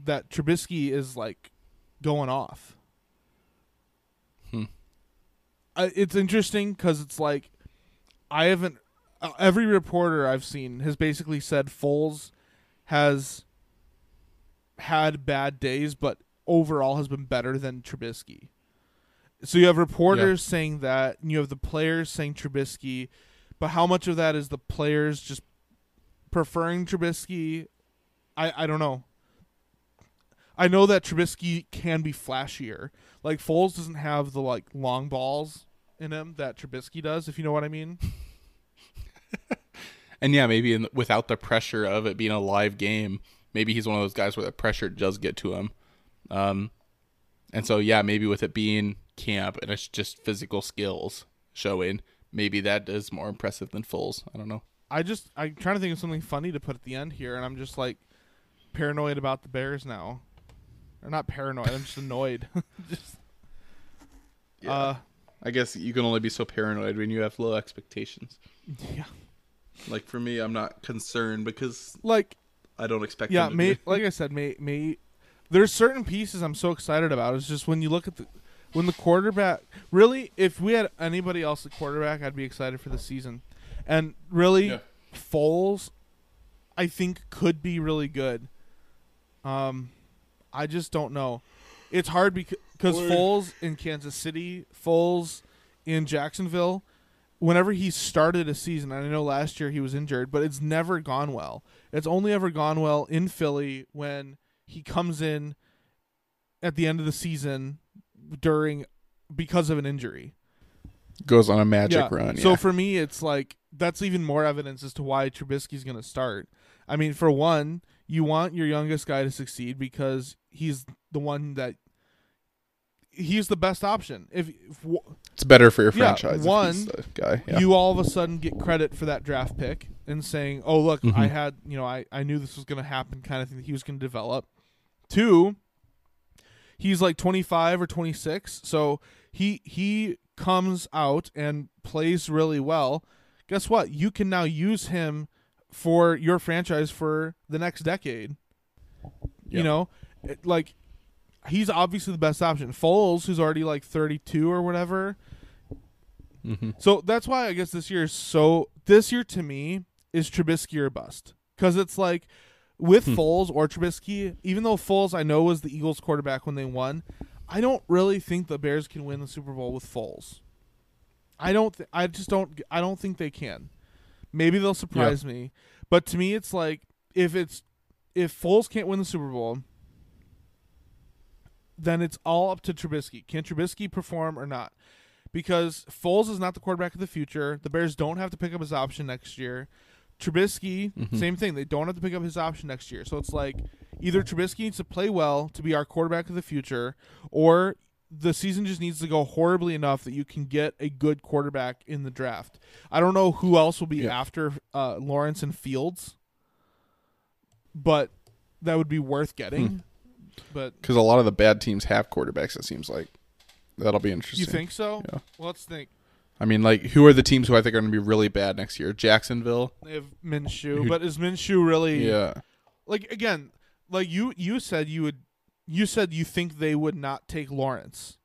that Trubisky is like going off. Hmm. Uh, it's interesting because it's like I haven't. Uh, every reporter I've seen has basically said Foles has had bad days, but overall has been better than Trubisky. So you have reporters saying that, and you have the players saying Trubisky, but how much of that is the players just preferring Trubisky? I I don't know. I know that Trubisky can be flashier. Like Foles doesn't have the like long balls in him that Trubisky does, if you know what I mean. And yeah, maybe in, without the pressure of it being a live game, maybe he's one of those guys where the pressure does get to him. Um, and so yeah, maybe with it being camp and it's just physical skills showing, maybe that is more impressive than Foles. I don't know. I just I'm trying to think of something funny to put at the end here, and I'm just like paranoid about the Bears now. Or not paranoid, I'm just annoyed. just Yeah. uh I guess you can only be so paranoid when you have low expectations. Yeah. Like for me, I'm not concerned because like I don't expect. yeah, them to may, do- like I said, may may there's certain pieces I'm so excited about. It's just when you look at the when the quarterback really, if we had anybody else at quarterback, I'd be excited for the season. And really, Yeah. Foles, I think could be really good. Um, I just don't know. It's hard because because Foles in Kansas City, Foles in Jacksonville. Whenever he started a season, and I know last year he was injured, but it's never gone well. It's only ever gone well in Philly when he comes in at the end of the season during because of an injury. goes on a magic Yeah. run. So for me, it's like that's even more evidence as to why Trubisky's going to start. I mean, for one, you want your youngest guy to succeed because he's the one that he's the best option. If, if w- It's better for your franchise if one, guy, yeah. you all of a sudden get credit for that draft pick and saying, "Oh, look, Mhm. I had you know, I I knew this was going to happen," kind of thing that he was going to develop. Two, he's like 25 or 26 so he he comes out and plays really well guess what you can now use him for your franchise for the next decade you know It- like he's obviously the best option Foles who's already like 32 or whatever Mhm. so that's why I guess this year is so this year to me is Trubisky or bust because it's like with Hmm. Foles or Trubisky, even though Foles I know was the Eagles quarterback when they won, I don't really think the Bears can win the Super Bowl with Foles. I don't. Th- I just don't. I don't think they can. Maybe they'll surprise me, but to me, it's like if it's if Foles can't win the Super Bowl, then it's all up to Trubisky. Can Trubisky perform or not? Because Foles is not the quarterback of the future. The Bears don't have to pick up his option next year. Trubisky, Mhm. same thing. They don't have to pick up his option next year. So it's like either Trubisky needs to play well to be our quarterback of the future, or the season just needs to go horribly enough that you can get a good quarterback in the draft. I don't know who else will be Yeah. after uh, Lawrence and Fields, but that would be worth getting. Hmm. But because a lot of the bad teams have quarterbacks. It seems like that'll be interesting. you think so? Yeah. Well, let's think. I mean, like, who are the teams who I think are going to be really bad next year? Jacksonville. They have Minshew, Who- but is Minshew really? Yeah. Like again, like you you said you would you said you think they would not take Lawrence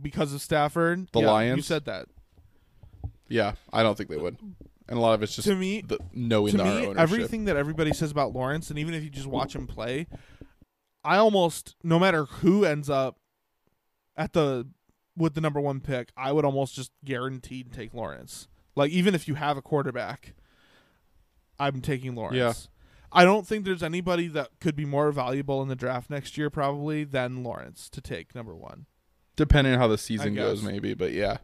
because of Stafford. The Yeah, You said that. Yeah, I don't think they would. And a lot of it's just to me, the, knowing to our me, ownership. everything that everybody says about Lawrence, and even if you just watch him play, I almost no matter who ends up at the with the number one pick, I would almost just guaranteed take Lawrence. Like even if you have a quarterback, I'm taking Lawrence. Yeah. I don't think there's anybody that could be more valuable in the draft next year probably than Lawrence to take number one. Depending on how the season goes, maybe, but yeah.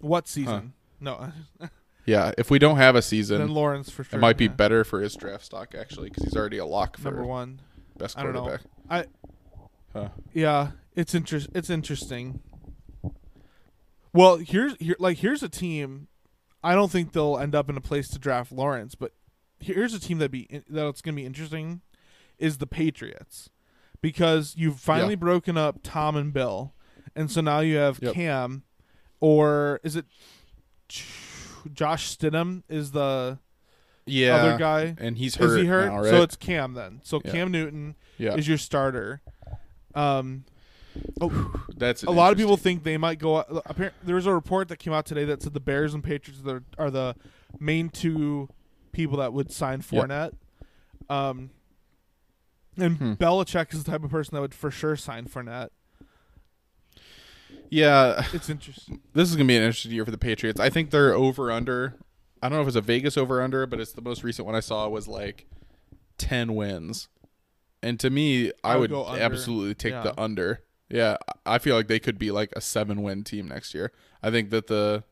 What season? No. Yeah, if we don't have a season, Then Lawrence for sure. It might be yeah. better for his draft stock actually because he's already a lock for number one. best I don't know. quarterback. I Huh. Yeah, it's interest. It's interesting. Well, here's here like here's a team. I don't think they'll end up in a place to draft Lawrence, but here's a team that be that's going to be interesting is the Patriots because you've finally Yeah. broken up Tom and Bill, and so now you have Yep. Cam, or is it Josh Stidham is the Yeah, other guy, and he's Is hurt he hurt? now, So it's Cam then. So Yeah. Cam Newton Yeah. is your starter. Um, oh, That's a lot of people think they might go. Apparently, there was a report that came out today that said the Bears and Patriots are, are the main two people that would sign Yep. Fournette. Um, and Hmm. Belichick is the type of person that would for sure sign Fournette. Yeah, It's interesting. This is gonna be an interesting year for the Patriots. I think they're over under. I don't know if it's a Vegas over under, but it's the most recent one I saw was like ten wins. And to me, I, I would would, absolutely take Yeah. the under. Yeah, I I feel like they could be like a seven win team next year. I think that the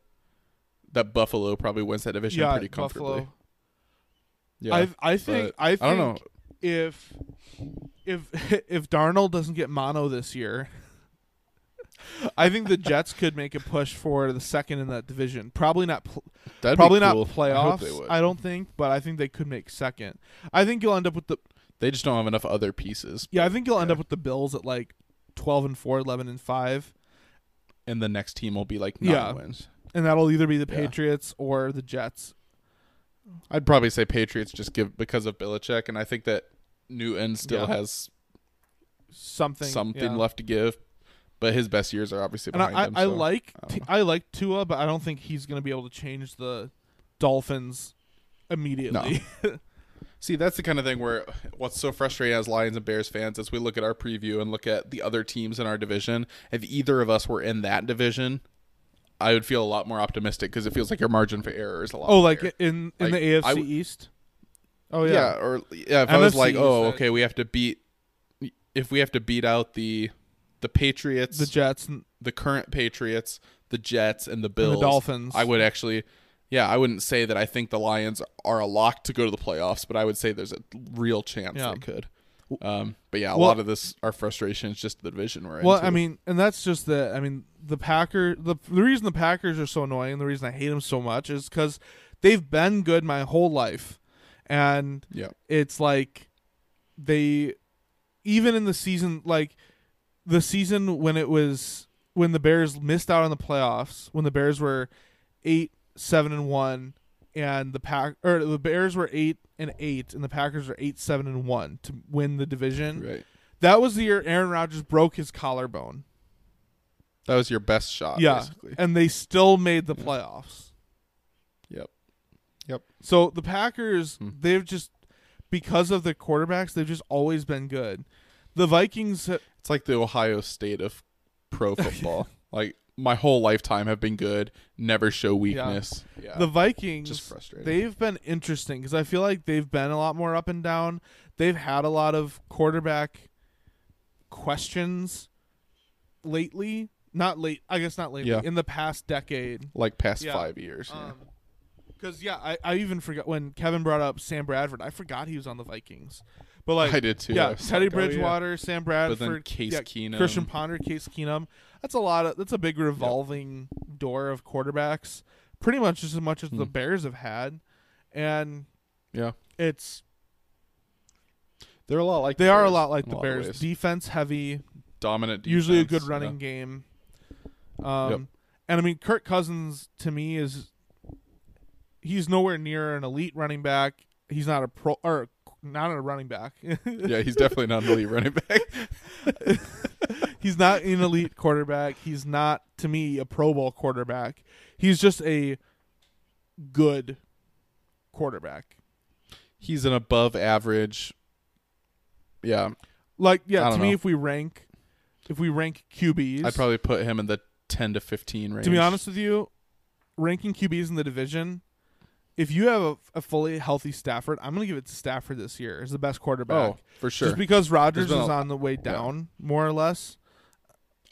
that Buffalo probably wins that division Yeah, pretty comfortably. Buffalo. Yeah, I I think I think don't know. if if if Darnold doesn't get mono this year, I think the Jets could make a push for the second in that division. Probably not. Pl- probably cool. not I playoffs. would. I don't think, but I think they could make second. I think you'll end up with the. They just don't have enough other pieces. Yeah, I think you'll end up with the Bills at like twelve and 4, 11 and five. And the next team will be like nine yeah, wins. and that'll either be the Yeah. Patriots or the Jets. I'd probably say Patriots just give because of Belichick, and I think that Newton still Yeah. has Something something yeah. left to give. But his best years are obviously And behind I, him. I, I so like I don't know. I like Tua, but I don't think he's going to be able to change the Dolphins immediately. See, that's the kind of thing where what's so frustrating as Lions and Bears fans is we look at our preview and look at the other teams in our division. If either of us were in that division, I would feel a lot more optimistic because it feels like your margin for error is a lot. oh, like in in Like, the AFC w- East. Oh yeah, Yeah, or yeah, if I was like, oh, okay, we have to beat, if we have to beat out the, the Patriots, the Jets, and the current Patriots, the Jets, and the Bills, Dolphins. I would actually, yeah, I wouldn't say that I think the Lions are a lock to go to the playoffs, but I would say there's a real chance Yeah. they could. Um, but yeah, a Well- lot of this our frustration is just the division we're in. Well. I mean, and that's just the. I mean, the Packer. The the reason the Packers are so annoying, the reason I hate them so much, is because they've been good my whole life, and Yeah. it's like they, even in the season, like the season when it was when the Bears missed out on the playoffs, when the Bears were eight, seven, and one, and the pack or the Bears were eight and eight, and the Packers are eight, seven, and one to win the division. Right. That was the year Aaron Rodgers broke his collarbone. that was your best shot. yeah, basically. and they still made the playoffs. Yep. Yep. So the Packers, Hmm. they've just because of the quarterbacks, they've just always been good. The Vikings, It's like the Ohio State of pro football. like my whole lifetime have been good, never show weakness. Yeah. the Vikings, Just frustrating. they've been interesting because I feel like they've been a lot more up and down. They've had a lot of quarterback questions lately. Not late, I guess not lately. Yeah. In the past decade, like past Yeah. five years. yeah. Um, Because yeah, I, I even forgot when Keven brought up Sam Bradford. I forgot he was on the Vikings. But like I did too. Yeah, Teddy like, oh, yeah. Bridgewater, Sam Bradford, Case yeah, Keenum. Christian Ponder, Case Keenum. That's a lot of. That's a big revolving door of quarterbacks. Pretty much just as much as the Hmm. Bears have had, and Yeah. it's They're a lot like they the are a lot like the Bears. Defense heavy, Dominant usually a good running yeah. game. Um, Yep. and I mean Kirk Cousins to me is he's nowhere near an elite running back. He's not a pro or not a running back. yeah, he's definitely not an elite running back. he's not an elite quarterback. He's not to me a Pro Bowl quarterback. He's just a good quarterback. He's an above average. Yeah, Like yeah, to don't me if we rank if we rank QBs, I'd probably put him in the ten to fifteen range. to be honest with you, ranking QBs in the division, if you have a, a fully healthy Stafford, I'm gonna give it to Stafford this year as the best quarterback. Oh, for sure. Just because Rodgers is a- on the way down, more or less.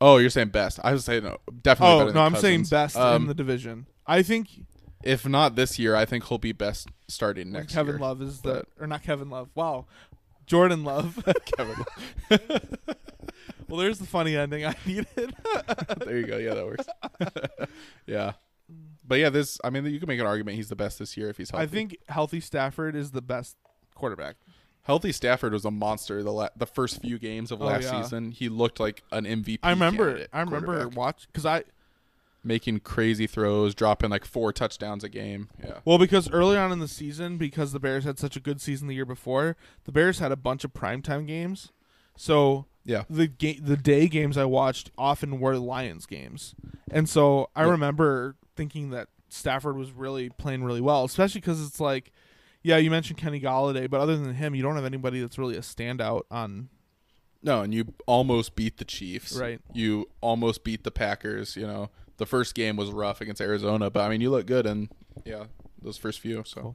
Oh, you're saying best? I was saying no, definitely. Oh no, I'm saying Cousins. best in Um, the division. I think If not this year, I think he'll be best starting next Kevin year. Love is the or not Kevin Love. Wow, Jordan Love. Kevin. well, Well, there's the funny ending I needed. there you go. Yeah, that works. yeah, but yeah, this. I mean, you can make an argument he's the best this year if he's healthy. I think healthy Stafford is the best quarterback. healthy Stafford was a monster. The la- the first few games of Oh, last yeah. season, he looked like an MVP. I remember. I remember watch because I making crazy throws, dropping like four touchdowns a game. Yeah. Well, because early on in the season, because the Bears had such a good season the year before, the Bears had a bunch of primetime games. So Yeah. the ga- the day games I watched often were Lions games, and so I Yeah. remember thinking that Stafford was really playing really well, especially because it's like, yeah, you mentioned Kenny Golladay, but other than him, you don't have anybody that's really a standout on. No, and you almost beat the Chiefs. Right. You almost beat the Packers. You know, the first game was rough against Arizona, but I mean, you look good and yeah those first few. So